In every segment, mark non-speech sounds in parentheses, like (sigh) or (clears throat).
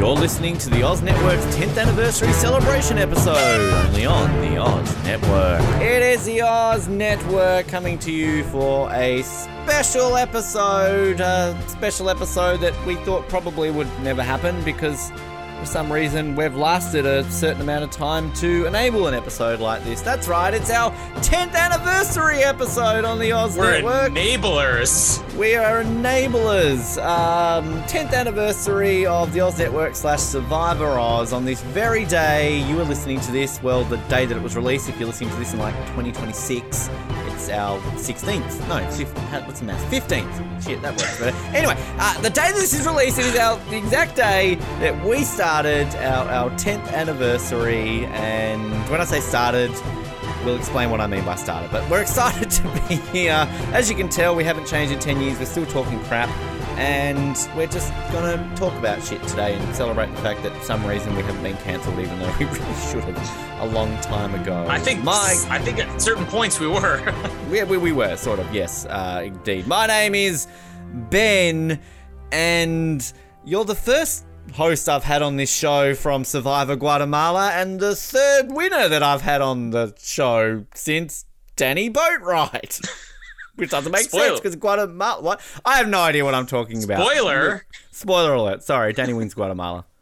You're listening to the Oz Network's 10th anniversary celebration episode, only on the Oz Network. It is the Oz Network coming to you for a special episode, a special episode that we thought probably would never happen because for some reason we've lasted a certain amount of time to enable an episode like this. That's right, it's our 10th anniversary episode on the Oz We're Network. enablers. We are enablers. Um, 10th anniversary of the Oz Network slash Survivor Oz. On this very day, you are listening to this. Well, the day that it was released. If you're listening to this in like 2026, it's our 16th. No, fif- how- what's the math? 15th. Shit, that works better. Anyway, uh, the day this is released, it is our the exact day that we started our, our 10th anniversary. And when I say started, We'll explain what I mean by started. But we're (laughs) excited to be here. As you can tell, we haven't changed in 10 years. We're still talking crap. And we're just to talk about shit today and celebrate the fact that for some reason we haven't been cancelled, even though (laughs) we really should have a long time ago. I think My, I think at certain points we were. (laughs) we, we, we were, sort of, yes, uh, indeed. My name is Ben, and you're the first host I've had on this show from Survivor Guatemala, and the third winner that I've had on the show since Danni Boatwright. (laughs) Which doesn't make Spoiler. sense because Guatemala. What? I have no idea what I'm talking about. Spoiler. Spoiler alert. Sorry, Danny wins Guatemala. (laughs)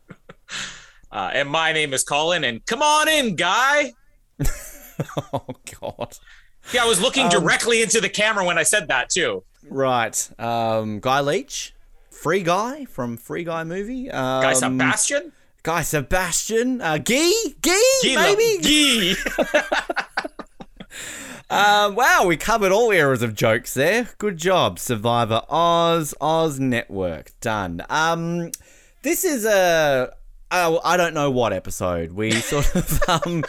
Uh, and my name is Colin. And come on in, guy. (laughs) oh God. Yeah, I was looking Um, directly into the camera when I said that too. Right. Um, Guy Leech, Free Guy from Free Guy movie. Um, Guy Sebastian. Guy Sebastian, uh, Guy, Guy, Guy maybe. Guy. (laughs) Um, wow, we covered all eras of jokes there. Good job, Survivor Oz, Oz Network, done. Um, this is a oh, I don't know what episode. We (laughs) sort of um,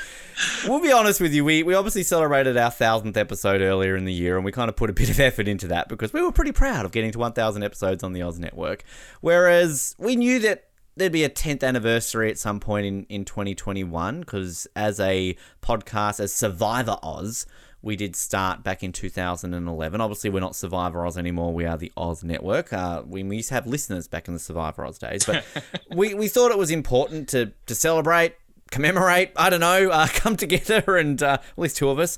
we'll be honest with you. We we obviously celebrated our thousandth episode earlier in the year, and we kind of put a bit of effort into that because we were pretty proud of getting to one thousand episodes on the Oz Network. Whereas we knew that there'd be a 10th anniversary at some point in, in 2021 because as a podcast as survivor oz we did start back in 2011 obviously we're not survivor oz anymore we are the oz network uh, we, we used to have listeners back in the survivor oz days but (laughs) we, we thought it was important to, to celebrate commemorate i don't know uh, (laughs) come together and uh, at least two of us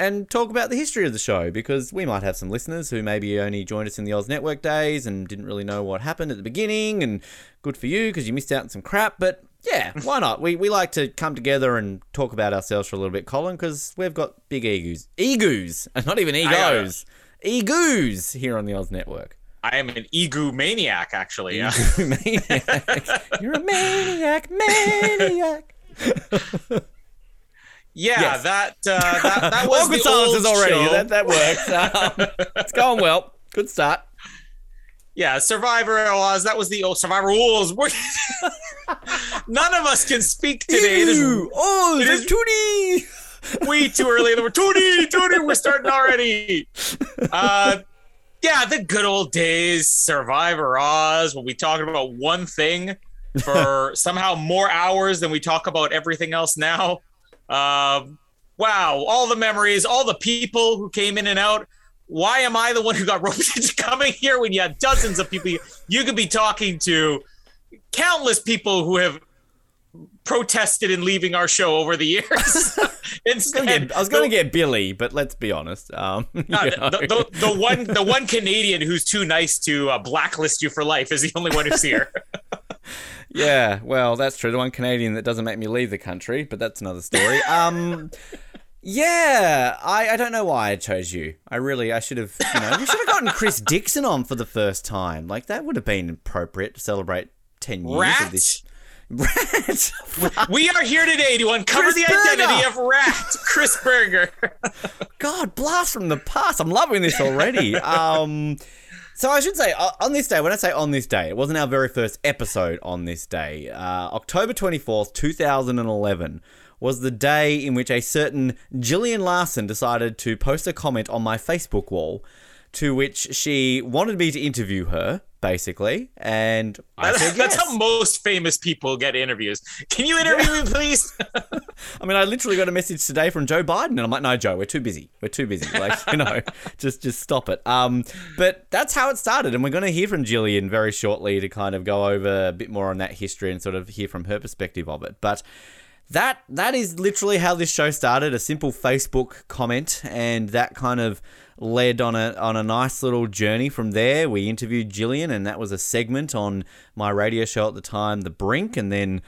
and talk about the history of the show because we might have some listeners who maybe only joined us in the Oz Network days and didn't really know what happened at the beginning. And good for you because you missed out on some crap. But yeah, why not? We, we like to come together and talk about ourselves for a little bit, Colin, because we've got big egos. Egos! (laughs) Not even egos. Egos here on the Oz Network. I am an egu maniac, actually. (laughs) Maniac. You're a maniac, maniac. (laughs) Yeah, Yes. that uh, that that was Awkward the silences old already. show. That, that works. Um, it's going well. Good start. Yeah, Survivor was that was the old Survivor rules. (laughs) None of us can speak today. It is Ew. Oh, it's is- Tootie. way too early. We're Tony, Tony, we're starting already. (laughs) Uh, yeah, the good old days, Survivor Oz. We'll be talking about one thing for (laughs) somehow more hours than we talk about everything else now. Um, wow, all the memories, all the people who came in and out. Why am I the one who got (laughs) roped into coming here when you had dozens of people you could be talking to? Countless people who have protested and leaving our show over the years. (laughs) (laughs) I was gonna Instead, I was going to get Billy, but let's be honest. Um, you know. the, the, the one the one Canadian who's too nice to uh, blacklist you for life is the only one who's here. yeah, well, that's true. The one Canadian that doesn't make me leave the country, but that's another story. Um, yeah, I, I don't know why I chose you. I really, I should have, you know, we should have gotten Chris (laughs) Dixon on for the first time. Like that would have been appropriate to celebrate ten years Rat? of this. (laughs) Rat. We are here today to uncover Chris the Berger. identity of Rat, Chris Berger. God, blast from the past. I'm loving this already. (laughs) Um, so I should say uh, on this day. When I say on this day, it wasn't our very first episode on this day. Uh, October 24th, 2011 was the day in which a certain Gillian Larson decided to post a comment on my Facebook wall, to which she wanted me to interview her, basically, and I said That's yes. how most famous people get interviews. Can you interview me, please? (laughs) I mean, I literally got a message today from Joe Biden, and I'm like, no, Joe, we're too busy. We're too busy. Like, (laughs) you know, just just stop it. Um, but that's how it started, and we're going to hear from Gillian very shortly to kind of go over a bit more on that history and sort of hear from her perspective of it. But that that is literally how this show started. A simple Facebook comment, and that kind of led on a on a nice little journey from there. We interviewed Gillian, and that was a segment on my radio show at the time, The Brink, and then.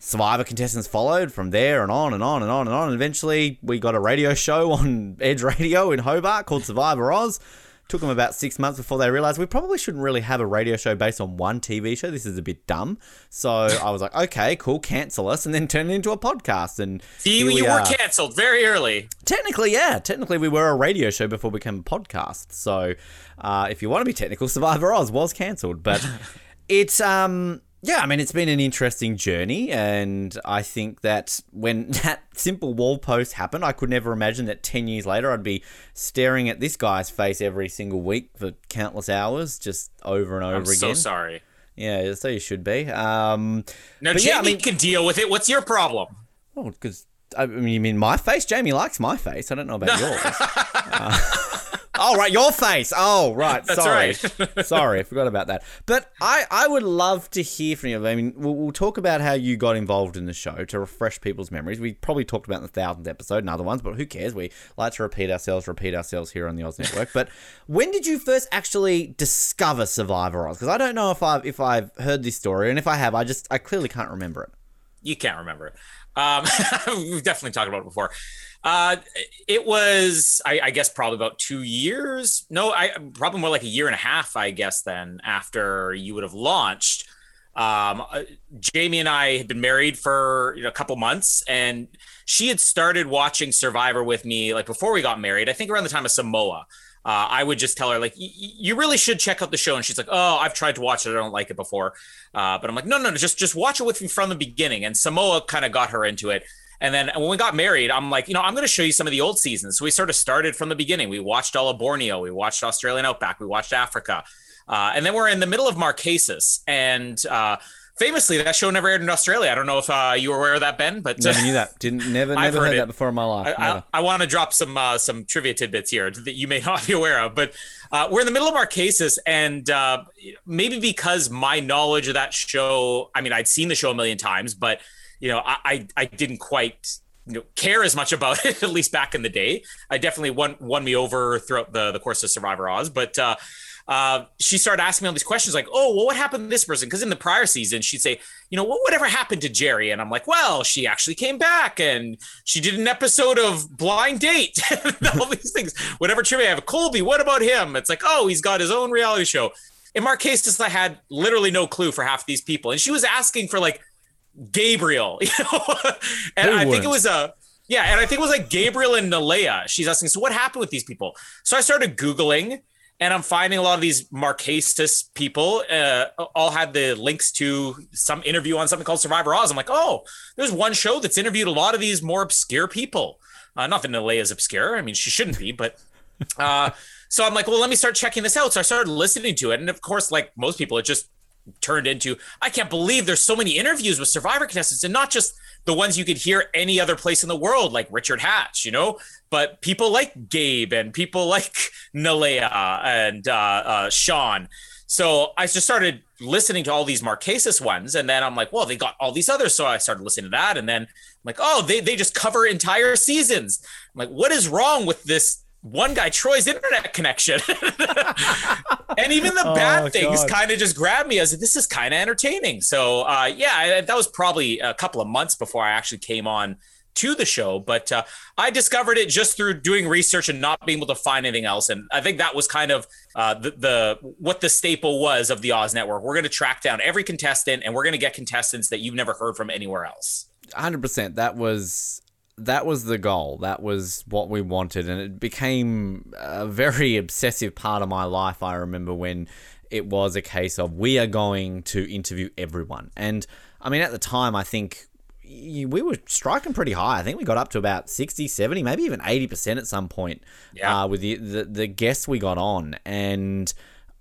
Survivor contestants followed from there and on and on and on and on. And eventually, we got a radio show (laughs) on Edge Radio in Hobart called Survivor Oz. Took them about six months before they realized we probably shouldn't really have a radio show based on one TV show. This is a bit dumb. So I was like, okay, cool, cancel us, and then turn it into a podcast. And You, we you were canceled very early. Technically, yeah. Technically, we were a radio show before we became a podcast. So, uh, if you want to be technical, (laughs) Survivor Oz was cancelled. But (laughs) it's, um, yeah, I mean, it's been an interesting journey. And I think that when (laughs) that simple wall post happened, I could never imagine that 10 years later I'd be staring at this guy's face every single week for countless hours, just over and over I'm again. so sorry. Yeah, so you should be. Um, Now, Jamie yeah, I mean- can deal with it. What's your problem? well, because. I mean, you mean my face? Jamie likes my face. I don't know about (laughs) yours. Uh, (laughs) oh, right, your face. Oh, right. That's sorry. right. (laughs) sorry, I forgot about that. But I, I would love to hear from you. I mean, we'll, we'll talk about how you got involved in the show to refresh people's memories. We probably talked about in the thousandth episode and other ones, but who cares? We like to repeat ourselves, repeat ourselves here on the Oz (laughs) Network. but when did you first actually discover Survivor Oz? Because I don't know if I've if I've heard this story, and if I have, I just I clearly can't remember it. You can't remember it. Um, we've definitely talked about it before. Uh, it was, I, I guess, probably about two years. No, I probably more like a year and a half, I guess. Then after you would have launched, um, uh, Jamie and I had been married for you know, a couple months, and she had started watching Survivor with me like before we got married. I think around the time of Samoa. Uh, I would just tell her like, "Y- y- you really should check out the show, and she's like, oh, I've tried to watch it, I don't like it before. Uh, but I'm like, no, no, no, just just watch it with me from the beginning. And Samoa kind of got her into it. And then when we got married, I'm like, you know, I'm going to show you some of the old seasons. So we sort of started from the beginning. We watched all of Borneo, we watched Australian Outback, we watched Africa, uh, and then we're in the middle of Marquesas. And uh, famously, that show never aired in Australia. I don't know if uh, you were aware of that, Ben, but Never (laughs) knew that. Didn't never I've never heard, heard that before in my life. I, I, I want to drop some uh, some trivia tidbits here that you may (laughs) not be aware of, but uh, we're in the middle of cases, and uh, maybe because my knowledge of that show, I mean, I'd seen the show a million times, but you know, I I, I didn't quite you know, care as much about (laughs) it at least back in the day. I definitely won won me over throughout the the course of Survivor Oz, but. Uh, uh, she started asking me all these questions like, oh, well, what happened to this person? Because in the prior season, she'd say, you know, what whatever happened to Jerri? And I'm like, well, she actually came back and she did an episode of Blind Date, (laughs) all these things. Whatever trivia I have, Colby, what about him? It's like, oh, he's got his own reality show. In Marquesas, I had literally no clue for half these people, and she was asking for like Gabriel, (laughs) you know, and Who I think wouldn't? it was a. Yeah, and I think it was like Gabriel and Neleh. She's asking, so what happened with these people? So I started Googling and I'm finding a lot of these Marquesas people uh, all had the links to some interview on something called Survivor Oz. I'm like, oh, there's one show that's interviewed a lot of these more obscure people. Uh, not that Neleh is obscure. I mean, she shouldn't be, but uh, (laughs) so I'm like, well, let me start checking this out. So I started listening to it, and of course, like most people, it just turned into I can't believe there's so many interviews with Survivor contestants, and not just the ones you could hear any other place in the world, like Richard Hatch, you know, but people like Gabe and people like (laughs) Neleh and uh, uh, Sean. So I just started listening to all these Marquesas ones, and then I'm like, well, they got all these others. So I started listening to that, and then I'm like, oh, they they just cover entire seasons. I'm like, what is wrong with this one guy, Troy's internet connection. (laughs) and even the bad Oh, things kind of just grabbed me as this is kind of entertaining. So, uh, yeah, I- that was probably a couple of months before I actually came on to the show. But uh, I discovered it just through doing research and not being able to find anything else. And I think that was kind of uh, the, the what the staple was of the Oz Network. We're going to track down every contestant, and we're going to get contestants that you've never heard from anywhere else. hundred percent. That was that was the goal. That was what we wanted, and it became a very obsessive part of my life. I remember when it was a case of we are going to interview everyone, and I mean at the time I think we were striking pretty high. I think we got up to about 60, 70, maybe even 80% at some point Yeah. uh, with the, the, the guests we got on. And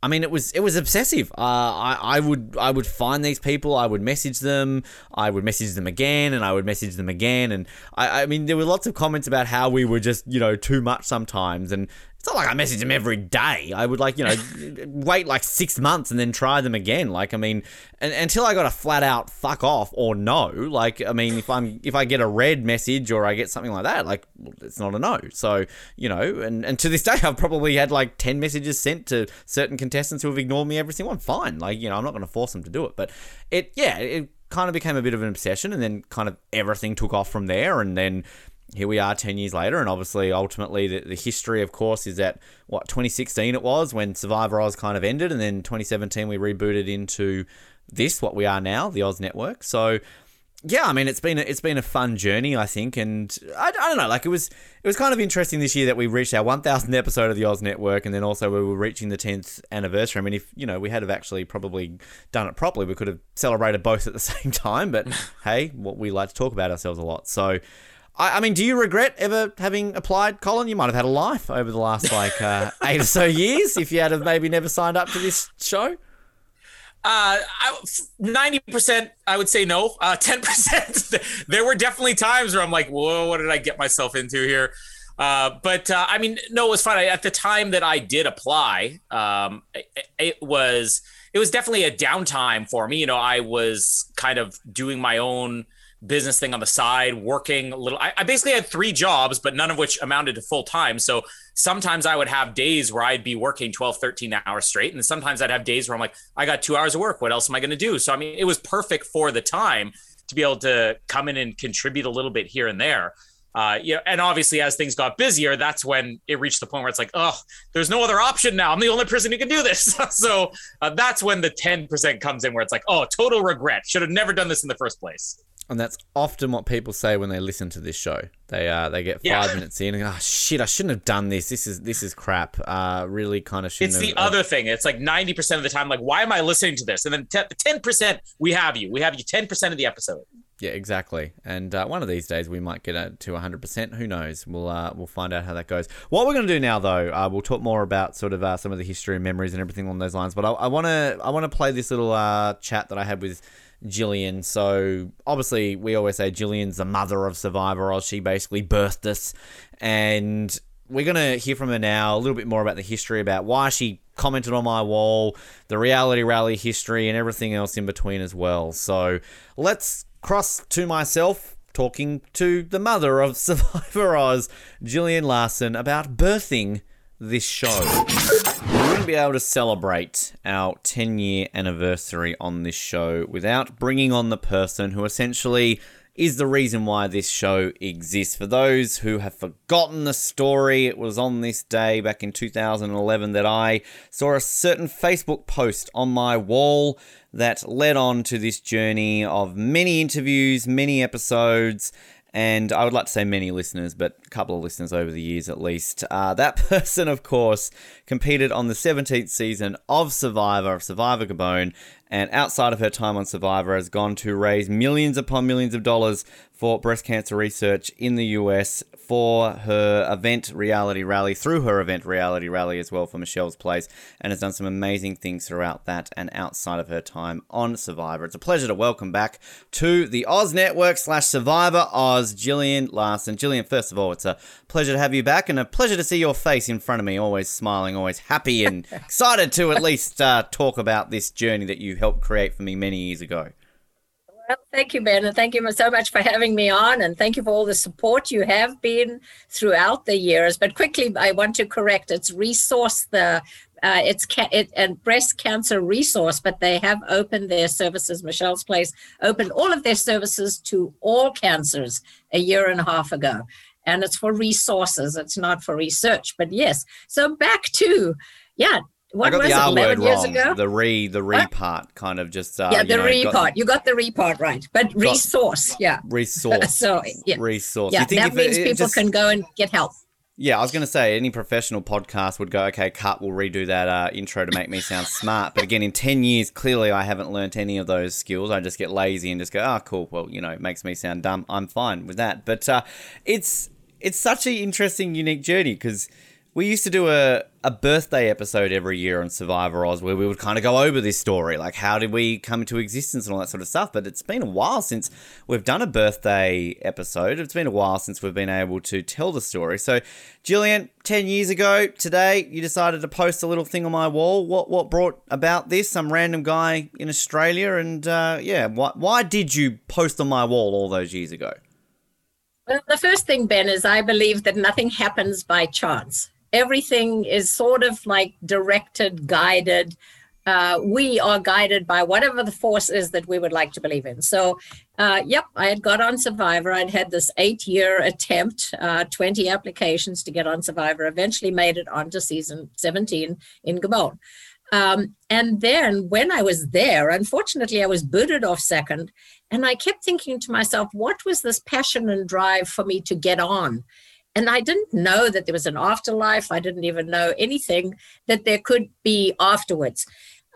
I mean, it was it was obsessive. Uh, I I would I would find these people. I would message them. I would message them again, and I would message them again. And I I mean, there were lots of comments about how we were just you know too much sometimes. And it's not like I message them every day. I would like you know (laughs) wait like six months and then try them again. Like I mean, and, until I got a flat out fuck off or no. Like I mean, if I'm if I get a red message or I get something like that, like well, it's not a no. So you know, and and to this day, I've probably had like ten messages sent to certain contestants who have ignored me every single one. Fine, like you know, I'm not going to force them to do it. But it, yeah, it kind of became a bit of an obsession, and then kind of everything took off from there, and then. Here we are 10 years later, and obviously, ultimately, the, the history, of course, is that what 2016 it was when Survivor Oz kind of ended, and then 2017 we rebooted into this, what we are now, the Oz Network. So, yeah, I mean, it's been a, it's been a fun journey, I think, and I, I don't know, like it was it was kind of interesting this year that we reached our 1,000th episode of the Oz Network, and then also we were reaching the 10th anniversary. I mean, if you know we had have actually probably done it properly, we could have celebrated both at the (laughs) same time. But (laughs) hey, what we like to talk about ourselves a lot, so. I, I mean, do you regret ever having applied, Colin? You might have had a life over the last like uh, eight or so years if you had have maybe never signed up to this show. Uh, ninety percent, I would say no. Uh, (laughs) Ten percent, there were definitely times where I'm like, "Whoa, what did I get myself into here?" Uh, but uh, I mean, no, it was fun. I, at the time that I did apply, um, it, it was it was definitely a downtime for me. You know, I was kind of doing my own business thing on the side, working a little. I, I basically had three jobs, but none of which amounted to full time. So sometimes I would have days where I'd be working 12, 13 hours straight. And sometimes I'd have days where I'm like, I got two hours of work. What else am I going to do? So, I mean, it was perfect for the time to be able to come in and contribute a little bit here and there. Uh, and obviously, as things got busier, that's when it reached the point where it's like, oh, there's no other option now. I'm the only person who can do this. (laughs) so uh, that's when the 10% comes in, where it's like, oh, total regret. Should have never done this in the first place. And that's often what people say when they listen to this show. They uh they get five Yeah. minutes in and go, oh shit, I shouldn't have done this. This is this is crap. Uh, really kind of shouldn't. It's the have, uh, other thing. It's like 90% of the time, like, why am I listening to this? And then 10, 10% we have you. We have you 10% of the episode. Yeah, exactly. And uh, one of these days we might get it to 100%. Who knows? We'll uh, we'll find out how that goes. What we're going to do now, though, uh, we'll talk more about sort of uh, some of the history and memories and everything along those lines. But I want to I want to play this little uh, chat that I had with Gillian. So obviously we always say Gillian's the mother of Survivor Oz. She basically birthed us, and we're to hear from her now a little bit more about the history, about why she commented on my wall, the reality rally history, and everything else in between as well. So let's cross to myself talking to the mother of (laughs) Survivor Oz, Gillian Larson, about birthing this show. Be able to celebrate our 10 year anniversary on this show without bringing on the person who essentially is the reason why this show exists. For those who have forgotten the story, it was on this day back in 2011 that I saw a certain Facebook post on my wall that led on to this journey of many interviews, many episodes, and I would like to say many listeners, but a couple of listeners over the years at least. Uh, that (laughs) person, of course, competed on the 17th season of Survivor, of Survivor Gabon, and outside of her time on Survivor, has gone to raise millions upon millions of dollars for breast cancer research in the US for her event reality rally, through her event reality rally as well for Michelle's Place, and has done some amazing things throughout that and outside of her time on Survivor. It's a pleasure to welcome back to the Oz Network slash Survivor Oz, Gillian Larson. Gillian, first of all, it's a pleasure to have you back and a pleasure to see your face in front of me, always smiling, always happy and (laughs) excited to at least uh, talk about this journey that you helped create for me many years ago. Well, thank you, Ben, and thank you so much for having me on, and thank you for all the support you have been throughout the years. But quickly, I want to correct: it's resource the uh, it's ca- it, and breast cancer resource, but they have opened their services. Michelle's Place opened all of their services to all cancers a year and a half ago, and it's for resources. It's not for research. But yes, so back to yeah, what I got was the R word wrong. ago? The re, the re What? part, kind of just. Uh, yeah, you the know, re got part. You got the re part right, but resource, yeah. (laughs) Resource. (laughs) So yeah, resource. yeah, You think that if means it- it people just- can go and get help. Yeah, I was going to say any professional podcast would go, okay, cut, we'll redo that uh, intro to make me sound smart. But again, in 10 years, clearly I haven't learnt any of those skills. I just get lazy and just go, oh, cool. Well, you know, it makes me sound dumb. I'm fine with that. But uh, it's it's such an interesting, unique journey because we used to do a, a birthday episode every year on Survivor Oz where we would kind of go over this story, like how did we come into existence and all that sort of stuff. But it's been a while since we've done a birthday episode. It's been a while since we've been able to tell the story. So, Gillian, 10 years ago today, you decided to post a little thing on my wall. What what brought about this? Some random guy in Australia. And uh, yeah, why, why did you post on my wall all those years ago? Well, the first thing, Ben, is I believe that nothing happens by chance. Everything is sort of like directed, guided. Uh, we are guided by whatever the force is that we would like to believe in. So, uh, yep, I had got on Survivor. I'd had this eight year attempt, uh, 20 applications to get on Survivor, eventually made it onto season 17 in Gabon. Um, and then when I was there, unfortunately, I was booted off second. And I kept thinking to myself, what was this passion and drive for me to get on? And I didn't know that there was an afterlife. I didn't even know anything that there could be afterwards.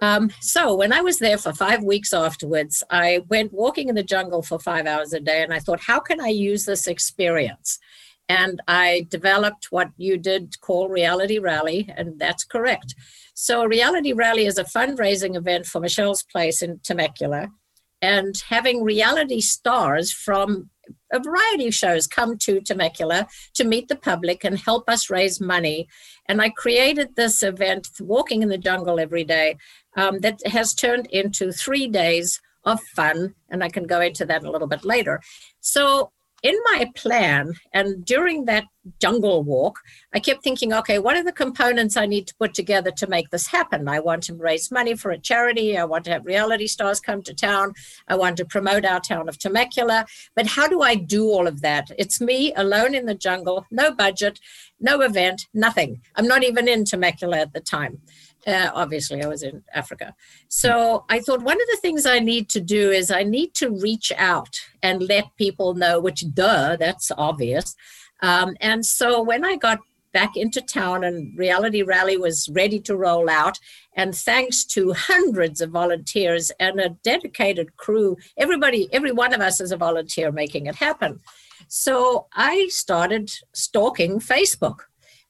Um, so when I was there for five weeks afterwards, I went walking in the jungle for five hours a day. And I thought, how can I use this experience? And I developed what you did call Reality Rally, and that's correct. So, Reality Rally is a fundraising event for Michelle's Place in Temecula and having reality stars from a variety of shows come to Temecula to meet the public and help us raise money. And I created this event, Walking in the Jungle Every Day, um, that has turned into three days of fun. And I can go into that a little bit later. So, in my plan, and during that jungle walk, I kept thinking, okay, what are the components I need to put together to make this happen? I want to raise money for a charity. I want to have reality stars come to town. I want to promote our town of Temecula. But how do I do all of that? It's me alone in the jungle, no budget, no event, nothing. I'm not even in Temecula at the time. Uh, obviously, I was in Africa. So I thought one of the things I need to do is I need to reach out and let people know, which, duh, that's obvious. Um, and so when I got back into town and Reality Rally was ready to roll out, and thanks to hundreds of volunteers and a dedicated crew, everybody, every one of us is a volunteer making it happen. So I started stalking Facebook,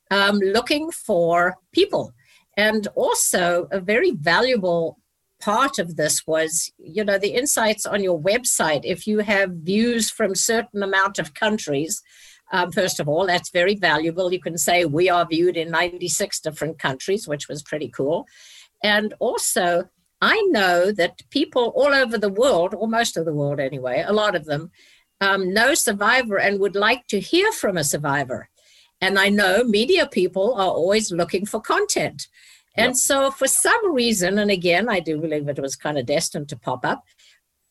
um, looking for people. And also, a very valuable part of this was, you know, the insights on your website. If you have views from certain amount of countries, um, first of all, that's very valuable. You can say we are viewed in 96 different countries, which was pretty cool. And also, I know that people all over the world, or most of the world anyway, a lot of them, um, know Survivor and would like to hear from a survivor. And I know media people are always looking for content. And Yep. so, for some reason, and again, I do believe it was kind of destined to pop up,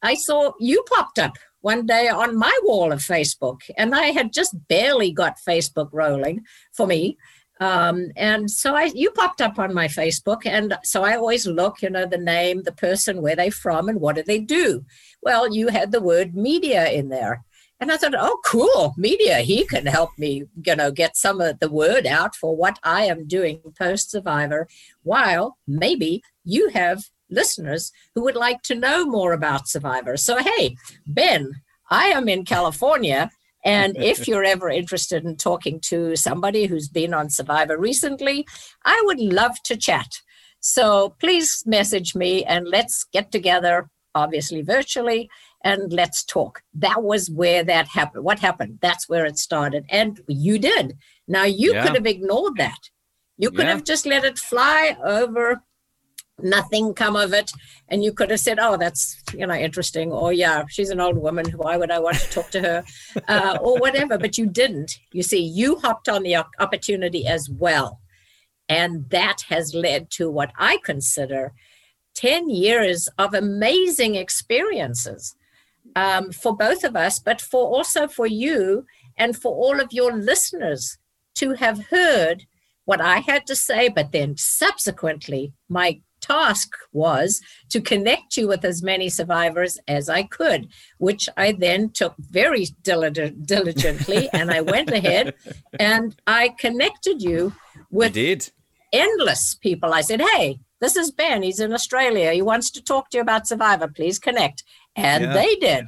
I saw you popped up one day on my wall of Facebook. And I had just barely got Facebook rolling for me. Um, and so I, you popped up on my Facebook, and so I always look, you know, the name, the person, where they from, and what do they do. Well, you had the word media in there, and I thought, oh, cool, media. He can help me, you know, get some of the word out for what I am doing post Survivor. While maybe you have listeners who would like to know more about Survivor. So hey, Ben, I am in California. And if (laughs) you're ever interested in talking to somebody who's been on Survivor recently, I would love to chat. So please message me and let's get together, obviously virtually, and let's talk. That was where that happened. What happened? That's where it started. And you did. Now, you Yeah. could have ignored that. You could Yeah. have just let it fly over nothing come of it and you could have said oh that's you know interesting or yeah she's an old woman why would i want to talk to her (laughs) uh, or whatever but you didn't you see you hopped on the opportunity as well and that has led to what i consider 10 years of amazing experiences um, for both of us but for also for you and for all of your listeners to have heard what I had to say, but then subsequently, my task was to connect you with as many survivors as I could, which I then took very diligently. (laughs) and I went ahead and I connected you with you did. endless people. I said, hey, this is Ben. He's in Australia. He wants to talk to you about Survivor. Please connect. And yeah. they did.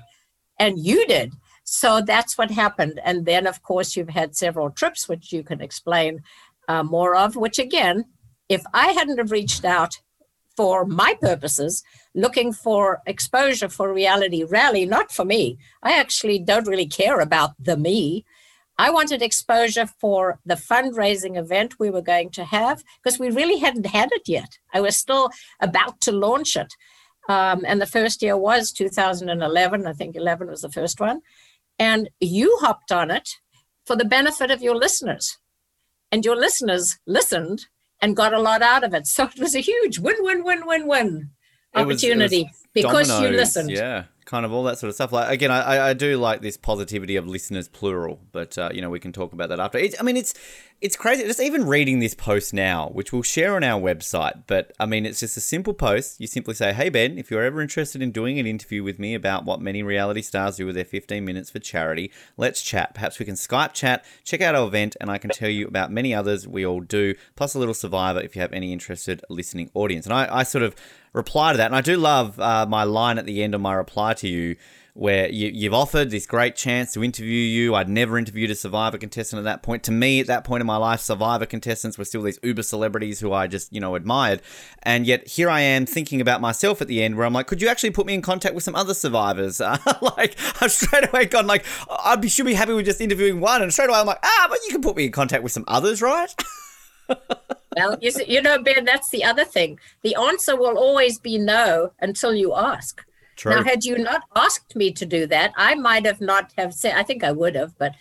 And you did. So that's what happened. And then, of course, you've had several trips, which you can explain uh, more of, which again, if I hadn't have reached out for my purposes, looking for exposure for reality rally, not for me. I actually don't really care about the me. I wanted exposure for the fundraising event we were going to have because we really hadn't had it yet. I was still about to launch it. Um, and the first year was 2011. I think 11 was the first one. And you hopped on it for the benefit of your listeners. And your listeners listened and got a lot out of it. So it was a huge win, win, win, win, win opportunity was, because dominoes, you listened. Yeah, kind of all that sort of stuff. Like again, I, I do like this positivity of listeners plural, but uh, you know we can talk about that after. I mean, it's it's crazy. Just even reading this post now, which we'll share on our website. But I mean, it's just a simple post. You simply say, "Hey Ben, if you're ever interested in doing an interview with me about what many reality stars do with their 15 minutes for charity, let's chat. Perhaps we can Skype chat. Check out our event, and I can tell you about many others we all do, plus a little Survivor if you have any interested listening audience." And I, I sort of reply to that. And I do love uh, my line at the end of my reply to you where you, have offered this great chance to interview you. I'd never interviewed a Survivor contestant at that point. To me, at that point in my life, Survivor contestants were still these uber celebrities who I just, you know, admired. And yet here I am thinking about myself at the end where I'm like, could you actually put me in contact with some other survivors? Uh, (laughs) like, I've straight away gone like, I should be happy with just interviewing one. And straight away I'm like, ah, but you can put me in contact with some others, right? (laughs) well, you, see, you know, Ben, that's the other thing. The answer will always be no until you ask. True. Now, had you not asked me to do that, I might have not have said. I think I would have, but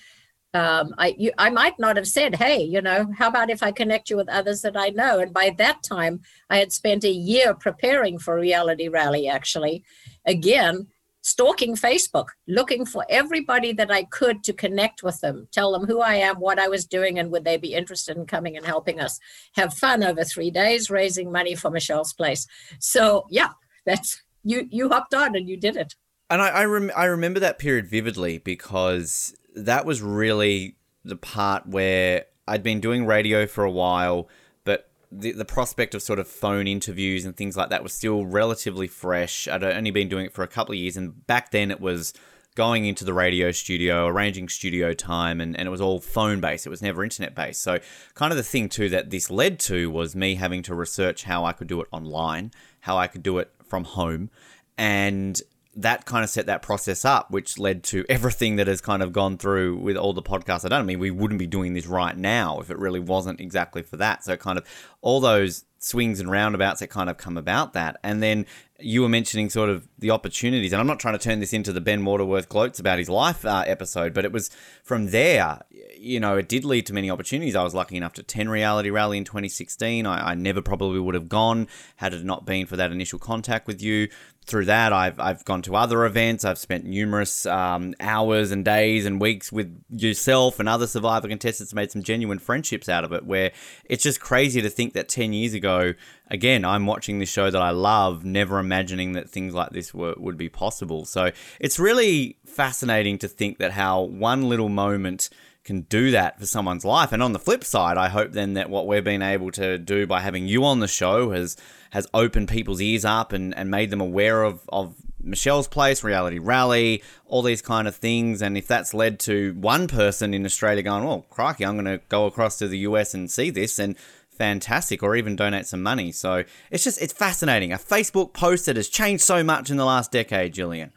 um, I you, I might not have said, "Hey, you know, how about if I connect you with others that I know?" And by that time, I had spent a year preparing for Reality Rally. Actually, again, stalking Facebook, looking for everybody that I could to connect with them, tell them who I am, what I was doing, and would they be interested in coming and helping us have fun over three days, raising money for Michelle's place. So yeah, that's you. You hopped on and you did it. And I I, rem- I remember that period vividly because that was really the part where I'd been doing radio for a while but the, the prospect of sort of phone interviews and things like that was still relatively fresh. I'd only been doing it for a couple of years, and back then it was going into the radio studio, arranging studio time, and, and it was all phone based. It was never internet based. So, kind of the thing too that this led to was me having to research how I could do it online, how I could do it from home, and that kind of set that process up, which led to (laughs) everything that has kind of gone through with all the podcasts I've done. I mean, we wouldn't be doing this right now if it really wasn't exactly for that. So, kind of all those swings and roundabouts that kind of come about that. And then you were mentioning sort of the opportunities, and I'm not trying to turn this into the Ben Waterworth gloats about his life uh, episode, but it was from there, you know, it did lead to many opportunities. I was lucky enough to 10 Reality Rally in 2016. I, I never probably would have gone had it not been for that initial contact with you through that, I've, I've gone to other events. I've spent numerous um, hours and days and weeks with yourself and other Survivor contestants, made some genuine friendships out of it. Where it's just crazy to think that 10 years ago, again, I'm watching this show that I love, never imagining that things like this were, would be possible. So it's really fascinating to think that how one little moment can do that for someone's life. And on the flip side, I hope then that what we've been able to do by having you on the show has has opened people's ears up and, and made them aware of, of Michelle's Place, Reality Rally, all these kind of things. And if that's led to one person in Australia going, well, crikey, I'm going to go across to the US and see this, and fantastic, or even donate some money. So it's just, it's fascinating. A Facebook post that has changed so much in the last decade, Gillian.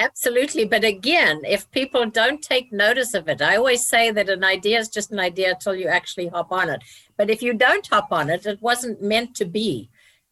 Absolutely. But again, if people don't take notice of it, I always say that an idea is just an idea until you actually hop on it. But if you don't hop on it, it wasn't meant to be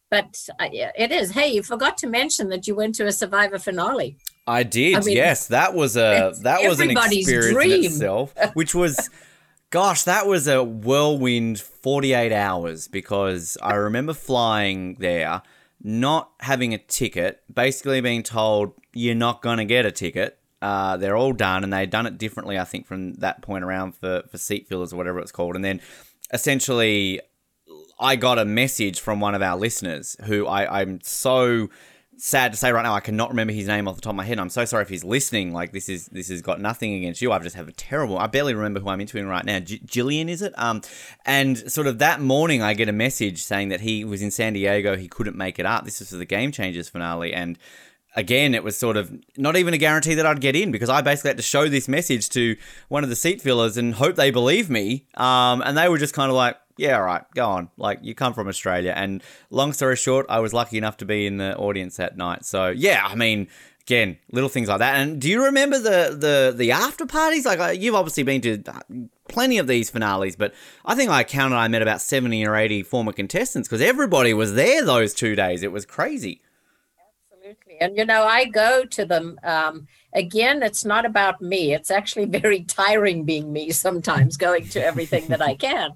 but uh, yeah, it is. Hey, you forgot to mention that you went to a Survivor finale. I did. I mean, yes, that was a that was an experience in dream. itself, which was (laughs) gosh, that was a whirlwind 48 hours because I remember flying there, not having a ticket, basically being told you're not going to get a ticket. Uh, they're all done, and they'd done it differently, I think, from that point around for, for seat fillers or whatever it's called. And then essentially, I got a message from one of our listeners who I, I'm so sad to say right now I cannot remember his name off the top of my head. I'm so sorry if he's listening. Like this is this has got nothing against you. I've just have a terrible. I barely remember who I'm interviewing right now. G- Gillian is it? Um, and sort of that morning I get a message saying that he was in San Diego. He couldn't make it up. This is for the Game Changers finale and. Again, it was sort of not even a guarantee that I'd get in because I basically had to show this message to one of the seat fillers and hope they believe me. Um, and they were just kind of like, yeah, all right, go on. Like, you come from Australia. And long story short, I was lucky enough to be in the audience that night. So, yeah, I mean, again, little things like that. And do you remember the the the after parties? Like, you've obviously been to uh, plenty of these finales, but I think I counted I met about 70 or 80 former contestants because everybody was there those two days. It was crazy. Absolutely. And you know, I go to them. Um, again, it's not about me. It's actually (laughs) very tiring being me sometimes, going to everything that I (laughs) can.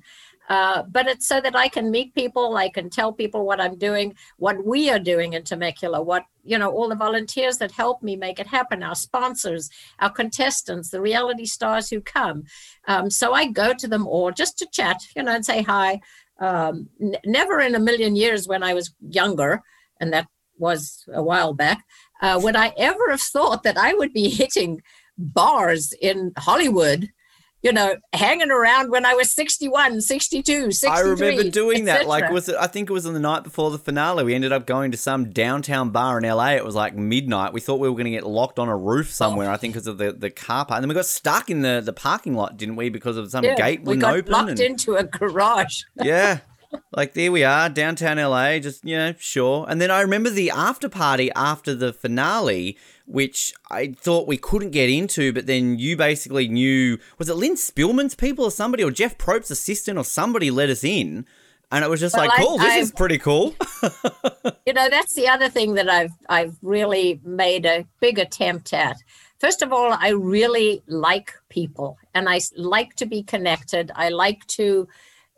Uh, but it's so that I can meet people, I can tell people what I'm doing, what we are doing in Temecula, what, you know, all the volunteers that help me make it happen, our sponsors, our contestants, the reality stars who come. Um, so I go to them all just to chat, you know, and say hi. Um, n- never in a million years when I was younger, and that was a while back, uh, would I ever have thought that I would be (laughs) hitting bars in Hollywood, you know, hanging around when I was 61, 62, 63. I remember doing that. Like, was it? I think it was on the night before the finale. We ended up going to some downtown bar in LA. It was like midnight. We thought we were going to get locked on a roof oh. somewhere. Oh. I think because of the, the car park. And then we got stuck in the, the parking lot, didn't we? Because of some Yeah, gate we wouldn't got open. locked and- into a garage. yeah. Like there we are, downtown LA, just you know, sure. And then I remember the after party after the finale, which I thought we couldn't get into, but then you basically knew was it Lynne Spillman's people or somebody or Jeff Probst's assistant or somebody let us in. And it was just Well, like, I- cool, this I- is pretty cool. (laughs) you know that's the other thing that i've i've really made a big attempt at first of all i really like people and I like to be connected i like to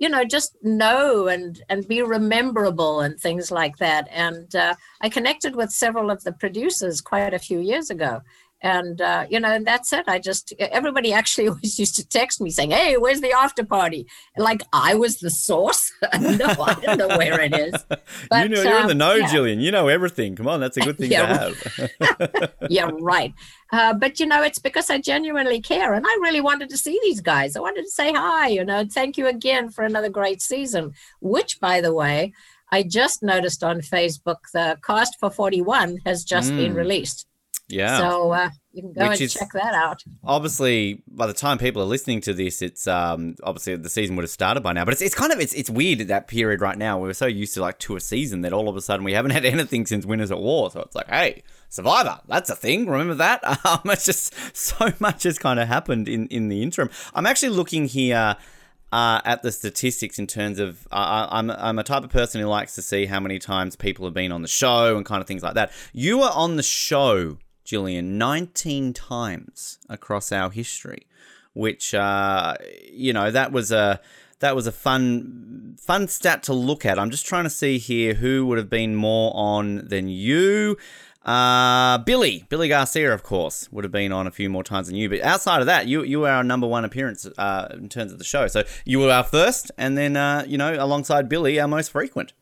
you know just know and and be rememberable and things like that. And uh, i connected with several of the producers quite a few years ago and uh, you know and that's it i just everybody (laughs) actually always used to text me saying hey where's the after party like i was the source no (laughs) i don't know where it is (laughs) you know, you're in the um, know, yeah. Gillian. You know everything. Come on, that's a good thing Yeah, to have. yeah, right. Uh, but you know, it's because I genuinely care, and I really wanted to see these guys. I wanted to say hi. You know, thank you again for another great season. Which, by the way, I just noticed on Facebook the cast for Forty One has just been Mm. released. Yeah. So uh, you can go Which and check that out. obviously by the time people are listening to this it's um obviously the season would have started by now but it's, it's kind of it's, it's weird at that period right now we're so used to like to a season that all of a sudden we haven't (laughs) had anything since winners at war so it's like hey survivor that's a thing remember that (laughs) um it's just so much has kind of happened in in the interim i'm actually looking here uh, at the statistics in terms of uh, I- I'm I'm a type of person who likes to see how many times people have been on the show and kind of things like that. You were on the show, Gillian, 19 times across our history, which uh, you know that was a that was a fun fun stat to look at. I'm just trying to see here who would have been more on than you. Uh, Billy, Billy Garcia, of course, would have been on a few more times than you. But outside of that, you you were our number one appearance uh, in terms of the show. So you were our first, and then uh, you know, alongside Billy, our most frequent.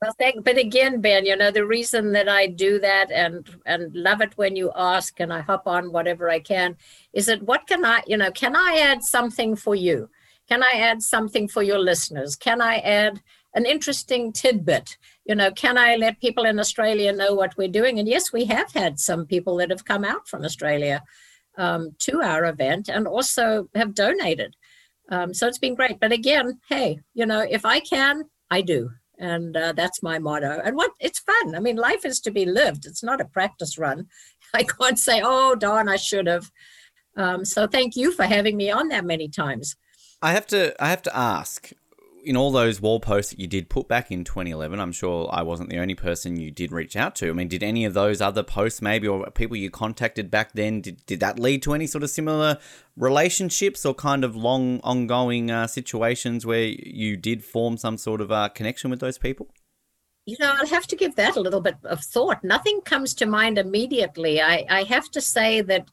Well, thank, but again, Ben, you know the reason that I do that and and love it when you ask and I hop on whatever I can is that what can I, you know, can I add something for you? Can I add something for your listeners? Can I add an interesting tidbit? You know, can I let people in Australia know what we're doing? And yes, we have had some people that have come out from Australia um, to our event and also have donated. Um, so it's been great. But again, hey, you know, if I can, I do and uh, that's my motto. And what it's fun. I mean life is to be lived. It's not a practice run. (laughs) I can't say oh darn i should have. Um, so thank you for having me on that many times. I have to I have to ask in all those wall posts that you did put back in 2011, I'm sure I wasn't the only person you did reach out to. I mean, did any of those other posts, maybe, or people you contacted back then, did, did that lead to any sort of similar relationships or kind of long, ongoing uh, situations where you did form some sort of uh, connection with those people? You know, I'll have to give that a little bit of thought. Nothing comes to mind immediately. I, I have to say that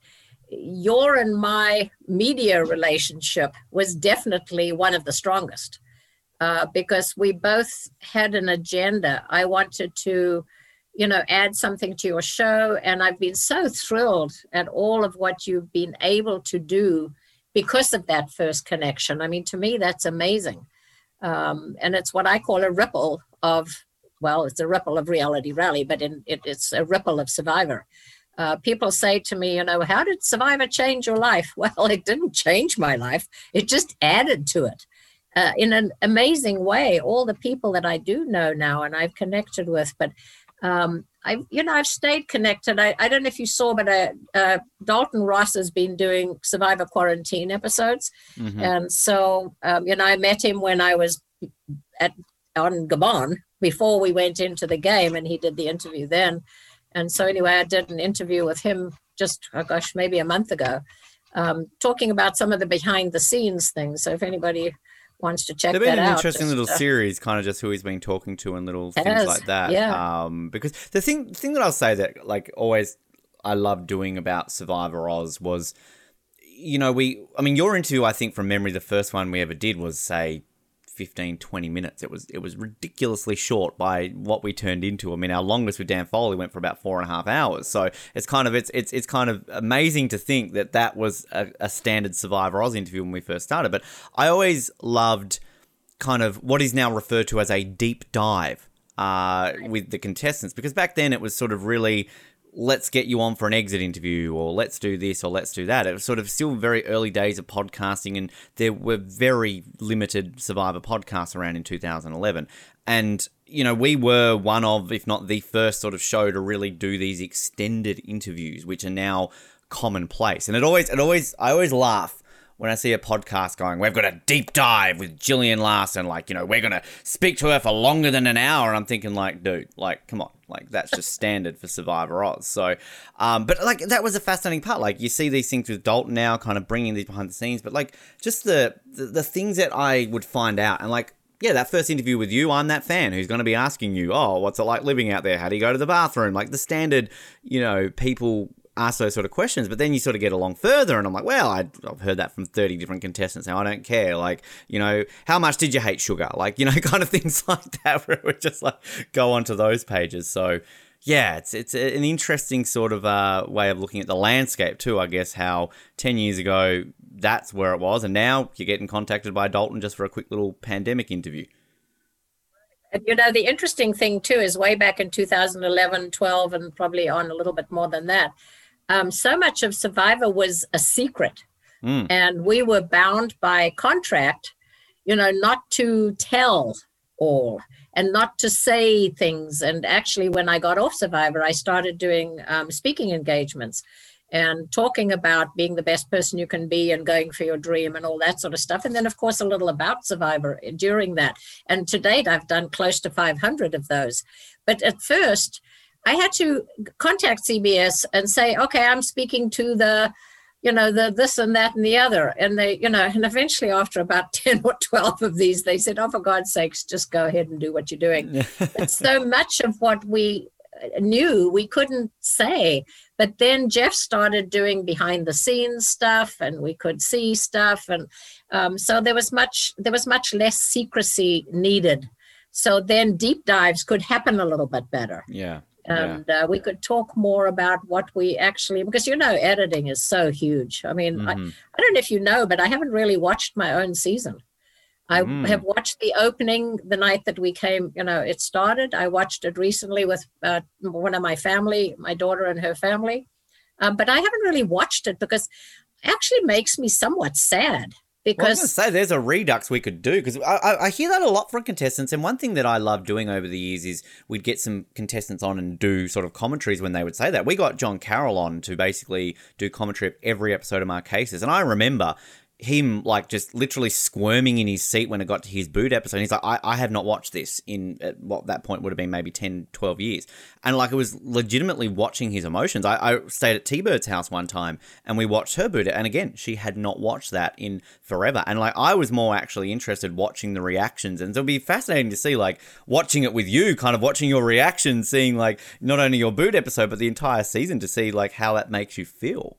your and my media relationship was definitely one of the strongest uh, because we both had an agenda. I wanted to, you know, add something to your show, and I've been so thrilled at all of what you've been able to do because of that first connection. I mean, to me, that's amazing. Um, and it's what I call a ripple of, well, it's a ripple of reality rally, but in, it, it's a ripple of survivor. Uh, people say to me, you know, how did Survivor change your life? (laughs) Well, it didn't change my life, it just added to it. Uh, in an amazing way, all the people that I do know now and I've connected with, but um, I, you know, I've stayed connected. I, I don't know if you saw, but uh, uh, Dalton Ross has been doing Survivor Quarantine episodes, mm-hmm. and so um, you know, I met him when I was at on Gabon before we went into the game, and he did the interview then. And so anyway, I did an interview with him just, oh gosh, maybe a month ago, um, talking about some of the behind the scenes things. So if anybody wants to check They've been an out, interesting little uh, series, kind of just who he's been talking to and little things like that. yeah. Um, because the thing, thing that I'll say that like always I love doing about Survivor Oz was, you know, we, I mean, your interview, I think from memory, the first one we ever did was say 15 20 minutes. It was it was ridiculously short by what we turned into. I mean our longest with dan foley went for about four and a half hours. So it's kind of it's it's, it's kind of amazing to think that that was a, a standard survivor oz interview when we first started. But i always loved kind of what is now referred to as a deep dive uh, with the contestants because back then it was sort of really let's get you on for an exit interview or let's do this or let's do that. It was sort of still very early days of podcasting and there were very limited Survivor podcasts around in 2011. And, you know, we were one of, if not the first sort of show to really do these extended interviews, which are now commonplace. And it always, it always, I always laugh when I see a podcast going, we've got a deep dive with Gillian Larson, like, you know, we're going to speak to her for longer than an hour. And I'm thinking, like, dude, like, come on. Like, that's just standard for Survivor Oz. So, um, but like, that was a fascinating part. Like, you see these things with Dalton now, kind of bringing these behind the scenes, but like, just the, the, the things that I would find out and like, yeah, that first interview with you, I'm that fan who's going to be asking you, oh, what's it like living out there? How do you go to the bathroom? Like the standard, you know, people ask those sort of questions. But then you sort of get along further, and I'm like, well, i have heard that from 30 different contestants now. I don't care. Like, you know, how much did you hate sugar? (laughs) Like, you know, (laughs) kind of things (laughs) like that, where we just like go onto those pages. So, yeah, it's it's an interesting sort of uh, way of looking at the landscape too. I guess how 10 years ago that's where it was, and now you're getting contacted by Dalton just for a quick little pandemic interview. You know, the interesting thing too is way back in 2011, 12, and probably on a little bit more than that um, so much of Survivor was a secret. Mm. And we were bound by contract, you know, not to tell all and not to say things. And actually, when I got off Survivor, I started doing um, speaking engagements and talking about being the best person you can be and going for your dream and all that sort of stuff. And then, of course, a little about Survivor during that. And to date, I've done close to 500 of those. But at first, I had to contact CBS and say, okay, I'm speaking to the, you know, the this and that and the other. And they, you know, and eventually after about (laughs) 10 or 12 of these, they said, oh, for God's sakes, just go ahead and do what you're doing. (laughs) but so much of what we knew we couldn't say. But then Jeff started doing behind the scenes stuff and we could see stuff. And um, so there was much, there was much less secrecy needed. So then deep dives could happen a little bit better. Yeah and yeah. uh, we could talk more about what we actually because you know editing is so huge i mean mm-hmm. I, I don't know if you know but i haven't really watched my own season i mm. have watched the opening the night that we came you know it started i watched it recently with uh, one of my family my daughter and her family um, but i haven't really watched it because it actually makes me somewhat sad because well, I was going to say there's a redux we could do because I, I, hear that a lot from contestants. And one thing that I love doing over the years is we'd get some contestants on and do sort of commentaries when they would say that. We got John Carroll on to basically do commentary of every episode of Marquesas, and I remember him like just literally squirming in his seat when it got to his boot episode. He's like, I, I have not watched this in at what that point would have been maybe 10, 12 years. And like it was legitimately watching his emotions. I, I stayed at T Bird's house one time and we watched her boot. And again, she had not watched that in forever. And like I was more actually interested watching the reactions. And so it'll be fascinating to see like watching it with you, kind of watching your reactions, seeing like not only your boot episode, but the entire season to see like how that makes you feel.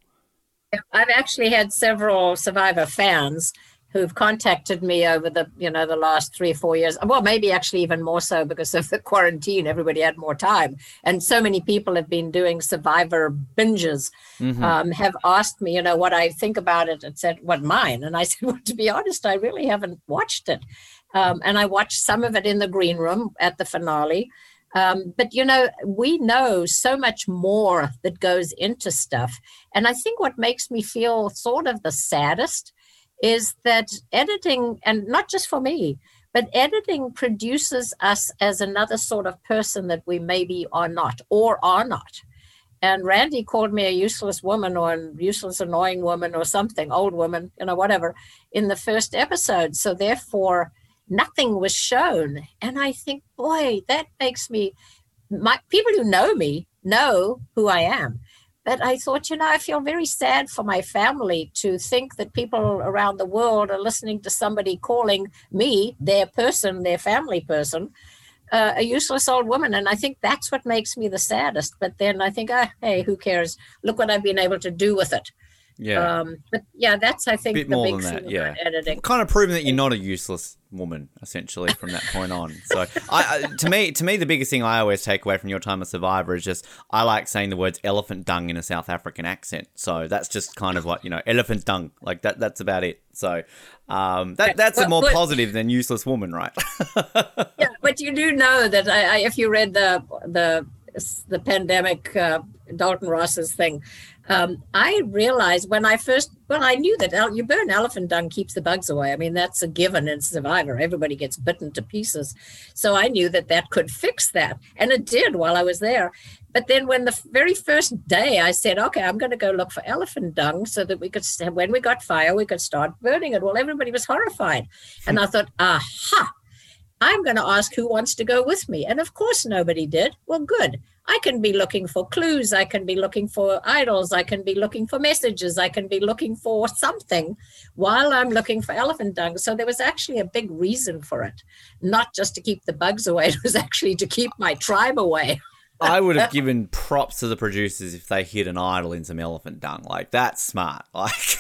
I've actually had several Survivor fans who've contacted me over the you know the last three or four years. Well maybe actually even more so because of the quarantine everybody had more time. And so many people have been doing survivor binges mm-hmm. um, have asked me you know what i think about it and said what mine? And i (laughs) said well to be honest i really haven't watched it. Um, and i watched some of it in the green room at the finale um, but you know, we know so much more that goes into stuff. And I think what makes me feel sort of the saddest is that editing, and not just for me, but editing produces us as another sort of person that we maybe are not or are not. And Randy called me a useless woman or a useless, annoying woman or something, old woman, you know, whatever, in the first episode. So therefore, nothing was shown. And I think, boy, that makes me, my people who know me know who I am. But I thought, you know, I feel very sad for my family to think that people around the world are listening to somebody calling me, their person, their family person, uh, a useless old woman. And I think that's what makes me the saddest. But then I think, oh, hey, who cares? Look what I've been able to do with it. Yeah. Um, but yeah, that's I think Bit the more big than that, yeah. editing. kind of proving that you're not a useless woman essentially from that point on so I, I to me to me the biggest thing i always take away from your time as survivor is just i like saying the words elephant dung in a south african accent so that's just kind of what you know elephant dung like that that's about it so um, that that's a more but- positive than useless woman right (laughs) yeah, but you do know that I, I, if you read the the the pandemic uh, Dalton Ross's thing, um, I realized when I first well I knew that el- you burn elephant dung keeps the bugs away. I mean that's a given in Survivor. Everybody gets bitten to pieces, so I knew that that could fix that, and it did while I was there. But then when the very first day I said, okay, I'm going to go look for elephant dung so that we could, when we got fire, we could start burning it. Well, everybody was horrified. And I thought, aha, I'm going to ask who wants to go with me. And of course, nobody did. Well, good. I can be looking for clues. I can be looking for idols. I can be looking for messages. I can be looking for something while I'm looking for elephant dung. So there was actually a big reason for it, not just to keep the bugs away. (laughs) It was actually to keep my tribe away. i would have (laughs) given props to the producers if they hid an idol in some elephant dung like that's smart (laughs) like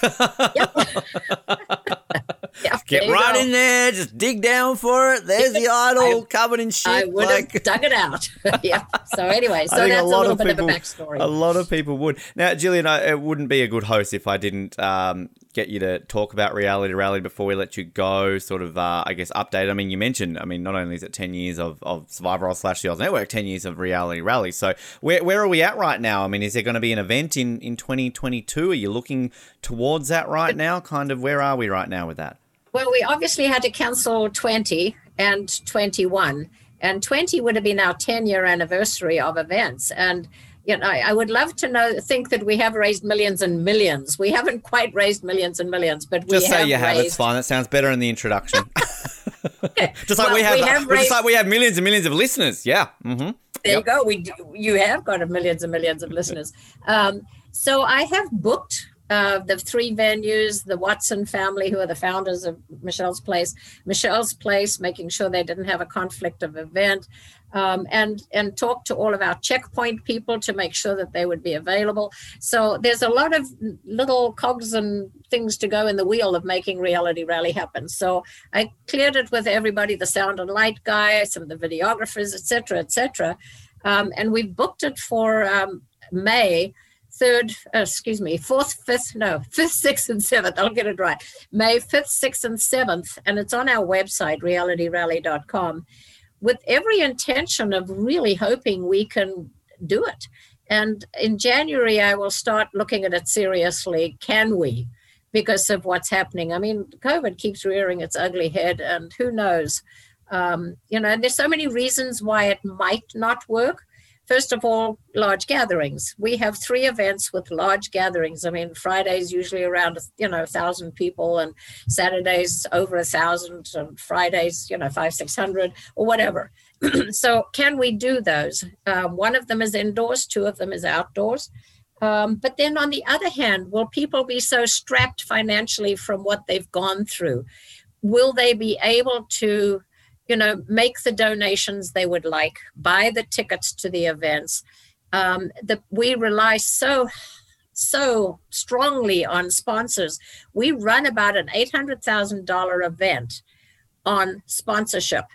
Yeah, get right go. in there just dig down for it there's the idol covered in shit I would like have (laughs) dug it out. (laughs) yeah. So anyway, so that's a, lot little of bit people, of a backstory. A lot of people would. Now, Gillian, I, it wouldn't be a good host if I didn't um, get you to talk about reality rally before we let you go. Sort of, uh, I guess, update. I mean, you mentioned. I mean, not only is it ten years of, of Survivor slash the Oz Network, ten years of reality rally. So, where where are we at right now? I mean, is there going to be an event in in twenty twenty two? Are you looking towards that right now? Kind of, where are we right now with that? Well, we obviously had to cancel 20 and 21. And 20 would have been our 10 year anniversary of events. And you know, I, I would love to know, think that we have raised millions and millions. We haven't quite raised millions and millions, but we Just say you have. It's fine. That sounds better in the introduction. (laughs) (laughs) just like Well, we have, we have just like we have millions and millions of listeners. Yeah. Mm-hmm. There Yep. you go. We you have got millions and millions of listeners. (laughs) Um, so I have booked uh, the three venues, the Watson family, who are the founders of Michelle's Place, Michelle's Place, making sure they didn't have a conflict of event, um, and and talk to all of our checkpoint people to make sure that they would be available. So there's a lot of little cogs and things to go in the wheel of making Reality Rally happen. So I cleared it with everybody, the sound and light guy, some of the videographers, et cetera, et cetera. Um, and we've booked it for um, May 3rd, uh, excuse me, 4th, 5th, no, 5th, 6th, and 7th. I'll get it right. May 5th, 6th, and 7th. And it's on our website, realityrally.com, with every intention of really hoping we can do it. And in January, I will start looking at it seriously. Can we? Because of what's happening. I mean, COVID keeps rearing its ugly head, and who knows? Um, you know, and there's so many reasons why it might not work. First of all, large gatherings. We have three events with large gatherings. I mean, Fridays usually around you know a thousand people, and Saturdays over a thousand, and Fridays you know five six hundred or whatever. (clears throat) so can we do those? Um, one of them is indoors, two of them is outdoors. Um, but then on the other hand, will people be so strapped financially from what they've gone through? Will they be able to you know, make the donations they would like, buy the tickets to the events. Um, the, we rely so so strongly on sponsors. We run about an eight hundred thousand dollar event on sponsorship,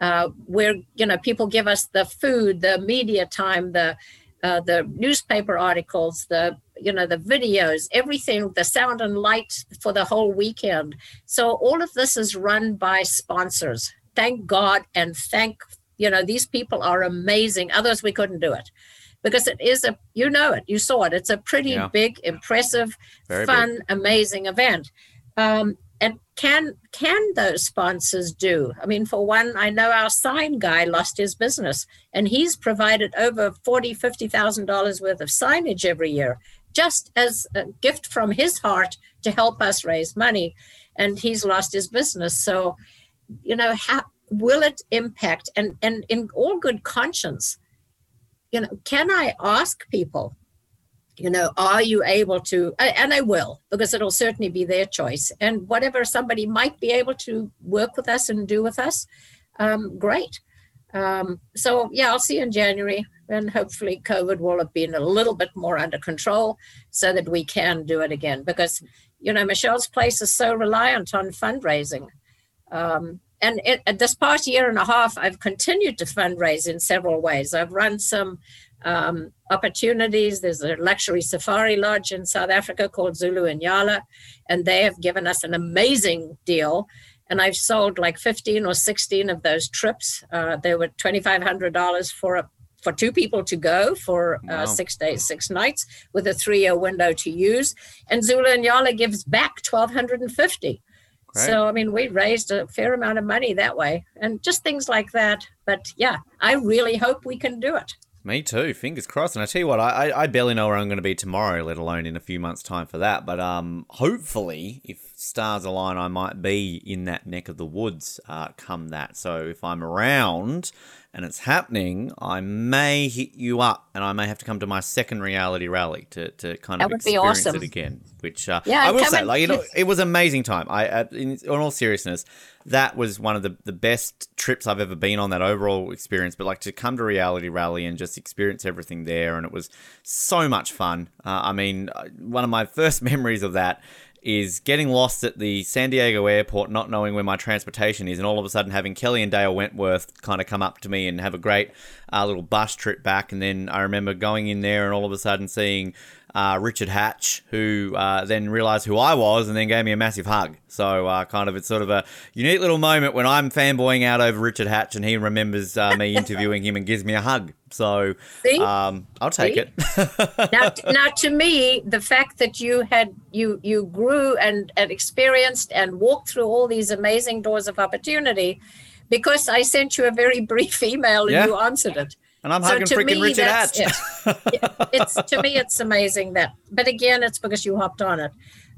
uh, where you know people give us the food, the media time, the uh, the newspaper articles, the you know the videos, everything, the sound and light for the whole weekend. So all of this is run by sponsors thank God and thank, you know, these people are amazing. Others, we couldn't do it because it is a, you know it, you saw it. It's a pretty yeah. big, impressive, Very fun, big. amazing event. Um, and can can those sponsors do? I mean, for one, I know our sign guy lost his business, and he's provided over forty, fifty thousand dollars worth of signage every year, just as a gift from his heart to help us raise money. And he's lost his business. So you know how will it impact and and in all good conscience you know can i ask people you know are you able to and i will because it'll certainly be their choice and whatever somebody might be able to work with us and do with us um, great. Um, so yeah i'll see you in january and hopefully covid will have been a little bit more under control so that we can do it again because you know michelle's place is so reliant on fundraising um, and it, this past year and a half, I've continued to fundraise in several ways. I've run some um, opportunities. There's a luxury safari lodge in South Africa called Zulu Nyala, and they have given us an amazing deal. And I've sold like 15 or 16 of those trips. Uh, they were $2,500 for a for two people to go for uh, wow. six days, six nights, with a three-year window to use. And Zulu Nyala gives back 1,250. Right. So, I mean, we raised a fair amount of money that way and just things like that. But yeah, I really hope we can do it. Me too. Fingers crossed. And I tell you what, I, I barely know where I'm going to be tomorrow, let alone in a few months' time for that. But um, hopefully, if stars align, I might be in that neck of the woods uh, come that. So if I'm around and it's happening, I may hit you up and I may have to come to my second reality rally to, to kind of experience awesome. it again. Which uh, yeah, I will say, like you know, it was amazing time. I, uh, in, in all seriousness, that was one of the, the best trips I've ever been on. That overall experience, but like to come to reality rally and just experience everything there, and it was so much fun. Uh, I mean, uh, one of my (laughs) first memories of that is getting lost at the San Diego airport, not knowing where my transportation is, and all of a sudden having Kelley and Dale Wentworth kind of come up to me and have a great uh, little bus trip back. And then I remember going in there and all of a sudden seeing uh, Richard Hatch, who uh, then realized who I was and then gave me a massive hug. So, uh, kind of, it's sort of a unique little moment when I'm fanboying out over Richard Hatch and he remembers uh, me (laughs) interviewing him and gives me a hug. So, um, I'll take See? it. (laughs) now, now, to me, the fact that you had you you grew and, and experienced and walked through all these amazing doors of opportunity, because I sent you a very (laughs) brief email and yeah. you answered it. And I'm so hugging freaking me, Richard Hatch. It. it's to me, it's amazing that. But again, it's because you hopped on it.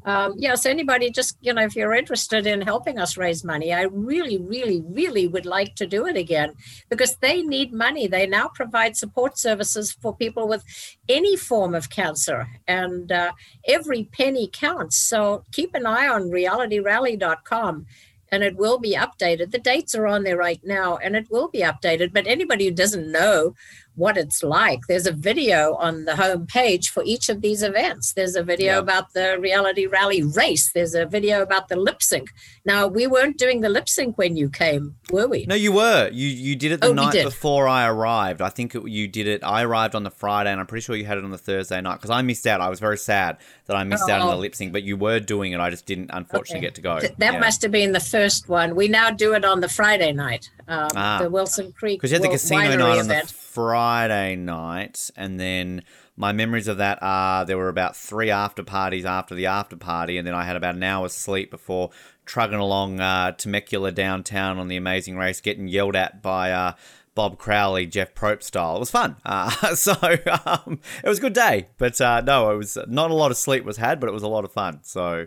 Um, yeah, so anybody just, you know, if you're interested in helping us raise money, I really, really, really would like to do it again because they need money. They now provide support services for people with any form of cancer, and uh, every penny counts. So keep an eye on realityrally.com and it will be updated. The dates are on there right now and it will be updated. But anybody who doesn't know what it's like. There's a video on the home page for each of these events. There's a video about the reality rally race. There's a video about the lip sync. Now we weren't doing the lip sync when you came, were we? No, you were. You you did it the oh, night before I arrived. I think it, you did it. I arrived on the Friday, and I'm pretty sure you had it on the Thursday night because I missed out. I was very sad that I missed oh. out on the oh. lip sync, but you were doing it. I just didn't unfortunately okay. get to go. Th- that yeah. must have been the first one. We now do it on the Friday night. Um, ah. The Wilson Creek because you had the casino night on the Friday night, and then my memories of that are there were about three after parties after the after party, and then I had about an hour's sleep before trugging along uh, Temecula downtown on the Amazing Race, getting yelled at by uh, Bob Crowley, Jeff Probst style. It was fun. Uh, (laughs) so um, it was a good day. But uh, no, it was not a lot of sleep was had, but it was a lot of fun. So.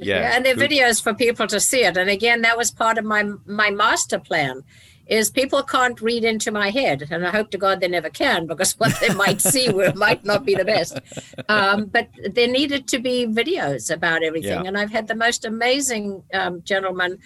Yeah, and there are good. videos for people to see it. And again, that was part of my my master plan. Is people can't read into my head, and I hope to God they never can, because what they might see (laughs) might not be the best. Um, but there needed to be videos about everything, Yeah. and I've had the most amazing um, gentlemen,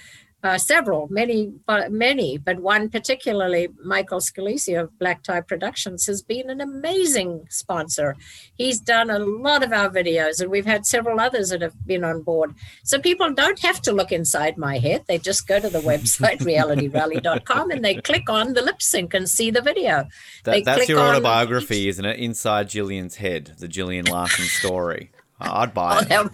uh, several, many, many, but one particularly, Michael Scalisi of Black Tie Productions, has been an amazing sponsor. He's done a lot of our videos, and we've had several others that have been on board. So people don't have to look inside my head. They just go to the website, (laughs) realityrally.com, and they click on the lip sync and see the video. that, that's click your on autobiography, isn't it? Inside Gillian's head, the Gillian Larson story. I'd buy it.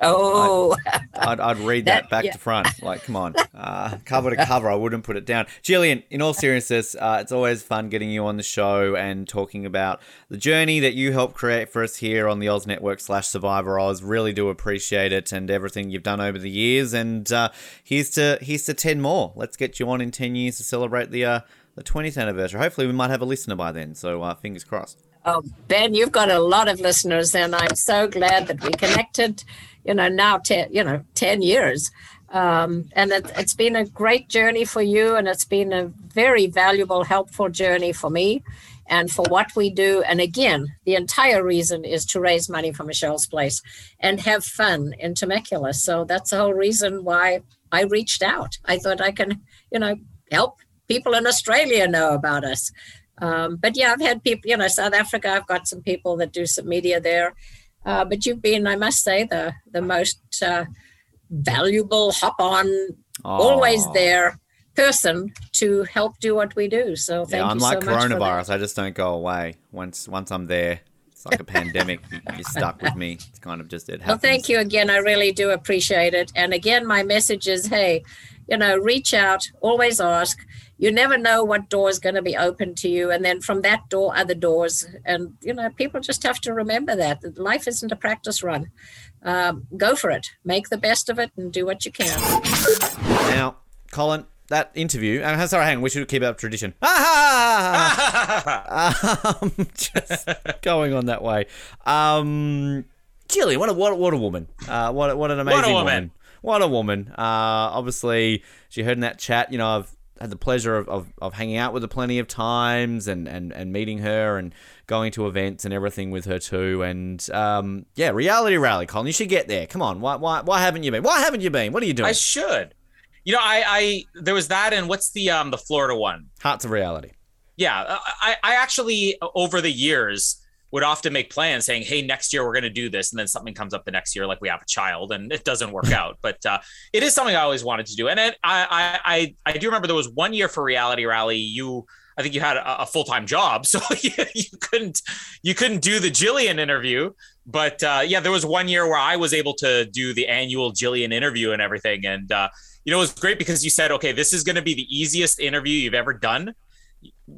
Oh, I'd, I'd read (laughs) that, That- back yeah. to front. Like, come on, (laughs) uh, cover to cover. I wouldn't put it down. Gillian, in all seriousness, uh, it's always fun getting you on the show and talking about the journey that you helped create for us here on the Oz Network slash Survivor Oz. Really do appreciate it and everything you've done over the years. And uh, here's to here's to ten more. Let's get you on in ten years to celebrate the uh, the 20th anniversary. Hopefully, we might have a listener by then. So uh, fingers crossed. oh, Ben, you've got a lot of listeners, and I'm so glad that we connected. You know, now ten, you know, ten years, um, and it, it's been a great journey for you, and it's been a very valuable, helpful journey for me, and for what we do. And again, the entire reason is to raise money for Michelle's Place and have fun in Temecula. So that's the whole reason why I reached out. I thought I can, you know, help people in Australia know about us. Um, but yeah, I've had people, you know, South Africa. I've got some people that do some media there. Uh, but you've been, I must say, the the most uh, valuable, hop on, always there person to help do what we do. So thank yeah, you unlike so much coronavirus, I just don't go away. Once once I'm there, it's like a (laughs) pandemic. You- You're stuck with me. It's kind of just it happens. Well, thank you again. I really do appreciate it. And again, my message is hey, you know, reach out, always ask. You never know what door is going to be open to you. And then from that door, other doors. And, you know, people just have to remember that, that life isn't a practice run. Um, go for it, make the best of it, and do what you can. Now, Colin, that interview. Uh, sorry, hang on. We should keep up tradition. Ah! (laughs) um, just going on that way. Um, Gillian, what a what a, what a woman. Uh, what what an amazing woman. What a woman. Uh, obviously, she heard in that chat. You know, I've had the pleasure of, of, of hanging out with her plenty of times and, and, and meeting her and going to events and everything with her too. And um, yeah, reality rally, Colin. You should get there. Come on. Why why why haven't you been? Why haven't you been? What are you doing? I should. You know, I, I there was that, and what's the um the Florida one? Hearts of reality. Yeah, I, I actually over the years would often make plans saying, "Hey, next year we're going to do this," and then something comes up the next year, like we have a child, and it doesn't work (laughs) out. But uh, it is something I always wanted to do, and it, I, I I I do remember there was one year for Reality Rally. You, I think you had a, a full time job, (laughs) so you, you couldn't you couldn't do the Gillian interview. But uh, yeah, there was one year where I was able to do the annual Gillian interview and everything, and uh, you know it was great because you said, "Okay, this is going to be the easiest interview you've ever done."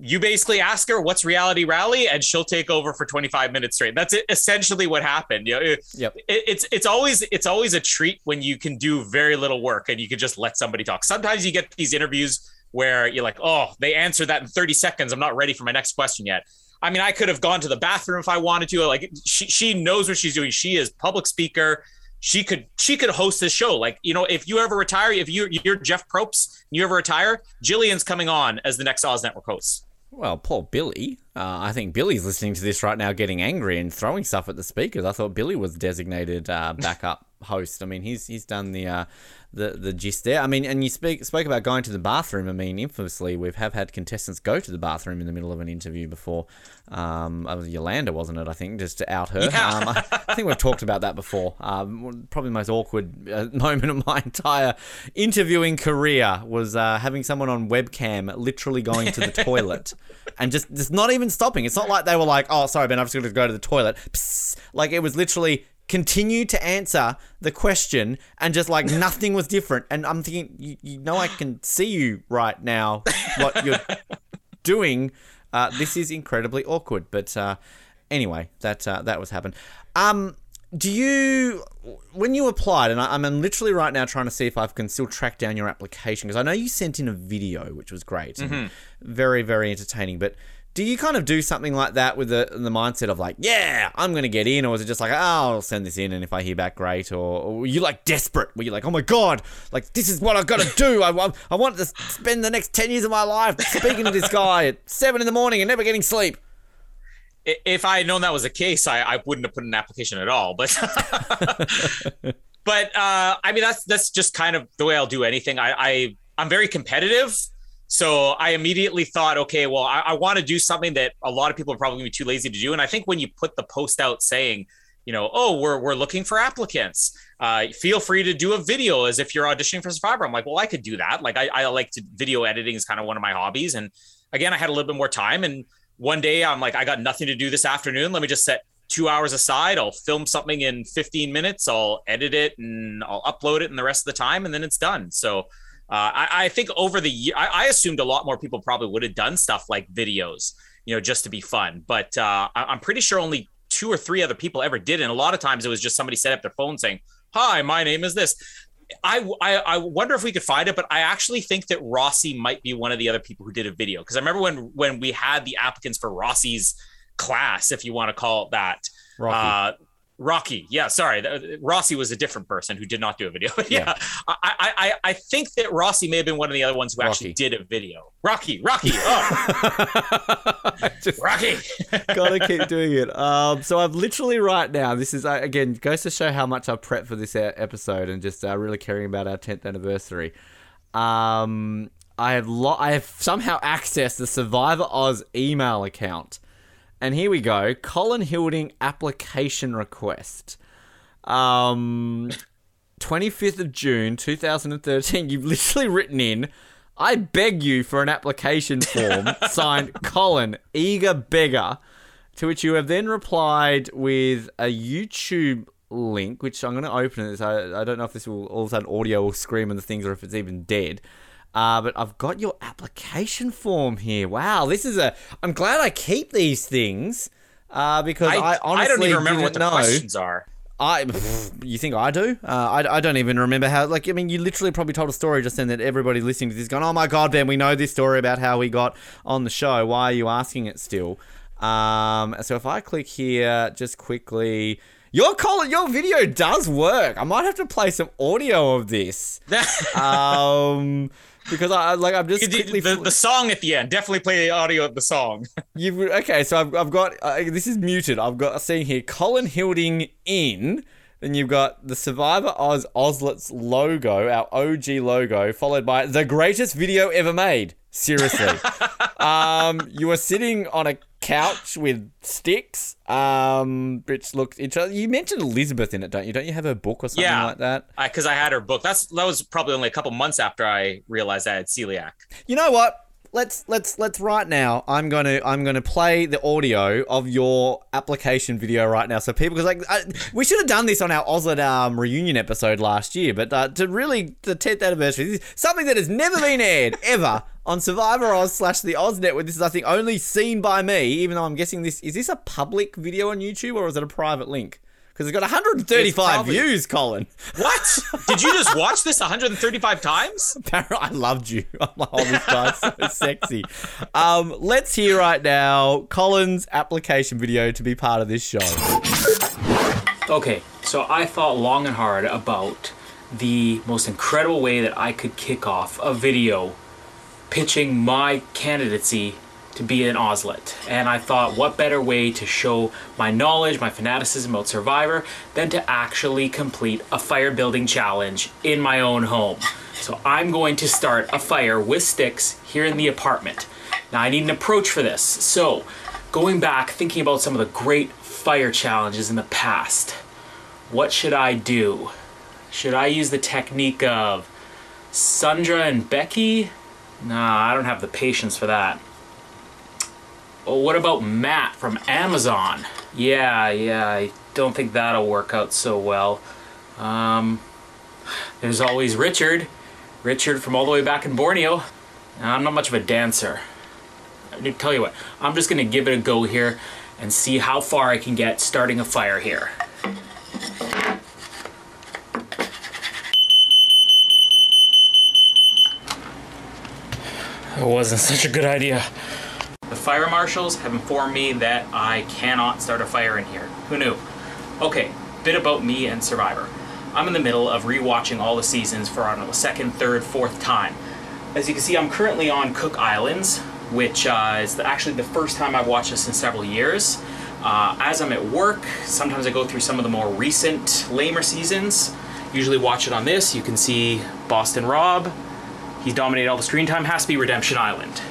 You basically ask her what's reality rally and she'll take over for 25 minutes straight. That's essentially what happened. You know, it- Yep. it- it's it's always it's always a treat when you can do very little work and you can just let somebody talk. Sometimes you get these interviews where you're like oh they answered that in 30 seconds. I'm not ready for my next question yet. I mean i could have gone to the bathroom if i wanted to. Like she, she knows what she's doing. She is public speaker she could she could host this show. Like you know, if you ever retire, if you you're Jeff Probst, and you ever retire, Gillian's coming on as the next Oz Network host. Well, poor Billy. Uh, I think Billy's listening to this right now, getting angry and throwing stuff at the speakers. I thought Billy was designated uh, backup (laughs) host. I mean, he's he's done the uh, the the gist there. I mean, and you speak spoke about going to the bathroom. I mean, infamously, we've have had contestants go to the bathroom in the middle of an interview before. Um, it was Yolanda, wasn't it? I think just to out her. Yeah. Um, I, I (laughs) think we've talked about that before. Um, probably the most awkward uh, (laughs) moment of my entire interviewing career was uh, having someone on webcam literally going to the toilet (laughs) and just, just not even stopping. It's not like they were like, "Oh, sorry, Ben, I've just got to go to the toilet." Psst. Like it was literally continue to answer the question and just like nothing was different. And I'm thinking, you, you know, I can see you right now what you're (laughs) doing. Uh, this is incredibly awkward. But uh, anyway, that uh, that was happened. Um, do you when you applied and I, i'm literally right now trying to see if i can still track down your application because i know you sent in a video which was great and very very entertaining but do you kind of do something like that with the the mindset of like yeah i'm gonna get in or is it just like oh i'll send this in and if i hear back great or, or were you like desperate were you like oh my god like this is what i've got to do I, want I want to spend the next 10 years of my life speaking to this guy at 7 in the morning and never getting sleep If I had known that was the case, I, I wouldn't have put an application at all. But (laughs) but uh, I mean that's that's just kind of the way I'll do anything. I, I I'm very competitive. So I immediately thought, okay, well, I, I want to do something that a lot of people are probably gonna be too lazy to do. And I think when you put the post out saying, you know, oh, we're we're looking for applicants. Uh, feel free to do a video as if you're auditioning for Survivor. I'm like, well, I could do that. Like I, I like to video editing is kind of one of my hobbies. And again, I had a little bit more time. And one day I'm like, I got nothing to do this afternoon. Let me just set two hours aside. I'll film something in 15 minutes. I'll edit it and I'll upload it in the rest of the time, and then it's done. So uh, I, I think over the year, I, I assumed a lot more people probably would have done stuff like videos, you know, just to be fun. But uh, I- I'm pretty sure only two or three other people ever did. And a lot of times it was just somebody set up their phone saying, "Hi, my name is this." I, I I wonder if we could find it, but I actually think that Rossi might be one of the other people who did a video because I remember when when we had the applicants for Rossi's class, if you want to call it that. Rocky. Uh, Rocky, yeah, sorry, Rossi was a different person who did not do a video. (laughs) But yeah, I, I I think that Rossi may have been one of the other ones who actually did a video. Rocky, Rocky, oh, (laughs) Just Rocky. (laughs) gotta keep doing it. Um, so I've literally right now. This is uh, again goes to show how much I've prepped for this episode and just uh, really caring about our 10th anniversary. Um, I have lo- I have somehow accessed the Survivor Oz email account, and here we go. Colin Hilding application request. Um, 25th of June 2013. You've (laughs) literally written in. I beg you for an application form (laughs) signed Colin, eager beggar, to which you have then replied with a YouTube link, which I'm going to open it. I, I don't know if this will all of a sudden audio will scream and the things or if it's even dead. Uh, but I've got your application form here. Wow, this is a. I'm glad I keep these things uh, because I, I, honestly I don't even remember what the know. questions are. I, you think I do? Uh, I, I don't even remember how. Like, I mean, you literally probably told a story just then that everybody listening to this is going, "Oh my god, Ben, we know this story about how we got on the show. Why are you asking it still?" Um, so if I click here, just quickly, your call, your video does work. I might have to play some audio of this. (laughs) Um, because I like I'm just the, quickly. the, the song at the end. Definitely play the audio of the song. (laughs) You've okay, so I've, I've got uh, this is muted. I've got a scene here: Colin Hilding in. Then you've got the Survivor Oz Ozlets logo, our OG logo, followed by the greatest video ever made. Seriously, (laughs) um, you were sitting on a couch with sticks, um, which looks interesting. You mentioned Elisabeth in it, don't you? Don't you have her book or something Yeah. like that? Because I, had her book. That's that was probably only a couple months after I realized I had celiac. You know what? Let's let's let's right now. I'm gonna I'm gonna play the audio of your application video right now, so people because like I, we should have done this on our Ozlet um, reunion episode last year, but uh, to really the 10th anniversary, something that has never been aired (laughs) ever on Survivor Oz slash the Oz Network. This is I think only seen by me, even though I'm guessing this is this a public video on YouTube or is it a private link? Because it's got 135 It's probably- views, Colin. What? Did you just watch this 135 times? (laughs) I loved you. I'm (laughs) like, oh, this guy's so (laughs) sexy. Um, let's hear right now Colin's application video to be part of this show. Okay, so I thought long and hard about the most incredible way that I could kick off a video pitching my candidacy to be an Ozlet. And I thought, what better way to show my knowledge, my fanaticism about Survivor, than to actually complete a fire building challenge in my own home. So I'm going to start a fire with sticks here in the apartment. Now I need an approach for this. So, going back, thinking about some of the great fire challenges in the past, what should I do? Should I use the technique of Sandra and Becky? Nah, I don't have the patience for that. Oh, what about Matt from Amazon? Yeah, yeah, I don't think that'll work out so well. Um, there's always Richard. Richard from all the way back in Borneo. I'm not much of a dancer. I tell you what, I'm just gonna give it a go here and see how far I can get starting a fire here. It wasn't such a good idea. Fire marshals have informed me that I cannot start a fire in here. Who knew? Okay, bit about me and Survivor. I'm in the middle of rewatching all the seasons for I don't know the second, third, fourth time. As you can see, I'm currently on Cook Islands, which uh, is the, actually the first time I've watched this in several years. Uh, as I'm at work, sometimes I go through some of the more recent, lamer seasons. Usually watch it on this. You can see Boston Rob. He's dominated all the screen time. Has to be Redemption Island.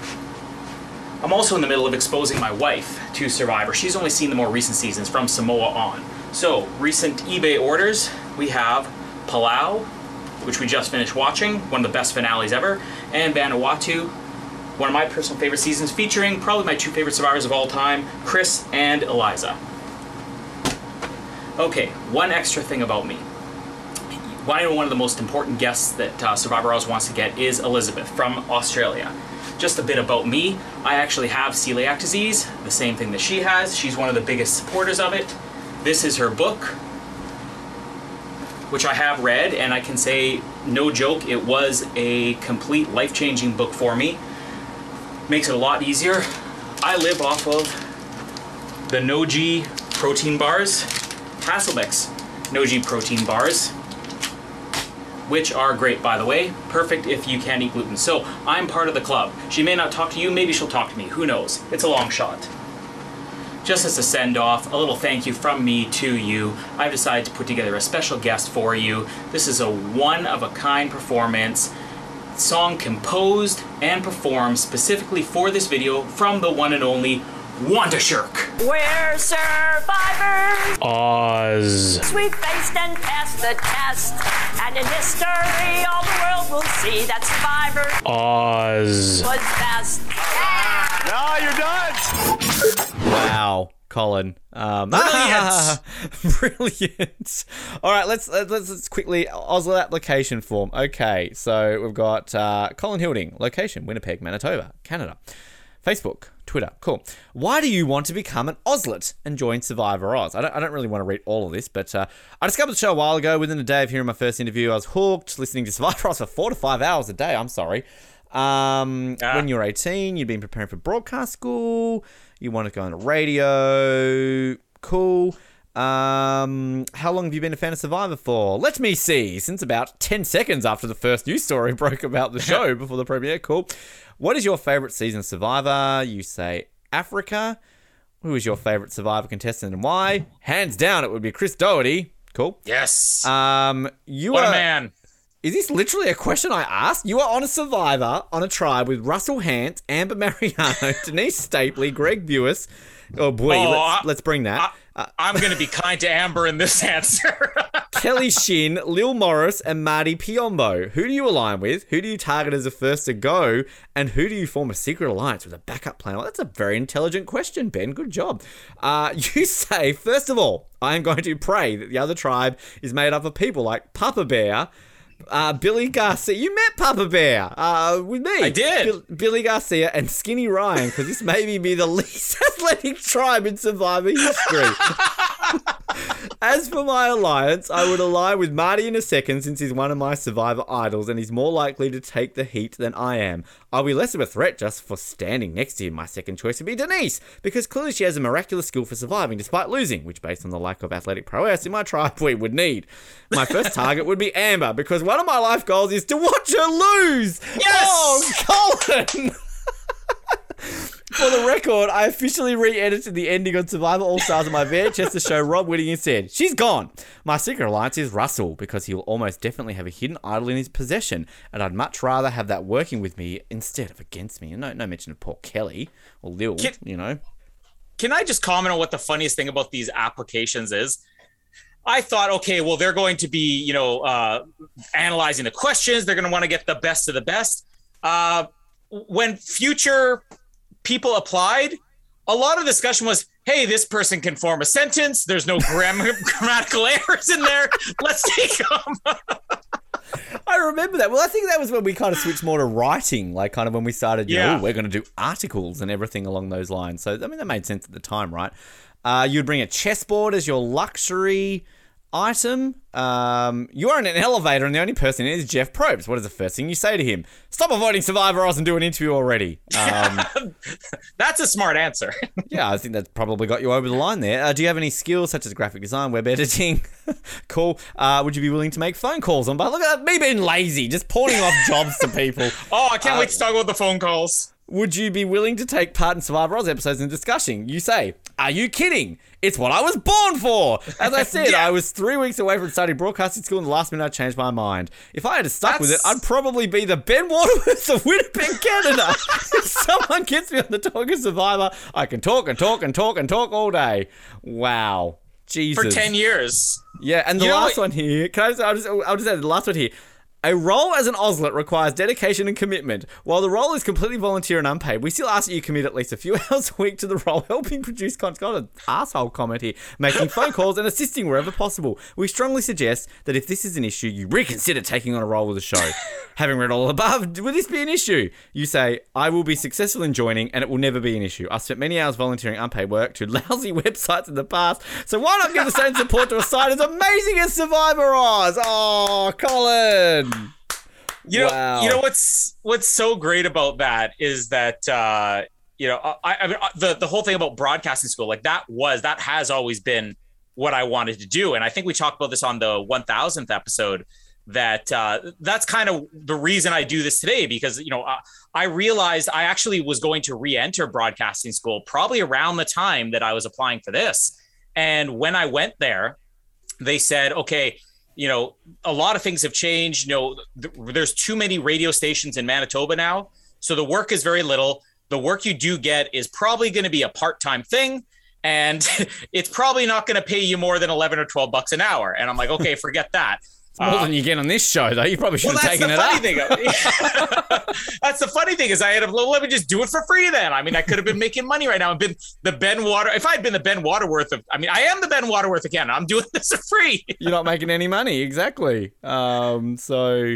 I'm also in the middle of exposing my wife to Survivor. She's only seen the more recent seasons from Samoa on. So, recent eBay orders we have Palau, which we just finished watching, one of the best finales ever, and Vanuatu, one of my personal favorite seasons, featuring probably my two favorite survivors of all time, Chris and Eliza. Okay, one extra thing about me. One of the most important guests that uh, Survivor Oz wants to get is Elisabeth from Australia. Just a bit about me. I actually have celiac disease, the same thing that she has. She's one of the biggest supporters of it. This is her book, which I have read, and I can say, no joke, it was a complete life changing book for me. Makes it a lot easier. I live off of the NoGii protein bars, Hasselbeck's NoGii protein bars, which are great, by the way. Perfect if you can't eat gluten. So I'm part of the club. She may not talk to you, maybe she'll talk to me. Who knows? It's a long shot. Just as a send off, a little thank you from me to you, I've decided to put together a special guest for you. This is a one of a kind performance, song composed and performed specifically for this video from the one and only Wanda Shirk. We're survivors, Oz. sweet faced and passed the test. And in history, all the world will see that survivors Oz. was best. No, you're done. Wow, Colin. Um, (laughs) Brilliant. (laughs) brilliant. All right, let's let's let's quickly Ozlet application form. Okay, so we've got uh, Colin Hilding, location Winnipeg, Manitoba, Canada. Facebook, Twitter, cool. Why do you want to become an Ozlet and join Survivor Oz? I don't, I don't really want to read all of this, but uh, I discovered the show a while ago. Within a day of hearing my first interview, I was hooked, listening to (laughs) Survivor Oz for four to five hours a day. I'm sorry. Um, Ah. When you were 18, you'd been preparing for broadcast school. You wanted to go on the radio. Cool. Um, how long have you been a fan of Survivor for? Let me see. Since about 10 seconds after the first news story (laughs) broke about the (laughs) show before the premiere. Cool. What is your favorite season of Survivor? You say Africa. Who is your favorite Survivor contestant and why? Hands down, it would be Chris Daugherty. Cool. Yes. Um, you what are. a man. Is this literally a question I asked? You are on a survivor on a tribe with Russell Hantz, Amber Mariano, (laughs) Denise Stapley, Greg Buis. Oh boy, Oh, let's, I- let's bring that. Uh, I'm going to be kind to Amber in this (laughs) answer. Kelly Shinn, Lil Morris, and Marty Piombo. Who do you align with? Who do you target as the first to go? And who do you form a secret alliance with a backup plan? Well, that's a very intelligent question, Ben. Good job. Uh, (laughs) you say, first of all, I am going to pray that the other tribe is made up of people like Papa Bear, uh, Billy Garcia. You met Papa Bear uh, with me. I did. Bill- Billy Garcia and Skinny Ryan, because this may be the (laughs) least athletic tribe in Survivor history. (laughs) As for my alliance, I would ally with Marty in a second since he's one of my survivor idols and he's more likely to take the heat than I am. I'll be less of a threat just for standing next to him. My second choice would be Denise, because clearly she has a miraculous skill for surviving despite losing, which based on the lack of athletic prowess in my tribe (laughs) we would need. My first target would be Amber, because one of my life goals is to watch her lose! Yes! Oh, Colin! (laughs) For the record, I officially re-edited the ending on Survivor All Stars on my VHS to show Rob Whitting instead. She's gone. My secret alliance is Russell because he will almost definitely have a hidden idol in his possession, and I'd much rather have that working with me instead of against me. No, no mention of poor Kelly or Lil, Can- you know. Can I just comment on what the funniest thing about these applications is? I thought, okay, well, they're going to be, you know, uh, analyzing the questions. They're going to want to get the best of the best. Uh, when future people applied, a lot of discussion was, hey, this person can form a sentence. There's no grammar, (laughs) grammatical errors in there. Let's take them. (laughs) I remember that. Well, I think that was when we kind of switched more to writing, like kind of when we started, know, Yeah. "Ooh, we're going to do articles and everything along those lines. So, I mean, that made sense at the time, right? Uh, you'd bring a chessboard as your luxury. Item, um, you are in an elevator and the only person in it is Jeff Probst. What is the first thing you say to him? Stop avoiding Survivor Oz and do an interview already. Um, (laughs) That's a smart answer. (laughs) yeah, I think that's probably got you over the line there. Uh, do you have any skills such as graphic design, web editing? (laughs) cool. Uh, would you be willing to make phone calls on? But look at that, me being lazy, just pawning off jobs to people. Oh, I can't Uh, wait to talk about the phone calls. Would you be willing to take part in Survivor Oz episodes and discussing? You say, Are you kidding? It's what I was born for. As I (laughs) said, Yeah. I was three weeks away from starting broadcasting school, and the last minute I changed my mind. If I had stuck with it, I'd probably be the Ben Waterworth of Winnipeg, Canada. (laughs) if someone gets me on the Talk of Survivor, I can talk and talk and talk and talk all day. Wow. Jesus. For 10 years. Yeah, and the You last one here. Can I just, I'll just, I'll just add the last one here. A role as an Ozlet requires dedication and commitment. While the role is completely volunteer and unpaid, we still ask that you commit at least a few (laughs) hours a week to the role, helping produce content. Got an asshole comment here, making phone calls and assisting wherever possible. We strongly suggest that if this is an issue, you reconsider taking on a role with the show. (laughs) Having read all above, will this be an issue? You say, I will be successful in joining and it will never be an issue. I've spent many hours volunteering unpaid work to (laughs) lousy websites in the past, so why not give the same support to a site as amazing as Survivor Oz? Oh, Colin! You know, Wow. you know what's what's so great about that is that uh, you know I, I mean uh, the the whole thing about broadcasting school like that was that has always been what I wanted to do, and I think we talked about this on the one thousandth episode. That uh, that's kind of the reason I do this today because you know I, I realized I actually was going to re-enter broadcasting school probably around the time that I was applying for this, and when I went there, they said, okay, you know, a lot of things have changed. You know, th- there's too many radio stations in Manitoba now. So the work is very little. The work you do get is probably going to be a part time thing. And (laughs) it's probably not going to pay you more than 11 or 12 bucks an hour. And I'm like, okay, forget that. More Uh, than you get on this show, though. You probably should well, have that's taken the it funny up. thing. (laughs) (laughs) that's the funny thing is I had well, let me just do it for free then. I mean, I could have been making money right now I've been the Ben Water. If I had been the Ben Waterworth of, I mean, I am the Ben Waterworth again. I'm doing (laughs) this for free. You're not making any money, exactly. Um, so.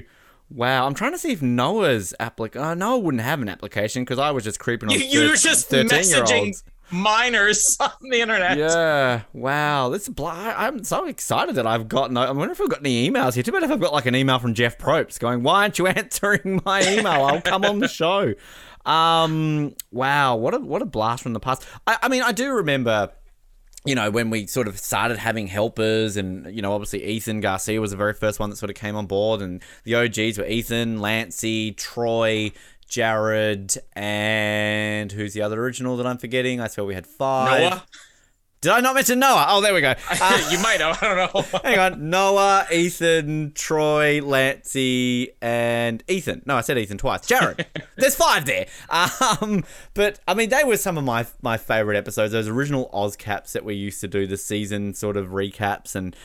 Wow, I'm trying to see if Noah's applic. Uh, Noah wouldn't have an application because I was just creeping on. You, you were just messaging 13-year-olds. Minors (laughs) on the internet. Yeah. Wow. This bl- I'm so excited that I've gotten. I wonder if I've got any emails here. Too bad if I've got like an email from Jeff Probst going, "Why aren't you (laughs) answering my email? I'll come on the show." Um. Wow. What a what a blast from the past. I, I mean, I do remember. You know, when we sort of started having helpers, and you know, obviously Ethan Garcia was the very first one that sort of came on board, and the OGs were Ethan, Lancey, Troy, Jared, and who's the other original that I'm forgetting? I swear we had five. Noah, Did I not mention Noah? Oh, there we go. Uh, (laughs) you might have. I don't know. (laughs) hang on. Noah, Ethan, Troy, Lancey, and Ethan. No, I said Ethan twice. Jared. (laughs) There's five there. Um, but I mean, they were some of my my favorite episodes. Those original Oz caps that we used to do the season sort of recaps and.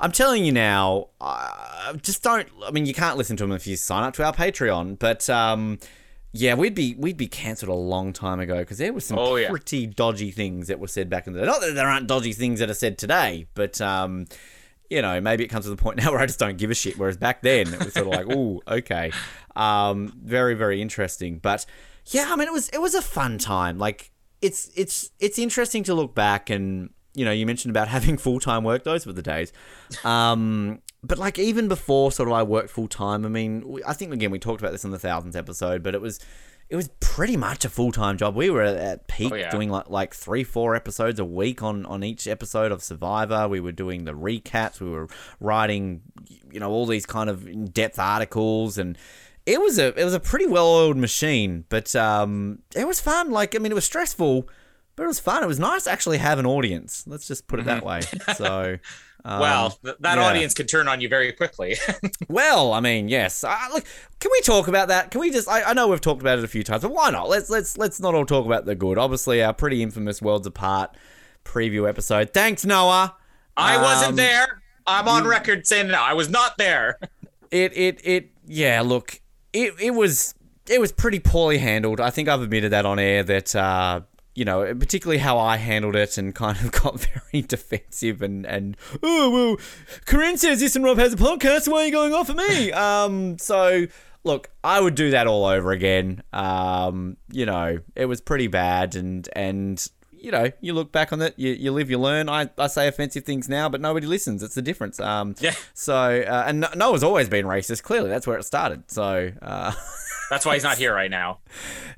I'm telling you now, uh, just don't. I mean, you can't listen to them if you sign up to our Patreon. But um, yeah, we'd be we'd be cancelled a long time ago because there were some Oh, yeah. pretty dodgy things that were said back in the day. Not that there aren't dodgy things that are said today, but um, you know, maybe it comes to the point (laughs) now where I just don't give a shit. Whereas back then it was sort of like, (laughs) ooh, okay, um, very very interesting. But yeah, I mean, it was it was a fun time. Like it's it's it's interesting to look back and you know, you mentioned about (laughs) having full time work. Those were the days. Um, but like even before sort of I worked full time. I mean, I think again we talked about this in the thousands episode, but it was it was pretty much a full time job. We were at, at peak Oh, yeah. doing like like three four episodes a week on on each episode of Survivor. We were doing the recaps. We were writing you know all these kind of in depth articles and. It was a it was a pretty well oiled machine, but um, it was fun. Like I mean, it was stressful, but it was fun. It was nice to actually have an audience. Let's just put it that way. So, (laughs) um, well, that yeah. audience can turn on you very quickly. (laughs) well, I mean, yes. Uh, look, can we talk about that? Can we just? I, I know we've talked about it a few times, but why not? Let's let's let's not all talk about the good. Obviously, our pretty infamous Worlds Apart preview episode. Thanks, Noah. I Um, wasn't there. I'm on record saying no, I was not there. (laughs) It it it. Yeah. Look, it it was it was pretty poorly handled. I think I've admitted that on air. That. uh you know, particularly how I handled it and kind of (laughs) got very defensive and, and oh, well, Corinne says this and Rob has a podcast, why are you going off at me? (laughs) Um, so, look, I would do that all over again. Um, you know, it was pretty bad and, and you know, you look back on it, you, you live, you learn. I, I say offensive things now, but nobody listens. It's the difference. Um, Yeah. So, uh, and Noah's always been racist. Clearly, that's where it started. So, uh, (laughs) That's why he's not here right now.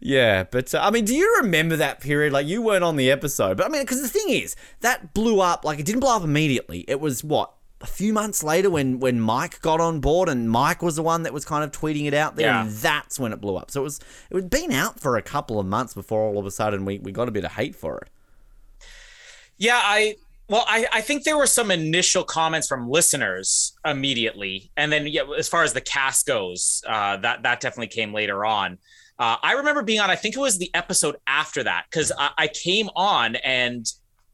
yeah. But uh, I mean, do you remember that period? Like, you weren't on the episode, but I mean, because the thing is, that blew up. Like, it didn't blow up immediately. It was what a few months later when when Mike got on board, and Mike was the one that was kind of tweeting it out there, Yeah. and that's when it blew up. So it was it had been out for a couple of months before all of a sudden we we got a bit of hate for it. Yeah, I well, I, I think there were some initial comments from listeners immediately, and then yeah, as far as the cast goes, uh, that that definitely came later on. Uh, I remember being on. I think it was the episode after that because I, I came on and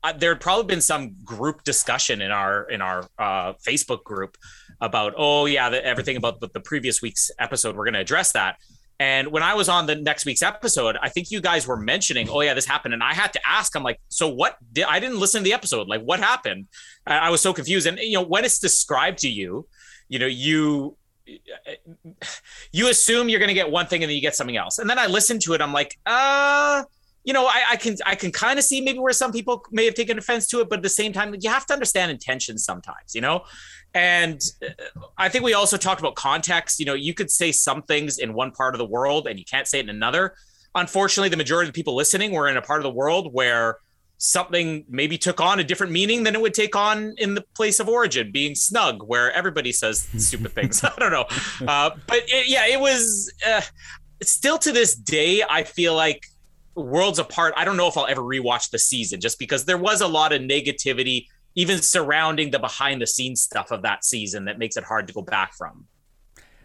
uh, there had probably been some group discussion in our in our uh, Facebook group about oh yeah the, everything about the, the previous week's episode. We're going to address that. And when I was on the next week's episode, I think you guys were mentioning, oh yeah, this happened, and I had to ask. I'm like, so what? Did, I didn't listen to the episode. Like, what happened? I, I was so confused. And you know, when it's described to you, you know, you (sighs) you assume you're going to get one thing and then you get something else. And then I listened to it. I'm like, uh, you know, I, I can I can kind of see maybe where some people may have taken offense to it, but at the same time, you have to understand intentions sometimes, you know. And uh, I think we also talked about context. You know, you could say some things in one part of the world and you can't say it in another. Unfortunately, the majority of the people listening were in a part of the world where something maybe took on a different meaning than it would take on in the place of origin, being snug, where everybody says (laughs) stupid things. (laughs) I don't know, uh, but it, yeah, it was uh, still to this day. I feel like worlds apart. I don't know if I'll ever rewatch the season just because there was a lot of negativity, even surrounding the behind the scenes stuff of that season, that makes it hard to go back from.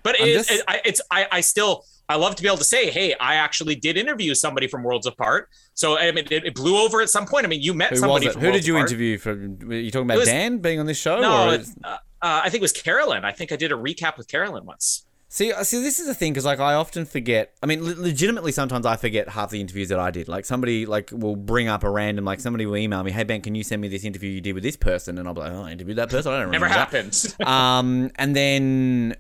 But it, just- it, I, it's I, I still I love to be able to say, hey, I actually did interview somebody from Worlds Apart. So I mean, it, it blew over at some point. I mean, you met Who somebody from Who Worlds did you Apart. interview? Were you talking about was- Dan being on this show? No, or it, uh, uh, I think it was Carolyn. I think I did a recap with Carolyn once. See, uh, see, this is the thing because like I often forget. I mean, le- legitimately, sometimes I forget half the interviews that I did. Like somebody like will bring up a random like somebody will email me, "Hey Ben, can you send me this interview you did with this person?" And I'll be like, "Oh, I interviewed that person. I don't remember." that." happened. (laughs) um, and then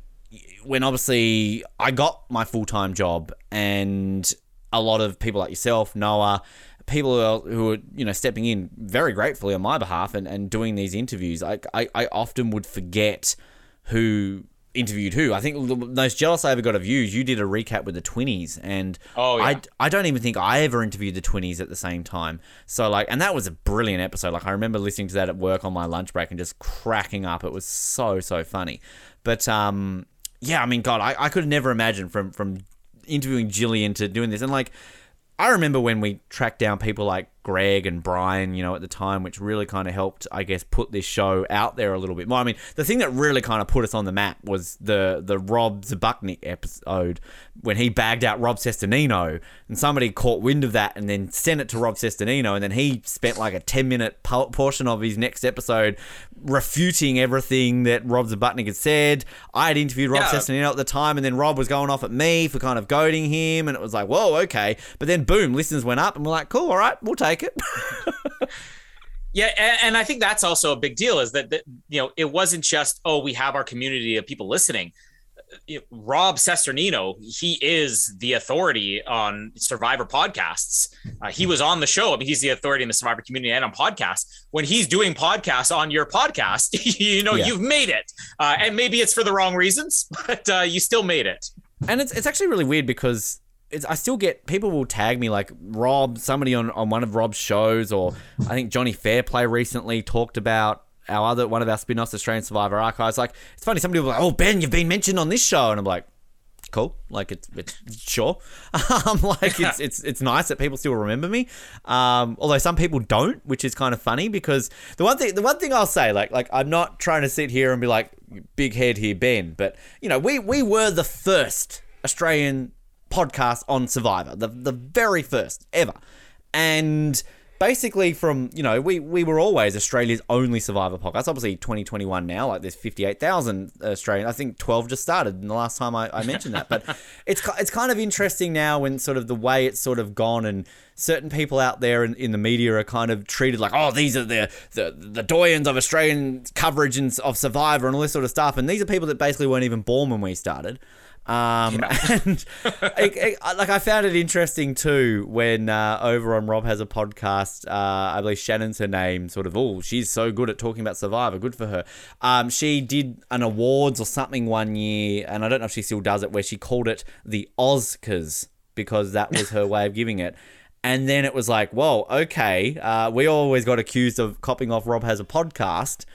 when obviously I got my full time job, and a lot of people like yourself, Noah, people who are, who are you know stepping in very gratefully on my behalf and, and doing these interviews, I, I I often would forget who interviewed who. I think the most jealous I ever got of you, is you did a recap with the Twinnies, and Oh, yeah. I I don't even think I ever interviewed the Twinnies at the same time. So like, and that was a brilliant episode. Like I remember listening to that at work on my lunch break and just cracking up. It was so so funny. But um, yeah, I mean, God, I, I could never imagine from from interviewing Gillian to doing this, and like. I remember when we tracked down people like Greg and Brian, you know, at the time, which really kind of helped, I guess, put this show out there a little bit more. I mean, the thing that really kind of put us on the map was the the Rob Zbacnik episode when he bagged out Rob Cesternino, and somebody caught wind of that and then sent it to Rob Cesternino, and then he spent like a ten minute portion of his next episode refuting everything that Rob Zbacnik had said. I had interviewed Rob Yeah. At the time, and then Rob was going off at me for kind of goading him, and it was like, whoa, okay. But then boom, listeners went up, and we're like, cool, all right, we'll take it. (laughs) Yeah, and, and I think that's also a big deal is that, that you know it wasn't just oh we have our community of people listening. You know, Rob Cesternino, he is the authority on Survivor podcasts. Uh, he was on the show. I mean, he's the authority in the Survivor community and on podcasts. When he's doing podcasts on your podcast, (laughs) you know Yeah. you've made it. Uh, and maybe it's for the wrong reasons, (laughs) but uh, you still made it. and it's, it's actually really weird because it's, I still get people will tag me like Rob, somebody on, on one of Rob's shows, or I think Johnny Fairplay recently talked about our other one of our spin-offs, Australian Survivor Archives. Like it's funny, somebody will like, "Oh Ben, you've been mentioned on this show," and I'm like, "Cool, like it's it's sure." (laughs) um, like it's it's it's nice that people still remember me. Um, although some people don't, which is kind of funny because the one thing the one thing I'll say, like like I'm not trying to sit here and be like big head here, Ben, but you know we we were the first Australian podcast on Survivor, the the very first ever, and basically from you know we we were always Australia's only Survivor podcast. Obviously, 2021 now, like there's 58,000 Australian. I think 12 just started in the last time I, I mentioned that, but (laughs) it's it's kind of interesting now when sort of the way it's sort of gone and certain people out there in, in the media are kind of treated like oh these are the the the doyens of Australian coverage and of Survivor and all this sort of stuff, and these are people that basically weren't even born when we started. Um, (laughs) and it, it- like I found it interesting too when uh, over on Rob has a podcast. Uh, I believe Shannon's her name. Sort of, oh, she's so good at talking about Survivor. Good for her. Um, she did an awards or something one year, and I don't know if she still does it, where she called it the Oscars because that was her way of giving it. And then it was like, whoa, okay. Uh, we always got accused of copying off Rob has a podcast.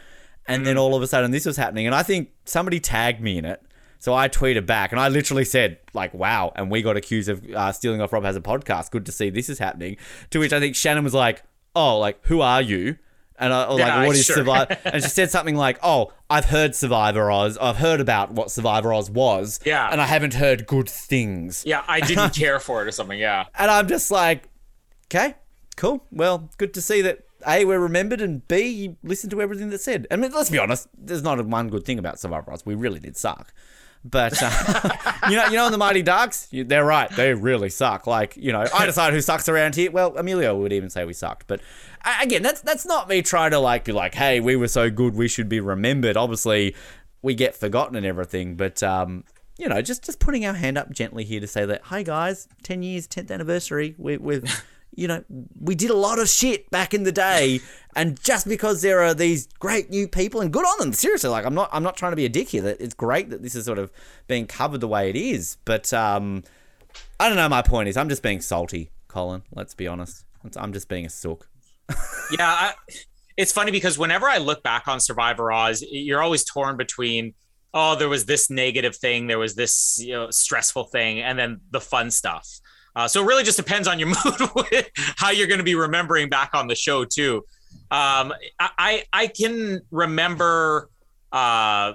And then all of a sudden this was happening. And I think somebody tagged me in it. So I tweeted back and I literally said, like, wow. And we got accused of uh, stealing off Rob has a podcast. Good to see this is happening. To which I think Shannon was like, oh, like, who are you? And I was Yeah, like, what is sure. Survivor? (laughs) and she said something like, oh, I've heard Survivor Oz. I've heard about what Survivor Oz was. Yeah. And I haven't heard good things. Yeah, I didn't (laughs) care for it or something. Yeah. And I'm just like, okay, cool. Well, good to see that A, we're remembered, and B, you listened to everything that's said. I mean, let's be honest, there's not one good thing about Survivor Oz. We really did suck. But uh, (laughs) you know, you know, in the Mighty Ducks, you, they're right. They really suck. Like, you know, I decide who sucks around here. Well, Emilio would even say we sucked. But again, that's that's not me trying to like be like, hey, we were so good, we should be remembered. Obviously, we get forgotten and everything. But um, you know, just just putting our hand up gently here to say that, hi guys, ten years, tenth anniversary. We, we've, you know, we did a lot of shit back in the day, (laughs) and just because there are these great new people, and good on them. Seriously, like I'm not, I'm not trying to be a dick here. That it's great that this is sort of being covered the way it is, but um, I don't know. My point is, I'm just being salty, Colin. Let's be honest. I'm just being a sook. (laughs) yeah I, it's funny because whenever i look back on survivor oz you're always torn between oh there was this negative thing there was this you know stressful thing and then the fun stuff uh, so it really just depends on your (laughs) mood with how you're going to be remembering back on the show too. Um, I, I can remember uh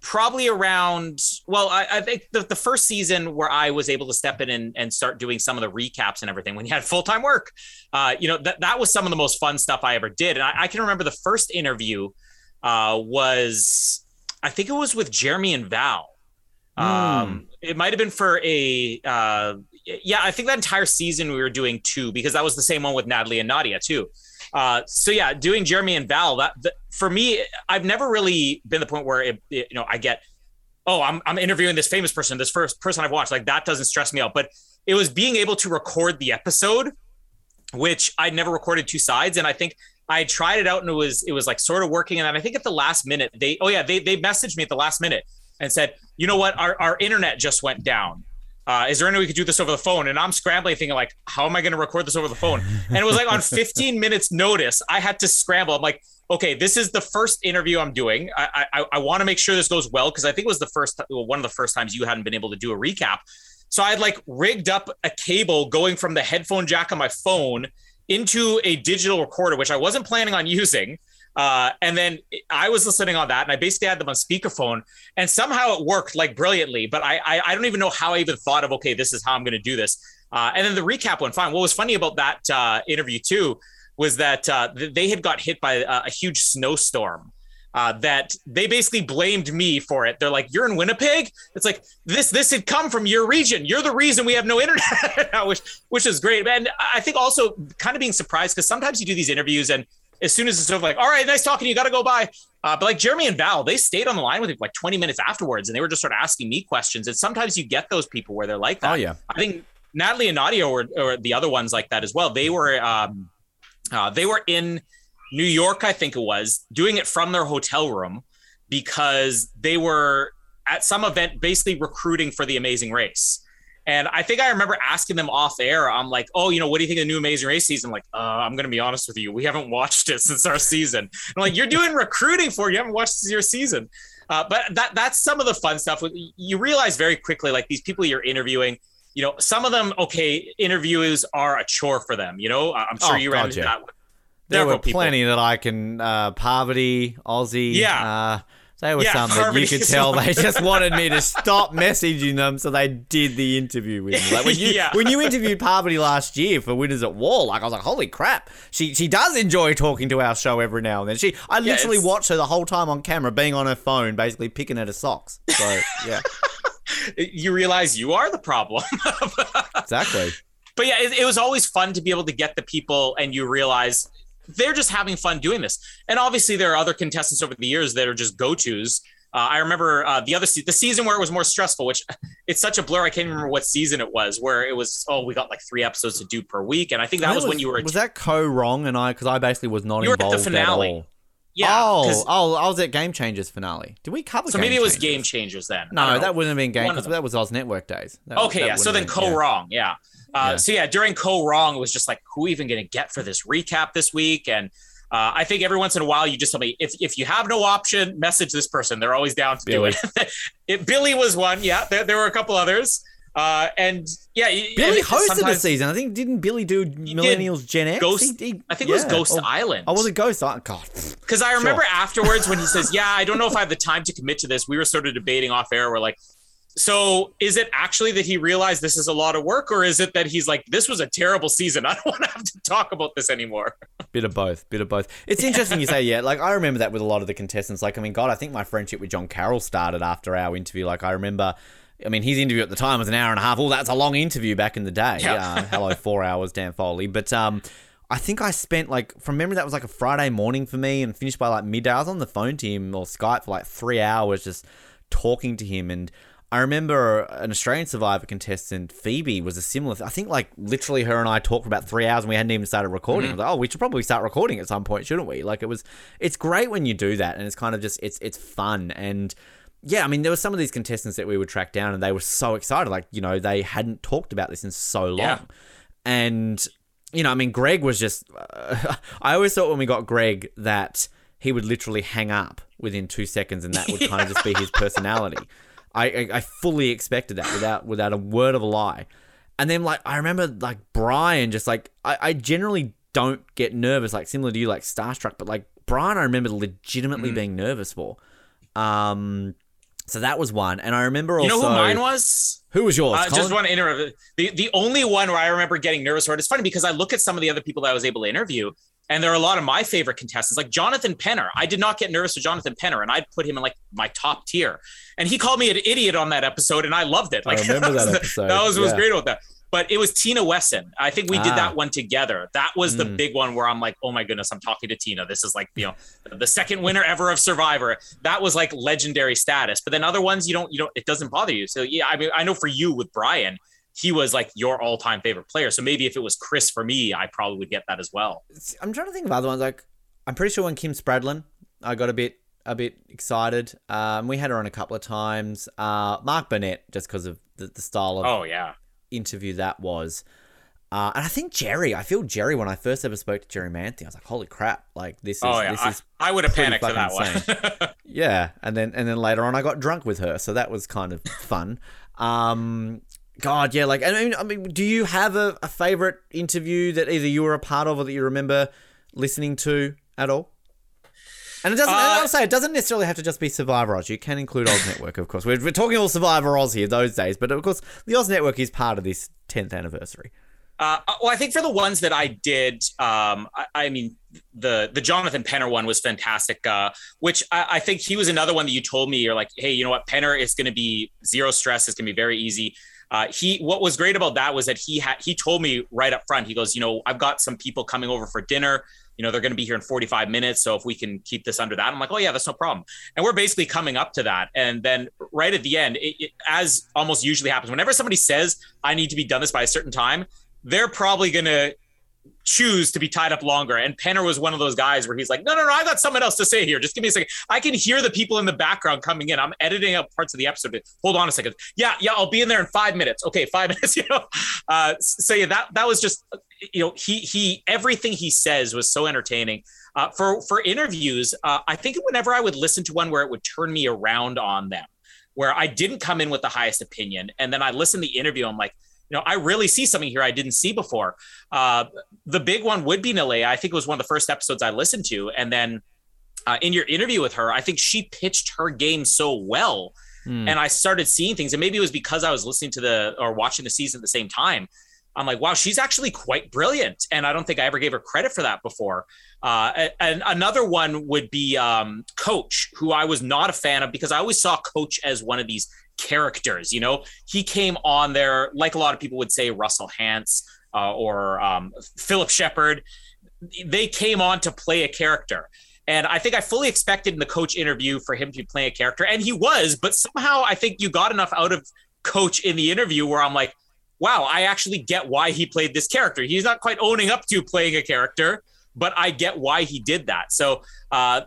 probably around well i, I think the, the first season where i was able to step in and, and start doing some of the recaps and everything when you had full-time work. Uh, you know that, that was some of the most fun stuff i ever did. And i, I can remember the first interview uh, was i think it was with jeremy and val. Um, it might have been for a uh, yeah i think that entire season we were doing two because that was the same one with natalie and nadia too uh, so yeah, doing Jeremy and Val, that, for me, I've never really been the point where it, it- you know I get, oh, I'm I'm interviewing this famous person, this first person I've watched, like that doesn't stress me out. But it was being able to record the episode, which I'd never recorded two sides, and I think I tried it out and it was it was like sort of working. And then I think at the last minute, they oh yeah, they they messaged me at the last minute and said, you know what, our our internet just went down. Uh, is there any way we could do this over the phone? And I'm scrambling, thinking like, how am I going to record this over the phone? And it was like on (laughs) 15 minutes notice, I had to scramble. I'm like, okay, this is the first interview I'm doing. I I, I want to make sure this goes well because I think it was the first well, one of the first times you hadn't been able to do a recap. So I had like rigged up a cable going from the headphone jack on my phone into a digital recorder, which I wasn't planning on using. Uh, and then I was listening on that, and I basically had them on speakerphone, and somehow it worked like brilliantly. But I, I, I don't even know how I even thought of okay, this is how I'm going to do this. Uh, and then the recap went fine. What was funny about that uh, interview too was that uh, they had got hit by a, a huge snowstorm. Uh, that they basically blamed me for it. They're like, "You're in Winnipeg." It's like this. This had come from your region. You're the reason we have no internet, (laughs) which which is great. And I think also kind of being surprised because sometimes you do these interviews and as soon as it's over, like, all right, nice talking you, got to go by. Uh, but like Jeremy and Val, they stayed on the line with me like 20 minutes afterwards, and they were just sort of asking me questions. And sometimes you get those people where they're like that. Oh, yeah. I think Natalie and Nadia were, or the other ones like that as well. They were um, uh, they were in New York, I think it was, doing it from their hotel room because they were at some event basically recruiting for the Amazing Race. And I think I remember asking them off air. I'm like, "Oh, you know, what do you think of the new Amazing Race season?" I'm like, uh, I'm going to be honest with you, we haven't watched it (laughs) since our season. I'm like, "You're doing recruiting for it. you haven't watched your season." Uh, but that that's some of the fun stuff. You realize very quickly, like these people you're interviewing, you know, some of them, okay, interviews are a chore for them. You know, I'm sure Oh, you ran God, into that. There were people. plenty that I can. Uh, Parvati, Ozzy. Yeah. Uh, they were Yeah, some that you could tell they just (laughs) wanted me to stop messaging them, so they did the interview with me. Like when you Yeah. when you interviewed Parvati last year for Winners at War, like I was like, holy crap, she she does enjoy talking to our show every now and then. She I Yeah, literally it's- watched her the whole time on camera, being on her phone, basically picking at her socks. So yeah, (laughs) You realize you are the problem. (laughs) exactly. but yeah, it, it was always fun to be able to get the people, and you realize they're just having fun doing this. And obviously, there are other contestants over the years that are just go tos. Uh, I remember uh, the other se- the season where it was more stressful, which (laughs) it's such a blur. I can't remember what season it was, where it was oh we got like three episodes to do per week, and I think that was, when you were Was that Kaôh Rōng and I because I basically was not involved. You were at the finale. at all. yeah. oh, oh, I was at Game Changers finale. Did we cover? so Game maybe it was Changers? Game Changers then. No, that wouldn't have been game because that was Oz Network days. That- Okay, that yeah. So then Kaôh Rōng, yeah. Uh, Yeah. So yeah, during Kaôh Rōng, it was just like, who even going to get for this recap this week? And uh, I think every once in a while, you just tell me if if you have no option, message this person. They're always down to Billy. do it. (laughs) it. Billy was one. Yeah, there, there were a couple others. Uh, and yeah, Billy and hosted the season. I think didn't Billy do Millennials Gen X? Ghost- He- he- I think it was. Ghost Oh, Island. Oh, was it Ghost Island? God. Because I remember Sure. afterwards when he says, (laughs) "Yeah, I don't know if I have the time to commit to this." We were sort of debating off air. We're like, "So is it actually that he realized this is a lot of work, or is it that he's like, this was a terrible season. (laughs) I don't want to have to talk about this anymore." Bit of both. Bit of both. It's interesting you say, yeah. Like, I remember that with a lot of the contestants. Like, I mean, God, I think my friendship with John Carroll started after our interview. Like, I remember, I mean, his interview at the time was an hour and a half. Well, that's a long interview back in the day. Yeah. Uh, hello, four hours, Dan Foley. But, um, I think I spent like from memory that was like a Friday morning for me and finished by like midday. I was on the phone to him or Skype for like three hours just talking to him and I remember an Australian Survivor contestant, Phoebe, was a similar. I think like literally her and I talked for about three hours and we hadn't even started recording. I was like, oh, we should probably start recording at some point, shouldn't we? Like it was, it's great when you do that and it's kind of just, it's it's fun and yeah, I mean, there were some of these contestants that we would track down and they were so excited, like you know they hadn't talked about this in so long, Yeah. and you know, I mean, Greg was just. Uh, (laughs) I always thought when we got Greg that he would literally hang up within two seconds, and that would kind of just be his (laughs) personality. I, I I fully expected that without without a word of a lie. And then like I remember like Brian just like I, I generally don't get nervous like similar to you like starstruck, but like Brian I remember legitimately Mm-hmm. being nervous for. Um, so that was one, and I remember You also know who mine was? Who was yours? Uh, just want to interrupt. The the only one where I remember getting nervous for it. It's funny because I look at some of the other people that I was able to interview, and there are a lot of my favorite contestants, like Jonathan Penner. I did not get nervous with Jonathan Penner, and I'd put him in like my top tier. And he called me an idiot on that episode, and I loved it. I Like (laughs) remember was that episode, That was what was great about that. But it was Tina Wesson. I think we did Ah. that one together. That was the Mm. big one where I'm like, oh my goodness, I'm talking to Tina. This is like, you know, the second winner ever of Survivor. That was like legendary status. But then other ones, you don't, you don't, it doesn't bother you. So yeah, I mean, I know for you with Brian, he was like your all-time favorite player. So maybe if it was Chris for me, I probably would get that as well. I'm trying to think of other ones. Like, I'm pretty sure when Kim Spradlin, I got a bit a bit excited. Um, we had her on a couple of times. Uh, Mark Burnett, just because of the, the style of Oh yeah. interview that was. Uh, and I think Jerri, I feel Jerri when I first ever spoke to Jerri Manthey, I was like, holy crap, like this is Oh yeah. this I, is I would have panicked for that one. (laughs) yeah. And then and then later on I got drunk with her, so that was kind of fun. Um God, yeah, like I mean, I mean, do you have a, a favorite interview that either you were a part of or that you remember listening to at all? And it doesn't. and Uh, I'll say it doesn't necessarily have to just be Survivor Oz. You can include Oz Network, of course. We're, we're talking all Survivor Oz here those days, but of course the Oz Network is part of this 10th anniversary. Uh, well, I think for the ones that I did, um, I, I mean, the the Jonathan Penner one was fantastic. Uh, which I, I think he was another one that you told me you're like, hey, you know what, Penner is going to be zero stress. It's going to be very easy. Uh, he what was great about that was that he had he told me right up front. He goes, you know, I've got some people coming over for dinner. You know, they're going to be here in 45 minutes. So if we can keep this under that, I'm like, oh yeah, that's no problem. And we're basically coming up to that. And then right at the end, it, it, as almost usually happens, whenever somebody says I need to be done this by a certain time, they're probably going to choose to be tied up longer. And Penner was one of those guys where he's like, no, no, no, I got something else to say here. Just give me a second. I can hear the people in the background coming in. I'm editing up parts of the episode. Hold on a second. Yeah, yeah, I'll be in there in five minutes. Okay, five (laughs) minutes. You know, uh, so yeah, that that was just, you know, he he everything he says was so entertaining. Uh, for for interviews, uh, I think whenever I would listen to one where it would turn me around on them, where I didn't come in with the highest opinion, and then I listened to the interview, I'm like, you know, I really see something here I didn't see before. Uh, the big one would be Neleh. I think it was one of the first episodes I listened to, and then uh, in your interview with her, I think she pitched her game so well, Hmm. and I started seeing things. And maybe it was because I was listening to the or watching the season at the same time. I'm like, wow, she's actually quite brilliant, and I don't think I ever gave her credit for that before. Uh, and another one would be um, Coach, who I was not a fan of because I always saw Coach as one of these characters. You know, he came on there like a lot of people would say Russell Hantz uh, or um, Phillip Sheppard. They came on to play a character. And I think I fully expected in the coach interview for him to playing a character, and he was. But somehow I think you got enough out of coach in the interview where I'm like, wow, I actually get why he played this character. He's not quite owning up to playing a character, but I get why he did that. So uh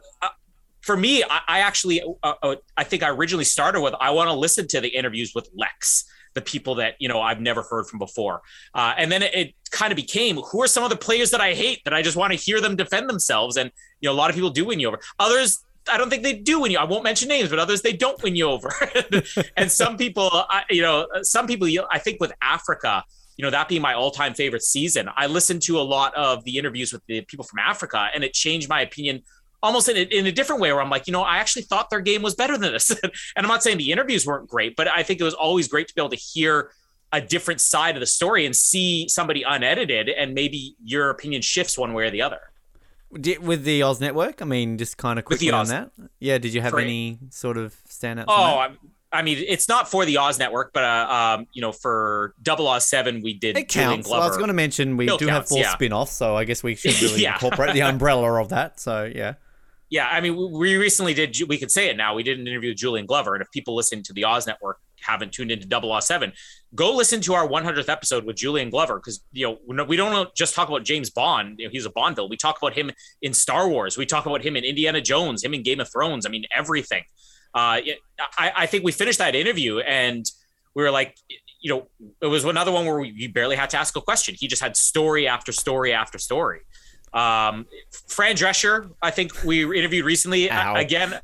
for me, I, I actually, uh, uh, I think I originally started with I want to listen to the interviews with Lex, the people that you know I've never heard from before, uh, and then it, it kind of became who are some of the players that I hate that I just want to hear them defend themselves, and you know a lot of people do win you over. Others I don't think they do win you. I won't mention names, but others they don't win you over. (laughs) and some people, I, you know, some people, I think with Africa, you know, that being my all-time favorite season, I listened to a lot of the interviews with the people from Africa, and it changed my opinion almost in a, in a different way where I'm like, you know, I actually thought their game was better than this. (laughs) and I'm not saying the interviews weren't great, but I think it was always great to be able to hear a different side of the story and see somebody unedited and maybe your opinion shifts one way or the other. With the Oz Network, I mean, just kind of quickly on Oz- that. Yeah, did you have For- any sort of standouts? Oh? I, mean, it's not for the Oz Network, but uh, um, you know, for Double Oz Seven, we did it counts. Well, I was going to mention we Still do have four yeah. spin-offs, so I guess we should (laughs) really Yeah. incorporate the umbrella of that. So yeah, Yeah, I mean, we- recently did. We could say it now. We did an interview with Julian Glover, and if people listening to the Oz Network haven't tuned into Double Oz Seven, go listen to our 100th episode with Julian Glover because you know we don't- just talk about James Bond. You know, he's a Bond villain. We talk about him in Star Wars. We talk about him in Indiana Jones. Him in Game of Thrones. I mean, everything. Uh, I, I think we finished that interview and we were like, you know, it was another one where we barely had to ask a question. He just had story after story after story. Um, Fran Drescher, I think we interviewed recently. Ow. Again, (laughs)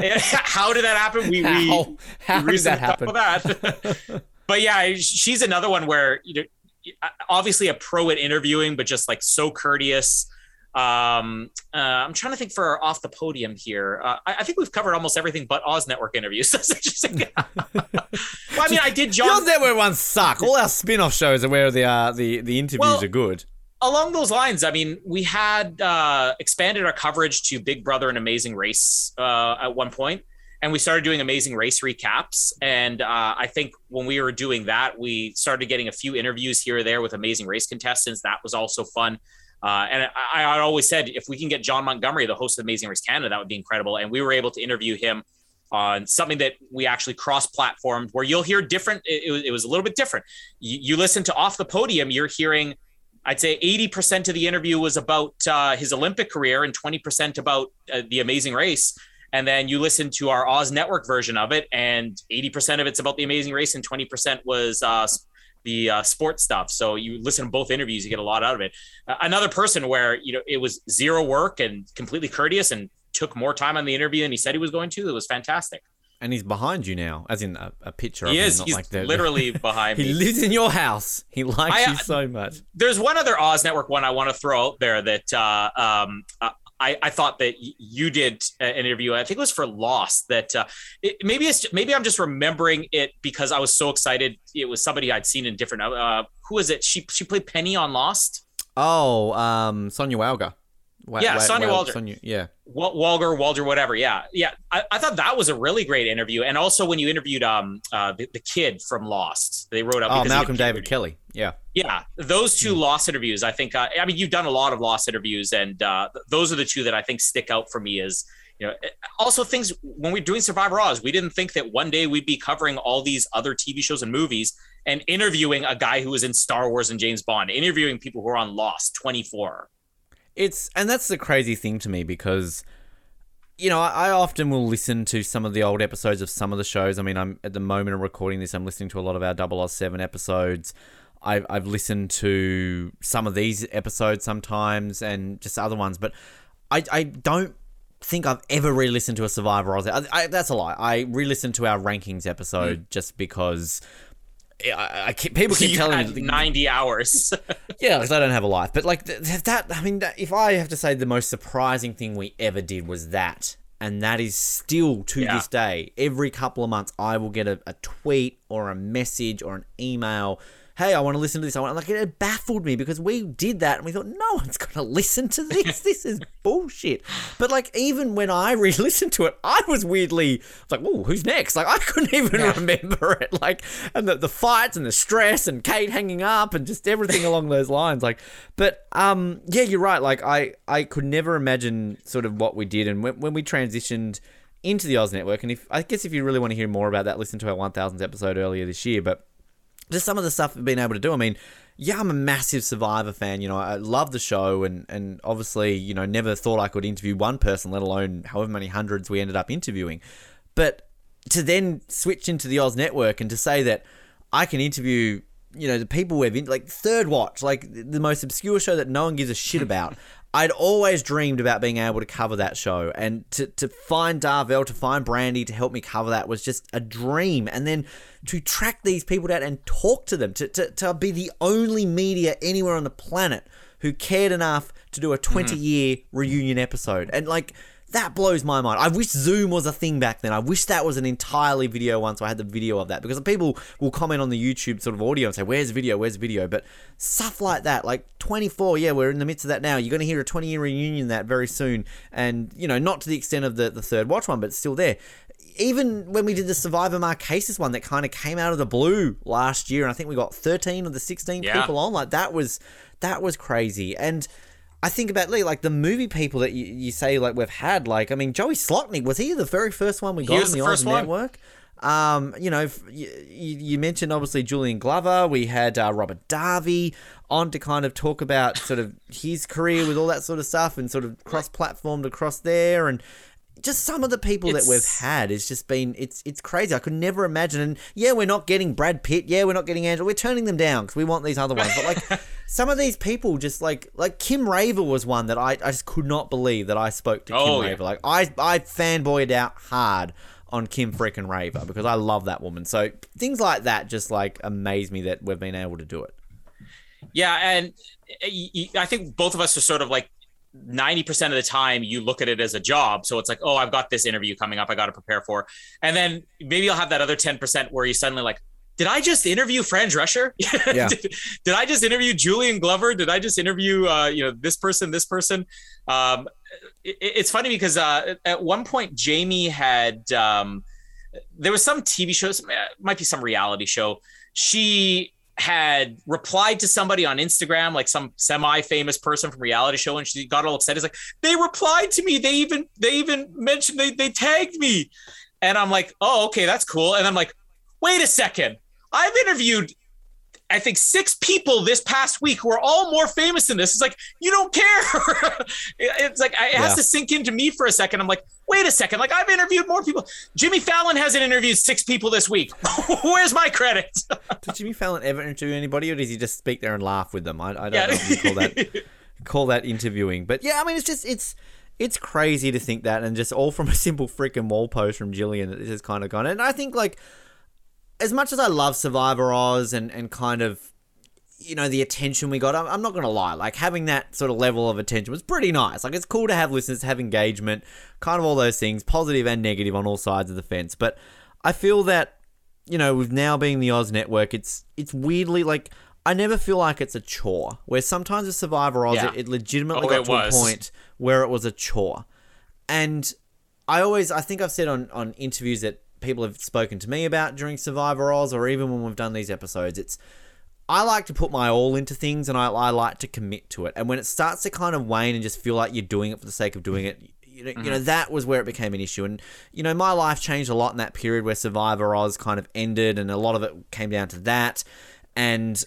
how did that happen? We, we how we did that happen? that. (laughs) but yeah, she's another one where you know, obviously a pro at interviewing, but just like so courteous. Um, uh, I'm trying to think for off the podium here. Uh, I, I think we've covered almost everything but Oz Network interviews. (laughs) That's interesting. well, I mean, I did John. Oz Network ones suck. All our spin-off shows are where the uh, the the interviews Well, are good. Along those lines, I mean, we had uh, expanded our coverage to Big Brother and Amazing Race uh, at one point, and we started doing Amazing Race recaps. And uh, I think when we were doing that, we started getting a few interviews here or there with Amazing Race contestants. That was also fun. Uh, and I, I always said if we can get John Montgomery, the host of Amazing Race Canada, that would be incredible. And we were able to interview him on something that we actually cross-platformed, where you'll hear different. It, it was, a little bit different. You, you listen to off the podium, you're hearing I'd say 80% of the interview was about uh, his Olympic career and 20% about uh, the amazing race. And then you listen to our Oz Network version of it, and 80% of it's about the amazing race, and 20% was uh, the uh, sports stuff. So you listen to both interviews, you get a lot out of it. Uh, another person where you know it was zero work and completely courteous, and took more time on the interview than he said he was going to. It was fantastic. And he's behind you now, as in a, a picture. He of him, is. not He's like the- literally (laughs) behind He me. lives in your house. He likes I, you uh, so much. there's one other Oz Network one I want to throw out there that uh, um, uh, I, I thought that you did an interview. I think it was for Lost. That uh, it, maybe it's maybe I'm just remembering it because I was so excited. It was somebody I'd seen in different. Uh, who is it? She she played Penny on Lost. Oh, um, Sonya Walger. Wa- Yeah, Wa- Sonya Wal- Walger. Sonya, yeah. Wal- Walger, Walger, whatever. Yeah, yeah. I, I thought that was a really great interview. And also when you interviewed um uh, the, the kid from Lost, they wrote up. Oh, because he had Malcolm David. Kelley. Yeah. Yeah, those two Lost interviews, I think. Uh, I mean, you've done a lot of Lost interviews, and uh, those are the two that I think stick out for me. As you know, eh, also things when we're doing Survivor Oz, we didn't think that one day we'd be covering all these other TV shows and movies and interviewing a guy who was in Star Wars and James Bond, interviewing people who are on Lost 24. It's and that's the crazy thing to me because you know, I, I often will listen to some of the old episodes of some of the shows. I mean, I'm at the moment of recording this, I'm listening to a lot of our 007 episodes. I've, I've listened to some of these episodes sometimes and just other ones, but I, I don't think I've ever re-listened to a Survivor Oz. I, I, that's a lie. I re-listened to our rankings episode mm. just because I, I keep, people keep (laughs) You telling me 90 hours. (laughs) yeah, because I don't have a life. But like th- th- that, I mean, that, if I have to say the most surprising thing we ever did was that, and that is still to Yeah. this day, every couple of months I will get a, a tweet or a message or an email hey, I want to listen to this. I want like it baffled me because we did that and we thought no one's going (laughs) to listen to this. this is bullshit. But like even when I (laughs) re-listened to it, I was weirdly like, "Oh, who's next?" Like I (laughs) couldn't even remember it. Like and the, the fights and the stress and Kate hanging up and just everything along those lines. Like, but um, yeah, you're right. Like I I could never imagine sort of what we did and when, when we transitioned into the Oz Network. And if I guess if you really want to hear more about that, listen to our 1000th episode earlier this year. But just some of the stuff we've been able to do. I mean, yeah, I'm a massive Survivor fan. You know, I love the show, and and obviously, you know, never thought I could interview one person, let alone however many hundreds we ended up interviewing. But to then switch into the Oz Network and to say that I can interview, you know, the people we've in, like Third Watch, like the most obscure show that no one gives a shit about. (laughs) I'd always dreamed about being able to cover that show, and to, to find Darvell, to find Brandy to help me cover that was just a dream. And then to track these people down and talk to them, to, to, to be the only media anywhere on the planet who cared enough to do a mm-hmm. 20 year reunion episode. And like, that blows my mind. I wish Zoom was a thing back then. I wish that was an entirely video one, so I had the video of that. Because people will comment on the YouTube sort of audio and say, Where's video? Where's video? But stuff like that, like 24, yeah, we're in the midst of that now. You're going to hear a 20 year reunion that very soon. And, you know, not to the extent of the, the third watch one, but it's still there. Even when we did the Survivor Marquesas one that kind of came out of the blue last year, and I think we got 13 of the 16 Yeah. people on, like that was that was crazy. And I think about Lee, like the movie people that you, you say like we've had, like I mean Joey Slotnick was he the very first one we got on the, the Oz network? Um, you know, f- you, you mentioned obviously Julian Glover. We had uh, Robert Darby on to kind of talk about sort of his career with all that sort of stuff and sort of cross-platformed across there and just some of the people that we've had has just been it's it's crazy. I could never imagine. And yeah, we're not getting Brad Pitt. Yeah, we're not getting Angela. We're turning them down because we want these other ones. But like (laughs) some of these people, just like like Kim Raver was one that I, I just could not believe that I spoke to Kim Oh, yeah. Raver. Like I I fanboyed out hard on Kim freaking Raver because I love that woman. So things like that just like amaze me that we've been able to do it. Yeah, and eh, I think both of us are sort of like 90% of the time you look at it as a job. So it's like, oh, I've got this interview coming up, I got to prepare for. And then maybe you'll have that other 10% where you suddenly like, did I just interview Fran Drescher? (laughs) Yeah. did, did I just interview Julian Glover? Did I just interview, uh, you know, this person, this person? Um, it, it's funny because uh, at one point Jamie had, um, there was some TV shows, might be some reality show. She had replied to somebody on Instagram, like some semi-famous person from reality show, and she got all upset. It's like they replied to me. They even they even mentioned they they tagged me, and I'm like, oh okay, that's cool. And I'm like, wait a second, I've interviewed. I think six people this past week who are all more famous than this. It's like you don't care. (laughs) it's like it has Yeah. to sink into me for a second. I'm like, wait a second. Like I've interviewed more people. Jimmy Fallon hasn't interviewed six people this week. (laughs) Where's my credit? (laughs) Did Jimmy Fallon ever interview anybody, or does he just speak there and laugh with them? I, I don't Yeah. know if you call that call that interviewing. But yeah, I mean, it's just it's it's crazy to think that, and just all from a simple freaking wall post from Gillian that this has kind of gone. And I think like as much as I love Survivor Oz and and kind of you know the attention we got, I'm, I'm not gonna lie, like having that sort of level of attention was pretty nice. Like it's cool to have listeners, to have engagement, kind of all those things, positive and negative on all sides of the fence. But I feel that you know, with now being the Oz network, it's it's weirdly like I never feel like it's a chore. Where sometimes with Survivor Oz, Yeah. it, it legitimately Oh, got it to was. a point where it was a chore. And I always, I think I've said on on interviews that people have spoken to me about during Survivor Oz, or even when we've done these episodes, it's I like to put my all into things and I, I like to commit to it. And when it starts to kind of wane and just feel like you're doing it for the sake of doing it, you know, you know mm-hmm. that was where it became an issue. And, you know, my life changed a lot in that period where Survivor Oz kind of ended and a lot of it came down to that. And,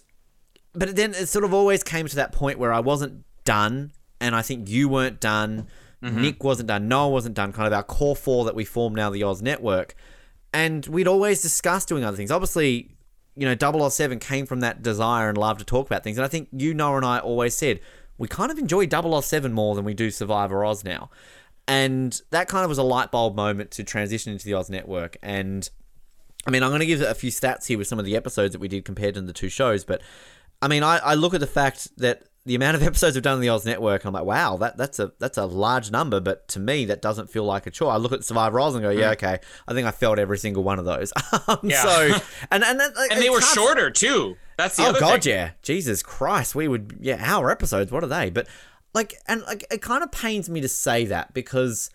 but then it sort of always came to that point where I wasn't done. And I think you weren't done. Mm-hmm. Nick wasn't done. Noah wasn't done. Kind of our core four that we formed now, the Oz Network. And we'd always discuss doing other things. Obviously, you know, 007 came from that desire and love to talk about things. And I think you, Noah, and I always said we kind of enjoy 007 more than we do Survivor Oz now. And that kind of was a light bulb moment to transition into the Oz network. And I mean, I'm going to give a few stats here with some of the episodes that we did compared to the two shows. But I mean, I, I look at the fact that the amount of (laughs) episodes we've done on the Oz Network, I'm like, wow, that that's a that's a large number, but to me that doesn't feel like a chore. I look at Survivor Oz and go, yeah, okay, I think I felt every single one of those. (laughs) Um, Yeah. So (laughs) and and that- and they were hard- shorter too. That's the oh god, thing. yeah, Jesus Christ, we would yeah, our episodes. What are they? But like, and like, it kind of pains me to say that because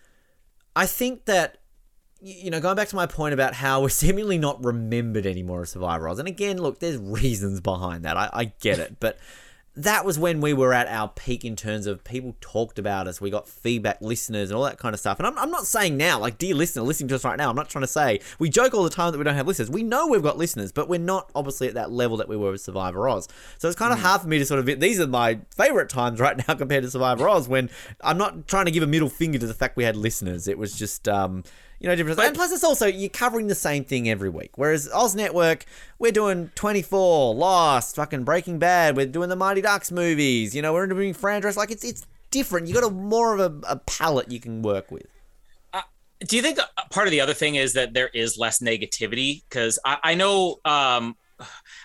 I think that you know, going back to my point about how we're seemingly not remembered anymore as Survivor Oz, and again, look, there's reasons behind that. I, I get it, but that was when we were at our peak in terms of people talked about us. We got feedback, listeners, and all that kind of stuff. And I'm, I'm not saying now, like, dear listener, listening to us right now, I'm not trying to say we joke all the time that we don't have listeners. We know we've got listeners, but we're not obviously at that level that we were with Survivor Oz. So it's kind of hard for me to sort of. These are my favorite times right now (laughs) compared to Survivor Oz when I'm not trying to give a middle finger to the fact we had listeners. It was just. um you know, different. and plus, it's also you're covering the same thing every week. Whereas Oz Network, we're doing 24, Lost, fucking Breaking Bad. We're doing the Mighty Ducks movies. You know, we're doing franchise. Like it's it's different. You got a more of a, a palette you can work with. do you think uh, part of the other thing is that there is less negativity because I, I know um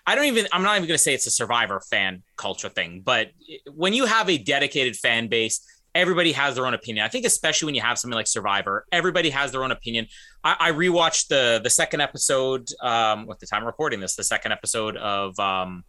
i don't even i'm not even going to say it's a survivor fan culture thing but when you have a dedicated fan base everybody has their own opinion. I think especially when you have something like survivor everybody has their own opinion. I, I rewatched the the second episode um the time recording this the second episode of um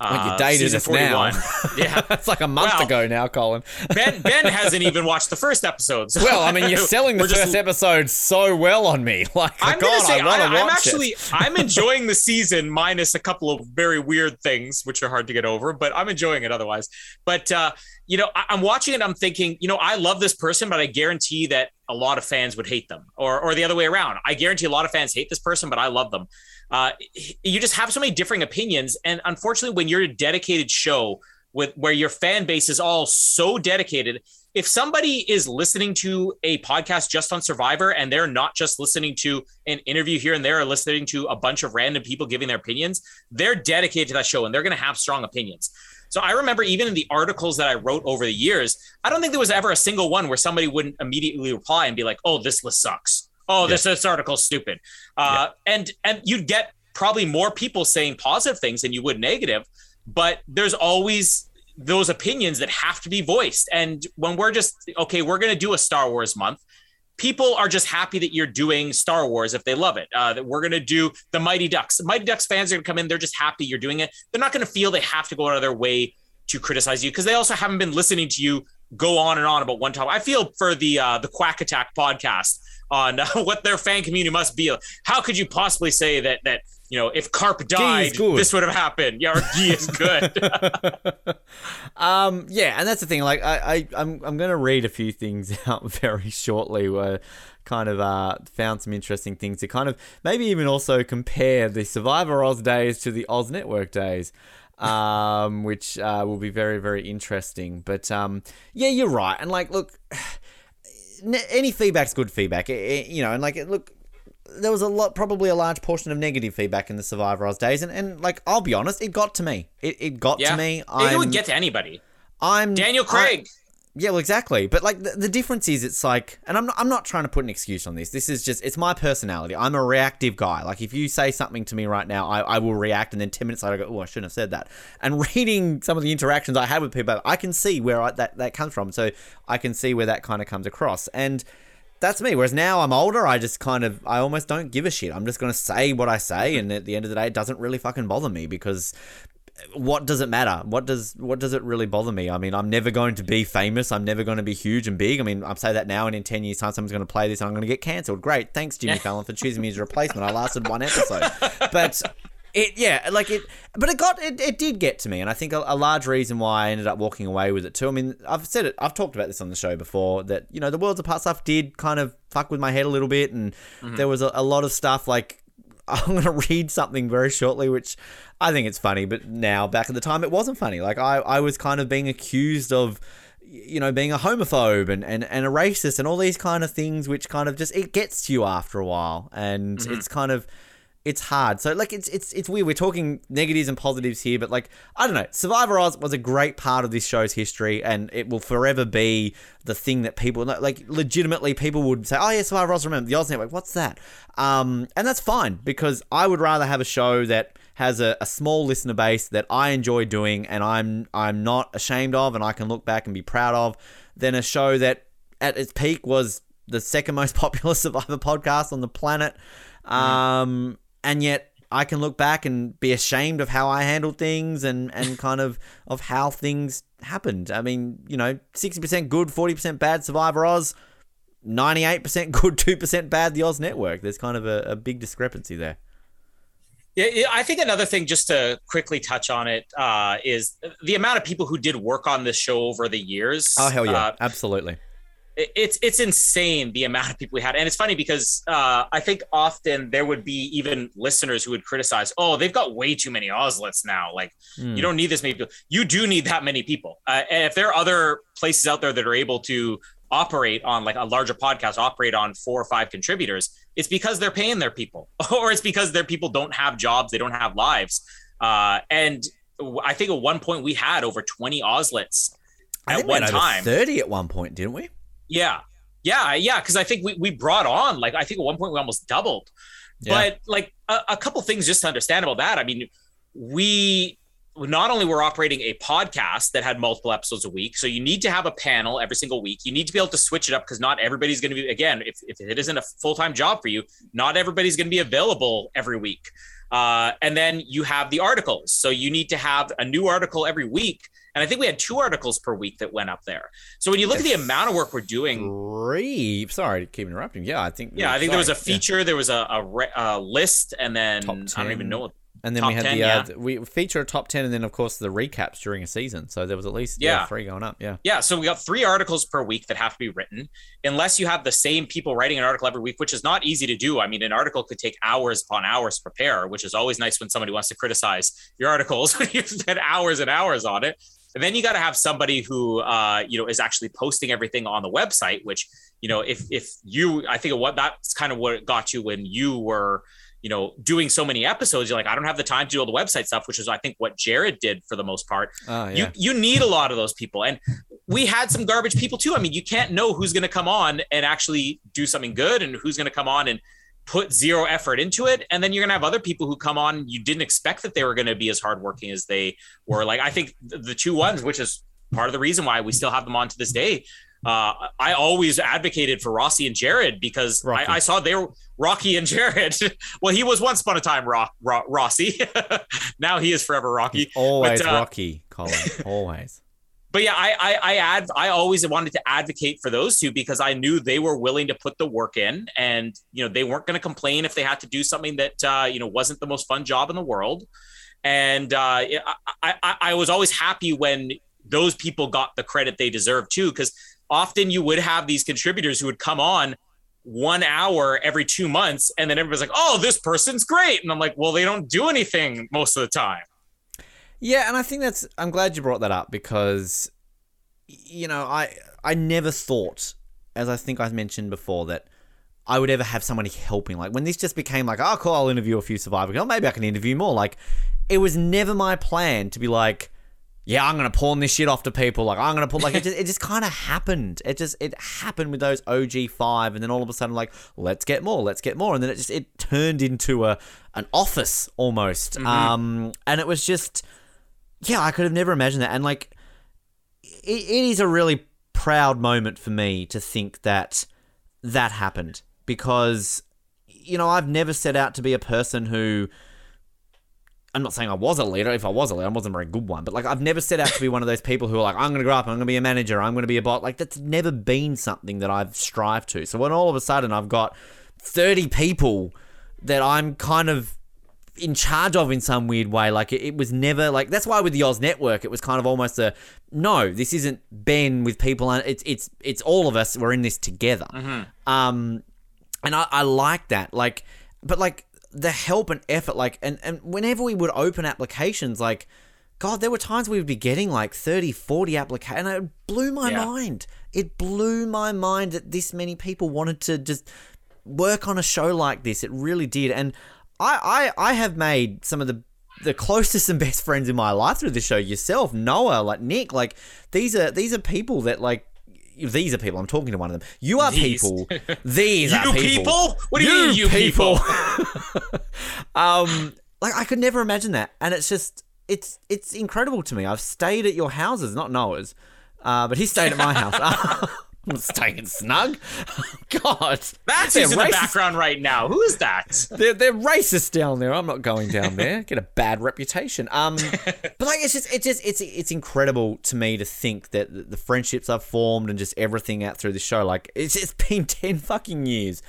Like you uh, dated us now. 41. (laughs) yeah it's like a month Well, ago now, Colin. ben ben (laughs) hasn't even watched the first episode so Well, I mean, you're (laughs) selling the first episode so well on me. Like, I'm God, say I want to watch am actually it. I'm enjoying the season minus a couple of very weird things which are hard to get over, but I'm enjoying it otherwise. But uh, you know, I, I'm watching it. I'm thinking, you know, I love this person, but I guarantee that a lot of fans would hate them, or or the other way around. I guarantee a lot of fans hate this person, but I love them. Uh, you just have so many differing opinions, and unfortunately, when you're a dedicated show with where your fan base is all so dedicated if somebody is listening to a podcast just on survivor and they're not just listening to an interview here and there or listening to a bunch of random people giving their opinions they're dedicated to that show and they're going to have strong opinions so i remember even in the articles that i wrote over the years i don't think there was ever a single one where somebody wouldn't immediately reply and be like oh this list sucks. Oh this, this article's stupid. Uh, and and you'd get probably more people saying positive things than you would negative but there's always those opinions that have to be voiced. And when we're just, okay, we're going to do a Star Wars month, people are just happy that you're doing Star Wars if they love it. Uh, that we're going to do the Mighty Ducks. The Mighty Ducks fans are going to come in, they're just happy you're doing it. They're not going to feel they have to go out of their way to criticize you because they also haven't been listening to you go on and on about one topic. I feel for the uh, the Quack Attack podcast on uh, (laughs) what their fan community must be. How could you possibly say that that you know if Carp died, this would have happened? Yeah, (laughs) Gee is good. (laughs) Um, yeah, and that's the thing. Like, I, I, I'm, I'm going to read a few things out very shortly. Where kind of uh, found some interesting things to kind of maybe even also compare the Survivor Oz days to the Oz Network days. (laughs) Um, which uh, will be very, very interesting. But um, yeah, you're right. And like, look, (sighs) any feedback's good feedback. Eh, you know, and like, look, there was a lot, probably a large portion of negative feedback in the Survivor Oz days, and, and like, I'll be honest, it got to me. It, it got yeah, to me. it I'm, would get to anybody. I'm Daniel I- Craig. Yeah, well, exactly. But like the, the difference is, it's like, and I'm not, I'm not trying to put an excuse on this. This is just, it's my personality. I'm a reactive guy. Like if you say something to me right now, I, I will react, and then ten minutes later, I go, oh, I shouldn't have said that. And (laughs) reading some of the interactions I had with people, I can see where I, that that comes from. So I can see where that kind of comes across, and that's me. Whereas now I'm older, I just kind of, I almost don't give a shit. I'm just gonna say what I say, and at the end of the day, it doesn't really fucking bother me because what does it matter? What does what does it really bother me? I mean, I'm never going to be famous. I'm never going to be huge and big. I mean, I say that now, and in ten years' time, someone's going to play this, and I'm going to get cancelled. Great, thanks, Jimmy Fallon, for choosing me as a (laughs) replacement. I lasted one episode, but it, yeah, like it, but it got it, it did get to me, and I think a, a large reason why I ended up walking away with it too. I mean, I've said it, I've talked about this on the show before that you know the worlds apart stuff did kind of fuck with my head a little bit, and mm-hmm. there was a, a lot of stuff like I'm going (laughs) to read something very shortly, which I think it's funny, but now back at the time it wasn't funny. Like I, I was kind of being accused of, you know, being a homophobe and, and, and a racist and all these kind of things, which kind of just, it gets to you after a while. And mm-hmm. it's kind of, it's hard. So like it's it's it's weird. We're talking negatives and positives here, but like I don't know. Survivor Oz was a great part of this show's history, and it will forever be the thing that people like. Legitimately, people would say, "Oh yeah, Survivor Oz." Remember the Oz Network? What's that? Um, and that's fine because I would rather have a show that has a, a small listener base that I enjoy doing and I'm I'm not ashamed of and I can look back and be proud of than a show that at its peak was the second most (laughs) popular Survivor podcast on the planet. Um, and yet I can look back and be ashamed of how I handled things and, and (laughs) kind of of how things happened. I mean, you know, 60% good, 40% bad Survivor Oz, 98% (laughs) good, 2% bad the Oz Network. There's kind of a, a big discrepancy there. Yeah, yeah, I think another thing, just to quickly touch on it, uh, is the amount of people who did work on this show over the years. Oh, hell yeah. Uh, Absolutely. It- it's it's insane the amount of people we had, and it's funny because uh, I think often there would be even listeners who would criticize, "Oh, they've got way too many Ozlets now. Like, Hmm. you don't need this many people. You do need that many people. Uh, and if there are other places out there that are able to operate on like a larger podcast, operate on four or five contributors, it's because they're paying their people, (laughs) or it's because their people don't have jobs, they don't have lives. Uh, and I think at one point we had over 20 Ozlets at one time. 30 at one point, didn't we? Yeah. Yeah. Yeah. Cause I think we, we brought on, like, I think at one point we almost doubled. Yeah. But like a, a couple things just to understand about that. I mean, we not only were operating a podcast that had multiple episodes a week, so you need to have a panel every single week. You need to be able to switch it up because not everybody's going to be, again, if, if it isn't a full time job for you, not everybody's going to be available every week. Uh, and then you have the articles. So you need to have a new article every week. And I think we had two articles per week that went up there. So when you look at the amount of work we're doing, Three. Sorry to keep interrupting. Yeah, I think. yeah, I think there was a sorry. Yeah. feature, there was a, a, re- a list, and then I don't even know what. And then Top we had 10, the uh, we feature a top ten, and then of course the recaps during a season. So there was at least yeah, Yeah. three going up. Yeah, Yeah, so we got three articles per week that have to be written, unless you have the same people writing an article every week, which is not easy to do. I mean, an article could take hours upon hours to prepare, which is always nice when somebody wants to criticize your articles (laughs) when you've spent hours and hours on it. And then you got to have somebody who, uh, you know, is actually posting everything on the website. Which, you know, if if you, I think what that's kind of what got you when you were, you know, doing so many episodes. You're like, I don't have the time to do all the website stuff, which is I think what Jared did for the most part oh you you need a lot of those people and we had some garbage people too i mean you can't know who's going to come on and actually do something good and who's going to come on and put zero effort into it and then you're going to have other people who come on you didn't expect that they were going to be as hardworking as they were like i think the two ones which is part of the reason why we still have them on to this day uh, I always advocated for Rossi and Jared because. I, I saw they were Rocky and Jared. (laughs) well, he was once upon a time Rock, Ro- Rossi. (laughs) now he is forever Rocky. Always But, uh, Rocky, Colin. (laughs) Always. But yeah, I I I I always wanted to advocate for those two because I knew they were willing to put the work in, and you know they weren't going to complain if they had to do something that uh, you know wasn't the most fun job in the world. And uh, I, I I was always happy when those people got the credit they deserve too, because often you would have these contributors who would come on one hour every two months, and then everybody's like, "Oh, this person's great," and I'm like, "Well, they don't do anything most of the time." Yeah, and I think that's. I'm glad you brought that up because, you know, I I never thought, as I think I mentioned before, that I would ever have somebody helping. Like when this just became like, oh, cool, I'll interview a few survivors. Oh, maybe I can interview more. Like, it was never my plan to be like, yeah, I'm gonna pawn this shit off to people. Like, I'm gonna put like it just, it just kind of happened. It just it happened with those OG five, and then all of a sudden, like, let's get more, let's get more, and then it just it turned into a an office almost. Um, and it was just yeah, I could have never imagined that. And like, it, it is a really proud moment for me to think that that happened because, you know, I've never set out to be a person who. I'm not saying I was a leader. If I was a leader, I wasn't a very good one. But like, I've never set out to be one of those people who are like, I'm going to grow up, I'm going to be a manager, I'm going to be a bot. Like, that's never been something that I've strived to. So when all of a sudden I've got 30 people that I'm kind of in charge of in some weird way. Like it, it was never like that's why with the Oz Network, it was kind of almost a no. This isn't Ben with people. and It's it's it's all of us. We're in this together. Um, and I, I like that. Like, but like the help and effort. Like, and and whenever we would open applications, like. God, there were times we would be getting like 30, 40 applications, and it blew my Yeah. mind. It blew my mind that this many people wanted to just work on a show like this. It really did. And I, I, I have made some of the the closest and best friends in my life through the show. Yourself, Noah, like Nick, like these are these are people that like these are people. I'm talking to one of them. You are These. people. (laughs) These are You people. people? What do you mean, you people? (laughs) um, like I could never imagine that, and it's just it's it's incredible to me. I've stayed at your houses, not Noah's, uh, but he stayed at my house. (laughs) I'm staying snug. (laughs) God, That's in the background right now. Who is that? they're they're racist down there. I'm not going down there. Get a bad reputation. Um, (laughs) but like it's just it's just it's it's incredible to me to think that the- the friendships I've formed and just everything out through the show. Like it's it's been (laughs) ten fucking years,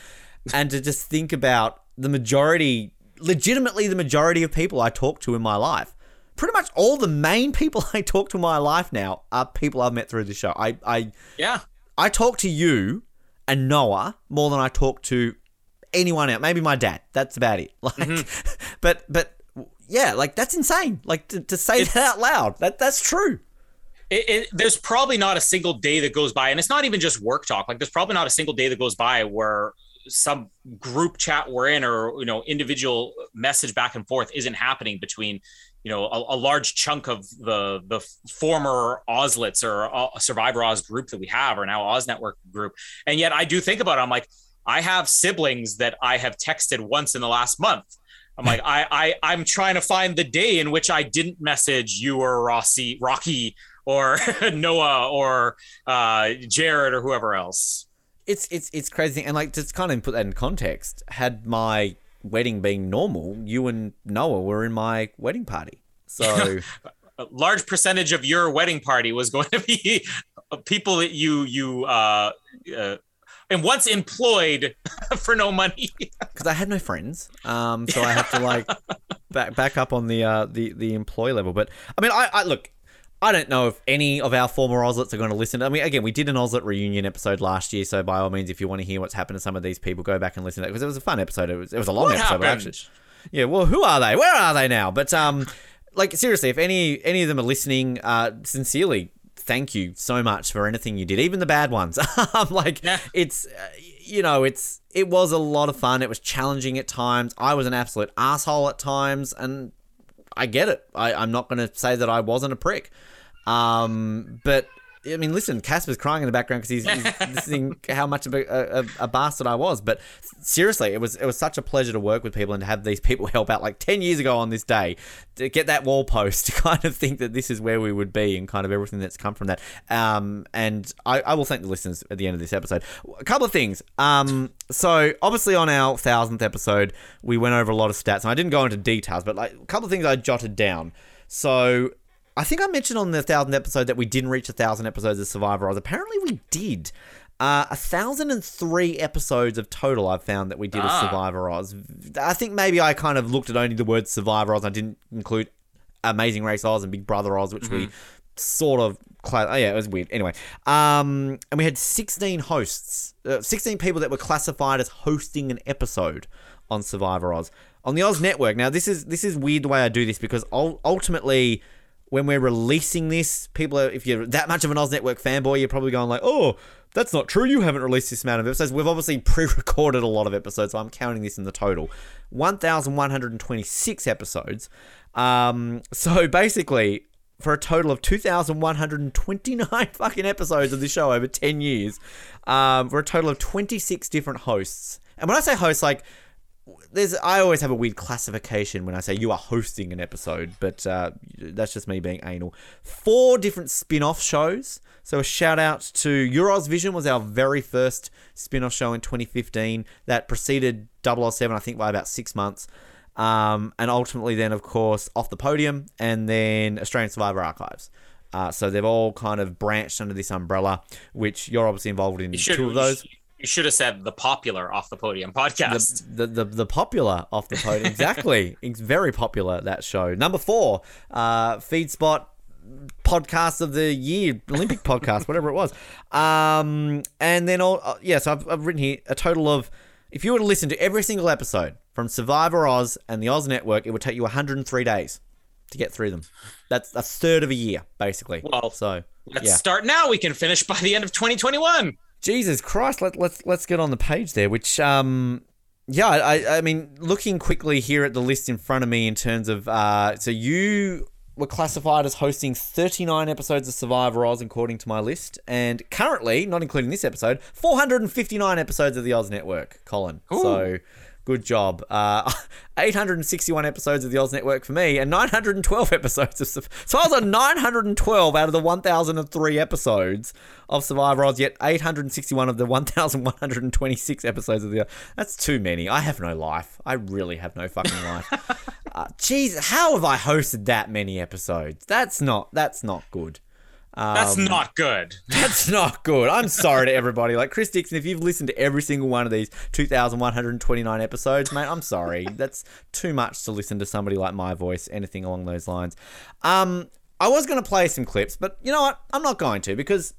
and to just think about the majority, legitimately the majority of people I talk to in my life. Pretty much all the main people I talk to in my life now are people I've met through the show. I I Yeah. I talk to you and Noah more than I talk to anyone else. Maybe my dad. That's about it. (laughs) Like, mm-hmm. but but yeah, like that's insane. Like to, to say that out loud. That that's true. it, it, there's probably not a single day that goes by, and it's not even just work talk. Like there's probably not a single day that goes by where some group chat we're in or you know individual message back and forth isn't happening between you know a, a large chunk of the the former Ozlets or uh, Survivor Oz group that we have or now Oz Network group, and yet I do think about it. I'm like I have siblings that I have texted once in the last month. I'm like, I, I, I'm trying to find the day in which I didn't message you or Rossi, Rocky, or (laughs) Noah, or uh, Jared, or whoever else. It's it's it's crazy. And like to kind of put that in context, had my wedding been normal, you and Noah were in my wedding party. So (laughs) A large percentage of your wedding party was going to be (laughs) people that you you uh, uh, and once employed (laughs) for no money. because I had no friends, um, so I have to like back back up on the uh, the the employee level. But I mean, I, I look, I don't know if any of our former Ozlets are going to listen. I mean, again, we did an Ozlet reunion episode last year, so by all means, if you want to hear what's happened to some of these people, go back and listen to it because it was a fun episode. It was it was a long What episode, actually. Yeah, well, who are they? Where are they now? But um, like seriously, if any any of them are listening, uh, sincerely, thank you so much for anything you did, even the bad ones. I'm (laughs) like, Yeah. it's uh, you know, it's it was a lot of fun. It was challenging at times. I was an absolute asshole at times, and I get it. I, I'm not going to say that I wasn't a prick. Um, but I mean, listen, Casper's crying in the background because he's, he's (laughs) listening how much of a, a, a bastard I was. But seriously, it was it was such a pleasure to work with people and to have these people (laughs) help out. Like ten years ago on this day, to get that wall post (laughs) to kind of think that this is where we would be and kind of everything that's come from that. Um, and I, I will thank the listeners at the end of this episode. A couple of things. Um, so obviously on our thousandth episode, we went over a lot of stats, and I didn't go into details, but like a couple of things I jotted down. So I think I mentioned on the thousandth episode that we didn't reach a thousand episodes of Survivor Oz. Apparently, we did. Uh, a thousand and three episodes of total. I've found that we did of Ah. Survivor Oz. I think maybe I kind of looked at only the word Survivor Oz. I didn't include Amazing Race Oz and Big Brother Oz, which we sort of. Cla- oh yeah, it was weird. Anyway, um, and we had sixteen hosts, uh, sixteen people that were classified as hosting an episode on Survivor Oz on the Oz Network. Now this is this is weird the way I do this because ultimately when we're releasing this, people are, if you're that much of an Oz Network fanboy, you're probably going like, oh, that's not true. You haven't released this amount of episodes. We've obviously (laughs) pre-recorded a lot of episodes, so I'm counting this in the total. 1,126 episodes. Um, so (laughs) basically, for a total of 2,129 (laughs) fucking episodes of the show over 10 years, um, for a total of 26 different hosts. And when I say hosts, like, there's I always have a weird classification when I say you are hosting an episode, but uh, that's just me being anal. Four different spin-off shows. So a shout out to Euros Vision was our very first spin-off show in 2015 that preceded 007 I think by about 6 months. Um, and ultimately then of course Off the Podium and then Australian Survivor Archives. Uh, so they've all kind of branched under this umbrella, which you're obviously involved in two of those. You should have said the popular off the podium podcast. the, the, the, the popular off the podium. Exactly. (laughs) it's very popular, that show. Number four, uh, Feedspot podcast of the year, Olympic podcast, whatever it was. Um, and then, all, uh, yes, I've, I've written here a total of, if you were to listen to every single episode from Survivor Oz and the Oz Network, it would take you 103 days to get through them. That's a third of a year, basically. Well, so, Let's yeah. start now. We can finish by the end of 2021. Jesus Christ, let, let's let's get on the page there. Which, um, yeah, I I mean, looking quickly here at the list in front of me in terms of, uh, so you were classified as hosting 39 episodes of Survivor Oz, according to my list, and currently, not including this episode, 459 episodes of the Oz Network, Colin. So. Good job. Uh, (laughs) 861 episodes of the Oz Network for me, and 912 episodes of. Sur- So I was on 912 out of the 1,003 episodes of Survivor Oz, yet 861 of the 1,126 episodes of the. That's too many. I have no life. I really have no fucking life. (laughs) uh, Jeez, how have I hosted that many episodes? That's not. That's not good. That's not good. (laughs) That's not good. I'm sorry to everybody. Like Chris Dixon, if you've listened to every single one of these 2,129 episodes, mate, I'm sorry. That's too much to listen to somebody like my voice, anything along those lines. Um, I was going to play some clips, but you know what? I'm not going to because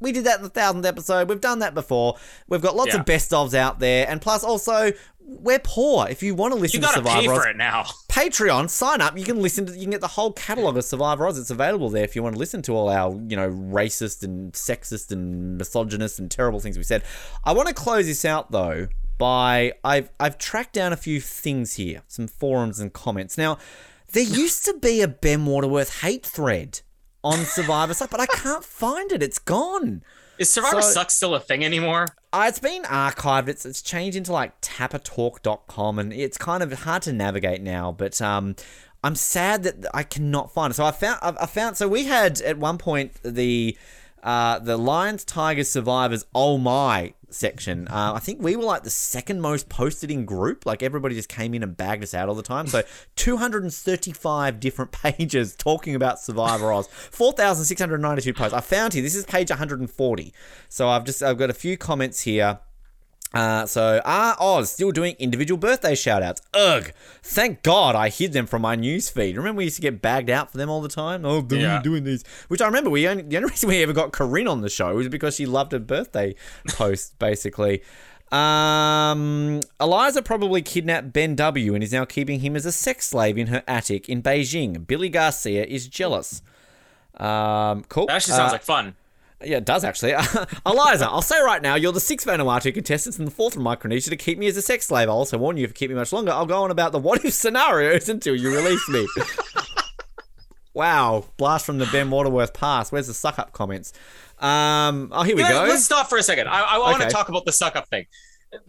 we did that in the thousandth episode. We've done that before. We've got lots Yeah. of best ofs out there, and plus also we're poor. If you want to listen to gotta Survivor, pay Oz- for it now. (laughs) Patreon, sign up. You can listen to, you can get the whole catalog of Survivor Oz. It's available there if you want to listen to all our, you know, racist and sexist and misogynist and terrible things we said. I want to close this out though by I've I've tracked down a few things here, some forums and comments. Now, there (laughs) used to be a Ben Waterworth hate thread on Survivor site, but I can't find it. It's gone. Is Survivor So- Suck still a thing anymore? Uh, it's been archived. It's it's changed into like tapatalk.com and it's kind of hard to navigate now, but um I'm sad that I cannot find it. So I found I I found so we had at one point the uh, the Lions, Tigers, Survivors, oh my section. Uh, I think we were like the second most posted in group. Like everybody just came in and bagged us out all the time. So (laughs) 235 different (laughs) pages talking about Survivor Oz. 4,692 posts. I found here. This is page 140. So I've just I've got a few comments here. Uh, so, ah, Oz still doing individual birthday shoutouts? Ugh. Thank God I hid them from my newsfeed. Remember we used to get bagged out for them all the time? Oh, doing, Yeah. doing these. Which I remember we only, the only (laughs) reason we ever got Corinne on the show was because she loved her birthday post, (laughs) basically. Um, Eliza probably kidnapped Ben W. and is now keeping him as a sex slave in her attic in Beijing. Billy Garcia is jealous. Um, cool. That actually sounds Uh, like fun. Yeah, it does actually. (laughs) Eliza, I'll say right now, you're the sixth Vanuatu contestants and the fourth from Micronesia to keep me as a sex slave. I'll also warn you if you keep me much longer, I'll go on about the what if (laughs) scenarios until you release me. (laughs) wow, blast from the Ben Waterworth pass. Where's the suck up comments? Um, oh, here we go. Let's stop for a second. I, I want Okay. to talk about the suck up thing.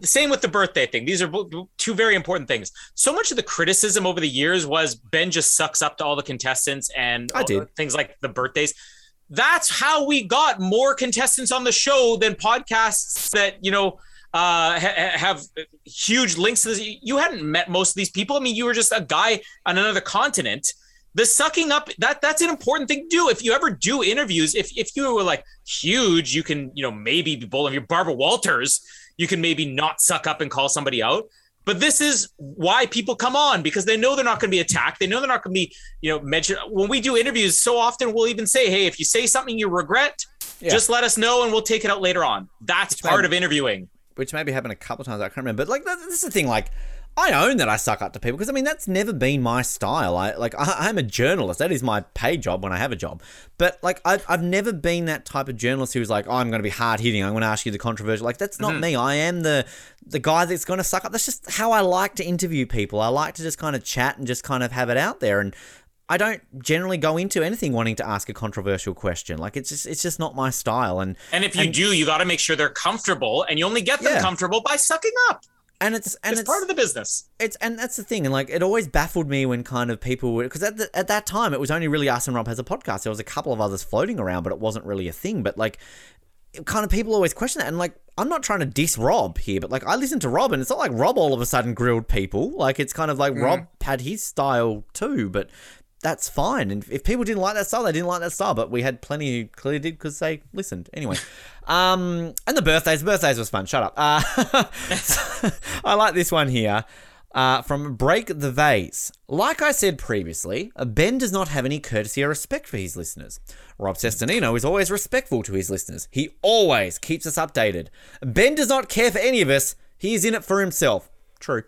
The same with the birthday thing. These are two very important things. So much of the criticism over the years was Ben just sucks up to all the contestants and I did. things like the birthdays. That's how we got more contestants on the show than podcasts that you know uh, ha- ha- have huge links to this. You hadn't met most of these people. I mean, you were just a guy on another continent. The sucking up that that's an important thing to do. If you ever do interviews, if if you were like huge, you can you know maybe be bold. If you're Barbara Walters, you can maybe not suck up and call somebody out. But this is why people come on because they know they're not going to be attacked. They know they're not going to be, you know, mentioned. When we do interviews, so often we'll even say, "Hey, if you say something you regret, Yeah. just let us know and we'll take it out later on." That's part of interviewing. which maybe happened a couple times. I can't remember. But like, this is the thing. Like, I own that I suck up to people because I mean that's never been my style. I like I, I'm a journalist. That is my pay job when I have a job. But like I've, I've never been that type of journalist who's like, oh, I'm going to be hard hitting. I'm going to ask you the controversial. Like that's not mm-hmm. me. I am the the guy that's going to suck up. That's just how I like to interview people. I like to just kind of chat and just kind of have it out there and. I don't generally go into anything wanting to ask a controversial question. Like it's just it's just not my style. And And if you do, you got to make sure they're comfortable, and you only get them Yeah. comfortable by sucking up. And it's and it's, it's part of the business. it's and that's the thing, and like it always baffled me when kind of people because at the, at that time it was only really us and Rob has a podcast. There was a couple of others floating around, but it wasn't really a thing. But like, kind of people always question that, and like I'm not trying to diss Rob here, but like I listen to Rob, and it's not like Rob all of a sudden grilled people. Like it's kind of like mm. Rob had his style too, but. That's fine, and if people didn't like that style, they didn't like that style. But we had plenty who clearly did because they listened anyway. (laughs) Um, and the birthdays, birthdays was fun. Shut up. Uh, (laughs) I like this one here. Uh, from Break the Vase. Like I said previously, Ben does not have any courtesy or respect for his listeners. Rob Cesternino is always respectful to his listeners. He always keeps us updated. Ben does not care for any of us. He is in it for himself. True.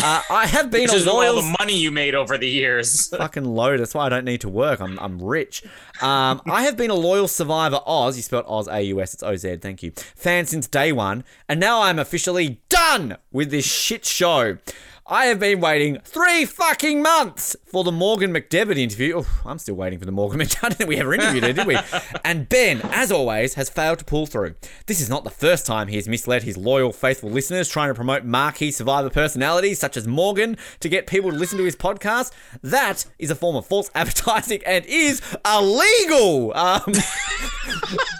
Uh, I have been Which a is all the money you made over the years. (laughs) fucking load. That's why I don't need to work. I'm, I'm rich. Um, I have been a loyal survivor Oz. You spelled Oz A U S. It's O Z. Thank you. Fan since day one, and now I'm officially done with this shit show. I have been waiting three fucking months for the Morgan McDevitt interview. Oh, I'm still waiting for the Morgan (laughs) McDevitt. I don't think we ever interviewed her, did we? (laughs) And Ben, as always, has failed to pull through. This is not the first time he has misled his loyal, faithful listeners trying to promote marquee survivor personalities such as Morgan to get people to listen to his podcast. That is a form of false (laughs) advertising and is illegal. Um,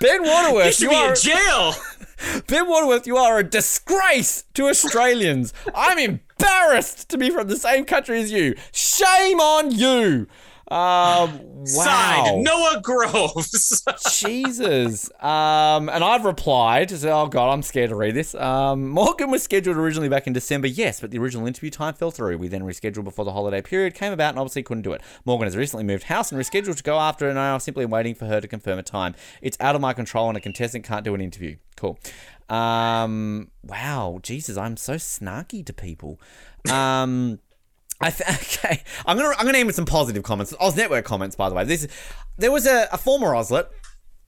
ben You Waterworth, should you be are, in jail. Ben Waterworth, you are a disgrace to Australians. I'm embarrassed to be from the same country as you. Shame on you. Um, wow. Signed, Noah Groves. (laughs) Jesus. Um, and I've replied, so, oh God, I'm scared to read this. Um, Morgan was scheduled originally back in December, yes, but the original interview time fell through. We then rescheduled before the holiday period came about and obviously couldn't do it. Morgan has recently moved house and rescheduled to go after, and I'm simply waiting for her to confirm a time. It's out of my control, and a contestant can't do an interview. Cool. Um, wow, Jesus, I'm so snarky to people. Um, I th- (laughs) okay. I'm gonna I'm gonna with some positive comments. Oz Network comments, by the way. This there was a, a former Ozlet.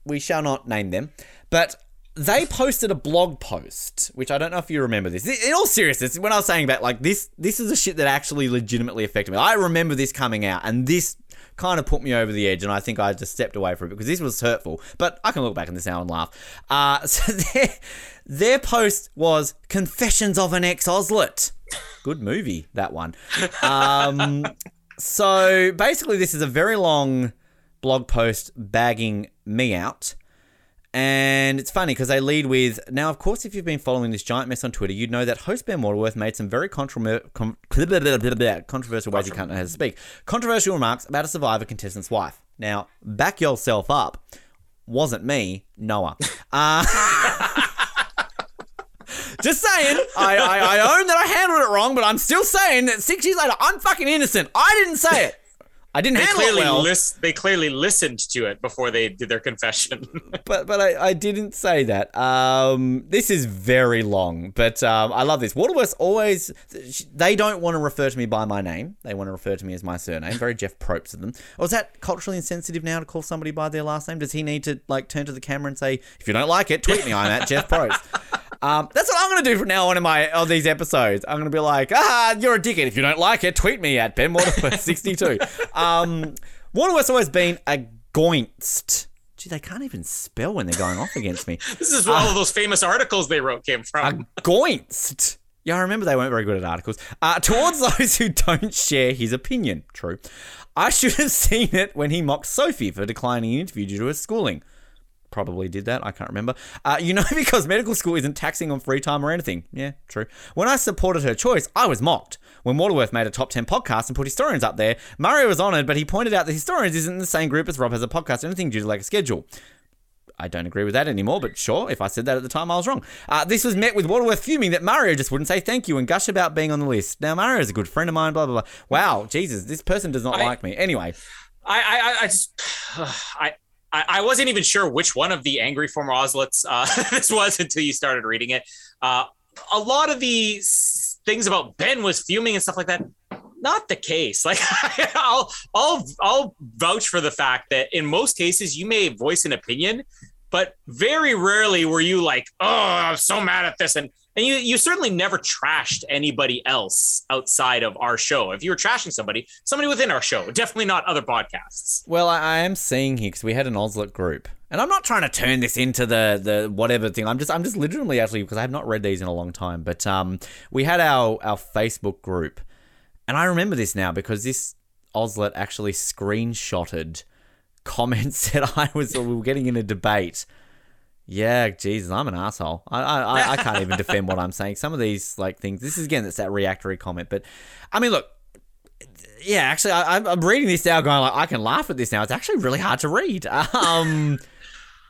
We shall not name them, but they posted a blog post, which I don't know if you remember this. In all seriousness, when I was saying about like this, this is a shit that actually legitimately affected me. I remember this coming out, and this kind of put me over the edge, and I think I just stepped away from it because this was hurtful. But I can look back on this now and laugh. Uh, (laughs) so their their post was "Confessions of an Ex-Ozlet." Good movie, that one. Um, so basically, this is a very long blog post bagging me out. And it's funny because they lead with now, of course, if you've been following this giant mess on Twitter, you'd know that host Ben Waterworth made some very (laughs) controversial ways you can't know how to speak. Controversial remarks about a survivor contestant's wife. Now, back yourself up. Wasn't me, Noah. Uh, (laughs) just saying, I, I, I own that I handled it wrong, but I'm still saying that six years later, I'm fucking innocent. I didn't say it. I didn't They handle clearly it well. they clearly listened to it before they did their confession. (laughs) but but I, I didn't say that. Um, this is very long, but um, I love this. Waterworth always they don't want to refer to me by my name. They want to refer to me as my surname. Very Jeff Probst of them. Or is that culturally insensitive now to call somebody by their last name? Does he need to like turn to the camera and say, "If you don't like it, tweet me. I'm at Jeff Probst." (laughs) Um, that's what I'm gonna do from now on in my on these episodes. I'm gonna be like, ah, you're a dickhead. If you don't like it, tweet me at Ben Waterworth (laughs) 62. Um, Waterworth's always been a goinst. Gee, they can't even spell when they're going off against me. (laughs) this is where all of those famous articles they wrote came from. A goinst. Yeah, I remember they weren't very good at articles. Uh, towards (laughs) those who don't share his opinion. True. I should have seen it when he mocked Sophie for declining an interview due to her schooling. Probably did that. I can't remember. Uh, you know, (laughs) because medical school isn't taxing on free time or anything. Yeah, true. When I supported her choice, I was mocked. When Waterworth made a top 10 podcast and put historians up there, Mario was honoured, but he pointed out that historians isn't in the same group as Rob has a podcast or anything due to like a schedule. I don't agree with that anymore, but sure, if I said that at the time, I was wrong. Uh, this was met with Waterworth fuming that Mario just wouldn't say thank you and gush about being on the list. Now, Mario is a good friend of mine, blah, blah, blah. Wow, Jesus, this person does not I- like me. Anyway, I, I, I just, (sighs) I, I I wasn't even sure which one of the angry former Ozlets uh, (laughs) this was until you started reading it. Uh, a lot of the things about Ben was fuming and stuff like that. Not the case. (laughs) Like I'll, I'll, I'll vouch for the fact that in most cases you may voice an opinion, but very rarely were you like, "Oh, I'm so mad at this," and and you you certainly never trashed anybody else outside of our show. If you were trashing somebody, somebody within our show, definitely not other podcasts. Well, I, I am seeing here because we had an Ozlet group, and I'm not trying to turn this into the the whatever thing. I'm just I'm just literally actually because I have not read these in a long time. But um, we had our our Facebook group, and I remember this now because this Ozlet actually screenshotted comments (laughs) that I was we were getting in a debate. Yeah, Jesus, I'm an asshole. I, I, I- can't even (laughs) defend what I'm saying. Some of these like things. This is again, it's that reactory comment. But I mean, look, yeah, actually, I, I'm- I'm reading this now, going like, I can laugh at this now. It's actually really hard to read. (laughs) Um,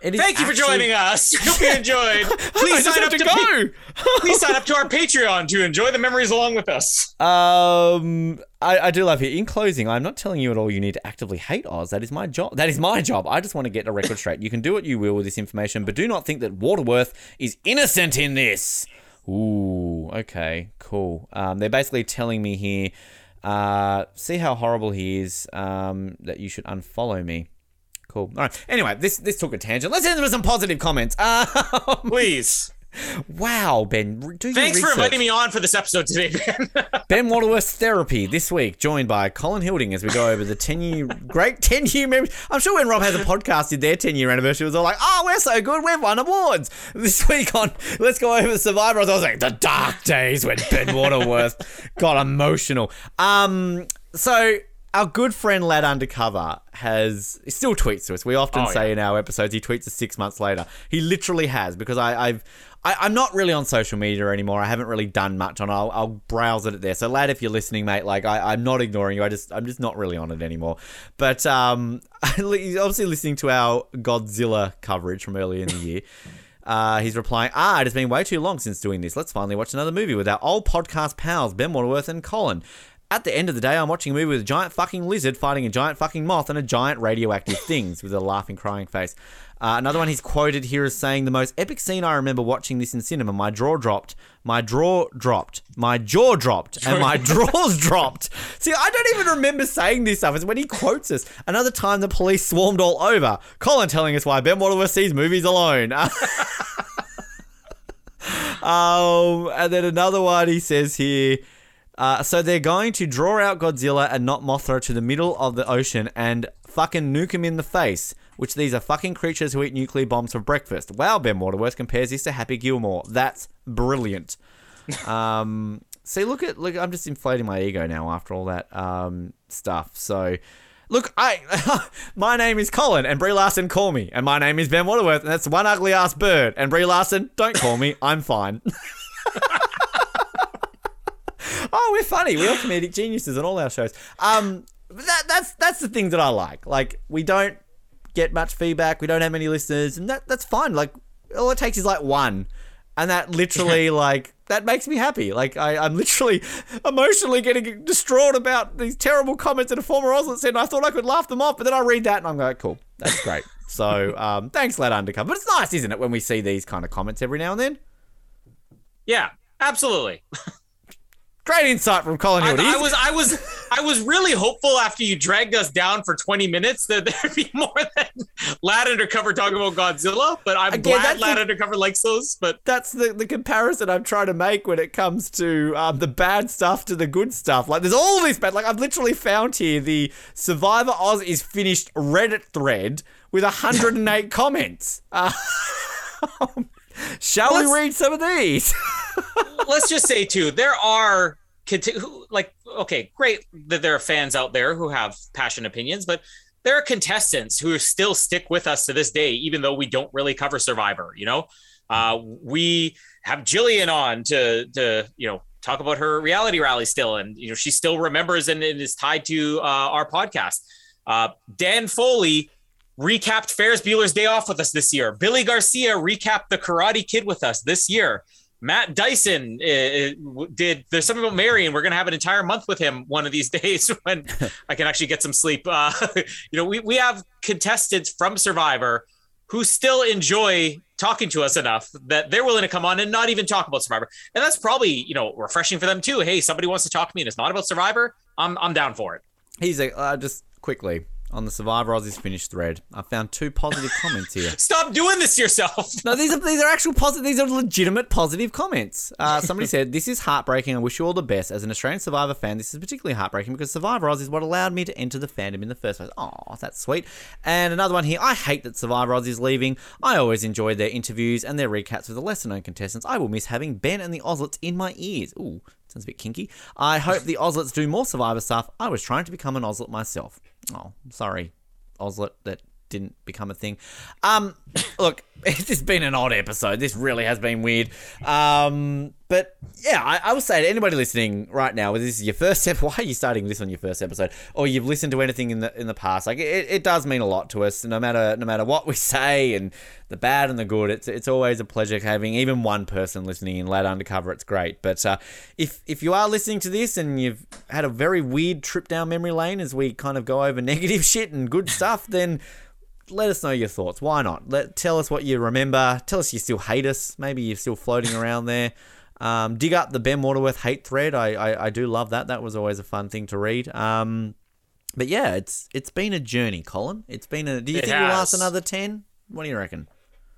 Thank you for joining us. (laughs) Hope you enjoyed. (laughs) Please sign up to to, Pa- go. (laughs) please sign up to our Patreon to enjoy the memories along with us. Um, I, I do love it. In closing, I'm not telling you at all you need to actively hate Oz. That is my job. That is my job. I just want to get a record straight. You can do what you will with this information, but do not think that Waterworth is innocent in this. Ooh, okay, cool. Um, they're basically telling me here, uh, see how horrible he is, um, that you should unfollow me. Cool. All right. Anyway, this this took a tangent. Let's end with some positive comments. (laughs) Um, Please. Wow, Ben. Do Thanks for inviting me on for this episode today, Ben. (laughs) Ben Waterworth's therapy this week, joined by Colin Hilding as we go over the 10 year, (laughs) great 10 year. I'm sure when Rob has a podcast, did their 10 year anniversary, it was all like, oh, we're so good, we've won awards. This week on Let's Go Over Survivor, I was like, the dark days when Ben Waterworth got emotional. Um, so. Our good friend Lad Undercover has still tweets to us. We often Oh, say yeah. in our episodes he tweets us six months later. He literally has because I, I've I, I'm not really on social media anymore. I haven't really done much on. I'll, I'll browse it there. So lad, if you're listening, mate, like I, I'm not ignoring you. I just I'm just not really on it anymore. But um, (laughs) he's obviously listening to our Godzilla coverage from earlier in the year. (laughs) Uh, he's replying, ah, it has been way too long since doing this. Let's finally watch another movie with our old podcast pals, Ben Waterworth and Colin. At the end of the day, I'm watching a movie with a giant fucking lizard fighting a giant fucking moth and a giant radioactive things with a laughing, crying face. Uh, another one he's quoted here as saying, The most epic scene I remember watching this in cinema, my jaw dropped, my jaw dropped, my jaw dropped, and my drawers dropped. See, I don't even remember saying this stuff. It's when he quotes us. Another time the police swarmed all over. Colin telling us why Ben Waterworth sees movies alone. (laughs) Um, and then another one he says here. Uh, so they're going to draw out Godzilla and not Mothra to the middle of the ocean and fucking nuke him in the face. Which these are fucking creatures who eat nuclear bombs for breakfast. Wow, Ben Waterworth compares this to Happy Gilmore. That's brilliant. (laughs) Um, see, look at look. I'm just inflating my ego now after all that um, stuff. So, look, I (laughs) my name is Colin, and Brie Larson call me, and my name is Ben Waterworth, and that's one ugly ass bird. And Brie Larson, don't call me. I'm fine. (laughs) oh, we're funny. We're all comedic geniuses on all our shows. Um, that that's that's the thing that I like. Like, we don't get much feedback. We don't have many listeners, and that that's fine. Like, all it takes is like one, and that literally (laughs) like that makes me happy. Like, I I'm literally emotionally getting distraught about these terrible comments that a former Ozlet said. And I thought I could laugh them off, but then I read that and I'm like, cool, that's great. (laughs) so, um, thanks, Lad Undercover. But it's nice, isn't it, when we see these kind of comments every now and then? yeah, absolutely. (laughs) Great insight from Colin I, I was, I was, I was really hopeful after you dragged us down for 20 minutes that (laughs) there'd be more than Lad Undercover talking about Godzilla. But I'm Again, glad Lad the- Undercover likes those. But that's the, the comparison I'm trying to make when it comes to um, the bad stuff to the good stuff. Like, there's all this bad. Like, I've literally found here the Survivor Oz is finished Reddit thread with 108 (laughs) comments. Uh, (laughs) shall Let's- we read some of these? let's just say too, there are conti- like, okay, great that there are fans out there who have passionate opinions, but there are contestants who still stick with us to this day, even though we don't really cover Survivor. You know, uh, we have Gillian on to to you know talk about her reality rally still, and you know she still remembers and, and is tied to uh, our podcast. Uh, Dan Foley recapped Ferris Bueller's Day Off with us this year. Billy Garcia recapped The Karate Kid with us this year. Matt Dyson uh, w- did. There's something about Mary, and we're gonna have an entire month with him one of these (laughs) days when I can actually get some sleep. Uh, (laughs) you know, we we have contestants from Survivor who still enjoy talking to us enough that they're willing to come on and not even talk about Survivor, and that's probably you know refreshing for them too. Hey, somebody wants to talk to me, and it's not about Survivor. I'm I'm down for it. He's a, uh, just quickly on the Survivor is finished thread. I found two positive comments here. (laughs) Stop doing this to yourself. (laughs) No, these are these are actual positive. These are legitimate positive comments. Uh, somebody said, "This is heartbreaking. I wish you all the best. As an Australian Survivor fan, this is particularly heartbreaking because Survivor Oz is what allowed me to enter the fandom in the first place. Oh, that's sweet." And another one here. I hate that Survivor Oz is leaving. I always enjoyed their interviews and their recaps with the lesser-known contestants. I will miss having Ben and the Ozlets in my ears. Ooh. Sounds a bit kinky. I hope the Ozlets do more Survivor stuff. I was trying to become an Ozlet myself. Oh, sorry, Ozlet that didn't become a thing. Um, (coughs) look, (laughs) it's just been an odd episode. This really has been weird. Um, but yeah, I, I will say to anybody listening right now, this is your first step, (laughs) why are you starting this on your first episode, or you've listened to anything in the in the past, like it, it does mean a lot to us. No matter no matter what we (laughs) say and the bad and the good, it's it's always a pleasure having even one person listening in Lad Undercover. It's great. But uh, if if you are listening to this and you've had a very weird trip down memory lane as we kind of go over (laughs) negative shit and good stuff, then let us know your thoughts. Why not? Let tell us what you remember. Tell us you still hate us. Maybe you're still floating around there. Um, dig up the Ben Waterworth hate thread. I, I I do love that. That was always a fun thing to read. Um, but yeah, it's it's been a journey, Colin. It's been a. Do you It think we'll last another ten? What do you reckon?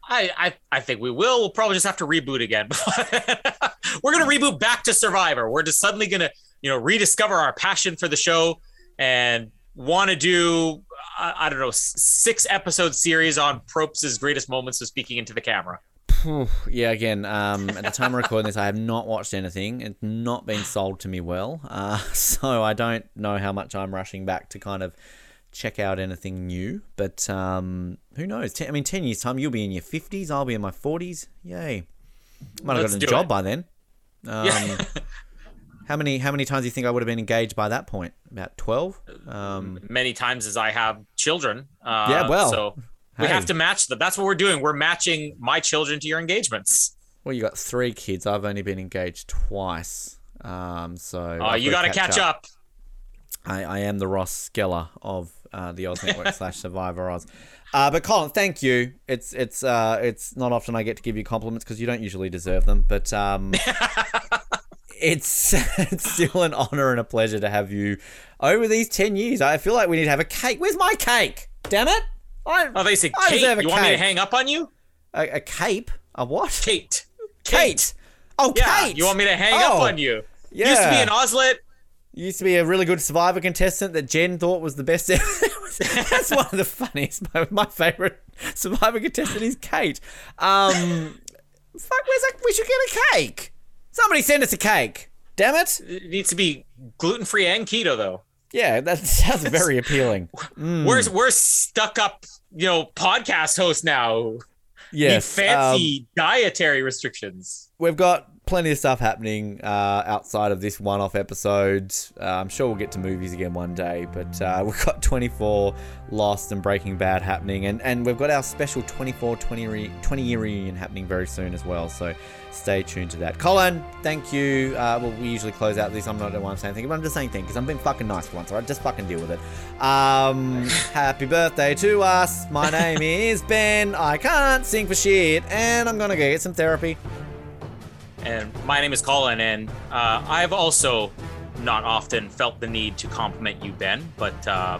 I, I I think we will. We'll probably just have to reboot again. (laughs) We're gonna reboot back to Survivor. We're just suddenly gonna, you know, rediscover our passion for the show and want to do I, I don't know six episode series on Probst's greatest moments of speaking into the camera. Yeah, again, um, at the time of recording this, I have not watched anything. It's not been sold to me well. Uh, (laughs) so I don't know how much I'm rushing back to kind of check out anything new. But um, who knows? Ten, I mean, 10 years' time, you'll be in your 50s. I'll be in my 40s. Yay. Might have Let's got a job it. by then. Um, Yeah. (laughs) How many how many times do you think I would have been engaged by that point? About 12? Um, Many times as I have children. Uh, Yeah, well, so we hey. have to match them. That's what we're doing. We're matching my children to your engagements. well, you got three kids. I've only been engaged twice. Um, so Oh, you got to catch up. I, I am the Ross Geller of uh, the Oz Network (laughs) slash Survivor Oz. Uh, but Colin, thank you. It's it's uh, it's not often I get to give you compliments because you don't usually deserve them. But um, (laughs) it's (laughs) it's still an honor and a pleasure to have you over these ten years. I feel like we need to have a cake. Where's my cake? Damn it! I, Oh, they say I Kate. You want me to hang up on you? a, a cape? A what? Kate. Kate. Oh, Yeah. Kate. You want me to hang Oh, up on you? Yeah. Used to be an Ozlet. used to be a really good Survivor contestant that Jen thought was the best. (laughs) That's (laughs) one of the funniest. (laughs) My, my favorite Survivor contestant is Kate. Um, fuck, where's that? We should get a cake. Somebody send us a cake. Damn it. It needs to be gluten free and keto though. Yeah, that (laughs) sounds very appealing. Hmm. We're we're stuck up, you know, podcast host now. Yes. Need um, fancy dietary restrictions. we've got plenty of stuff happening uh, outside of this one-off episode. Uh, I'm sure we'll get to movies again one day, but uh, (laughs) we've got 24 Lost and Breaking Bad happening, and, and we've got our special 24 20, re- 20 year reunion happening very soon as well. So stay tuned to that. Colin, thank you. Uh, well, we usually close out this. I'm not the one saying thank you, but I'm just saying thank you because I'm being fucking nice for once. All right, just fucking deal with it. Um, (laughs) happy birthday to us. My name (laughs) is Ben. I can't sing for shit, and I'm gonna go get some therapy. And my name is Colin, and uh, I've also not often felt the need to compliment you, Ben, but uh,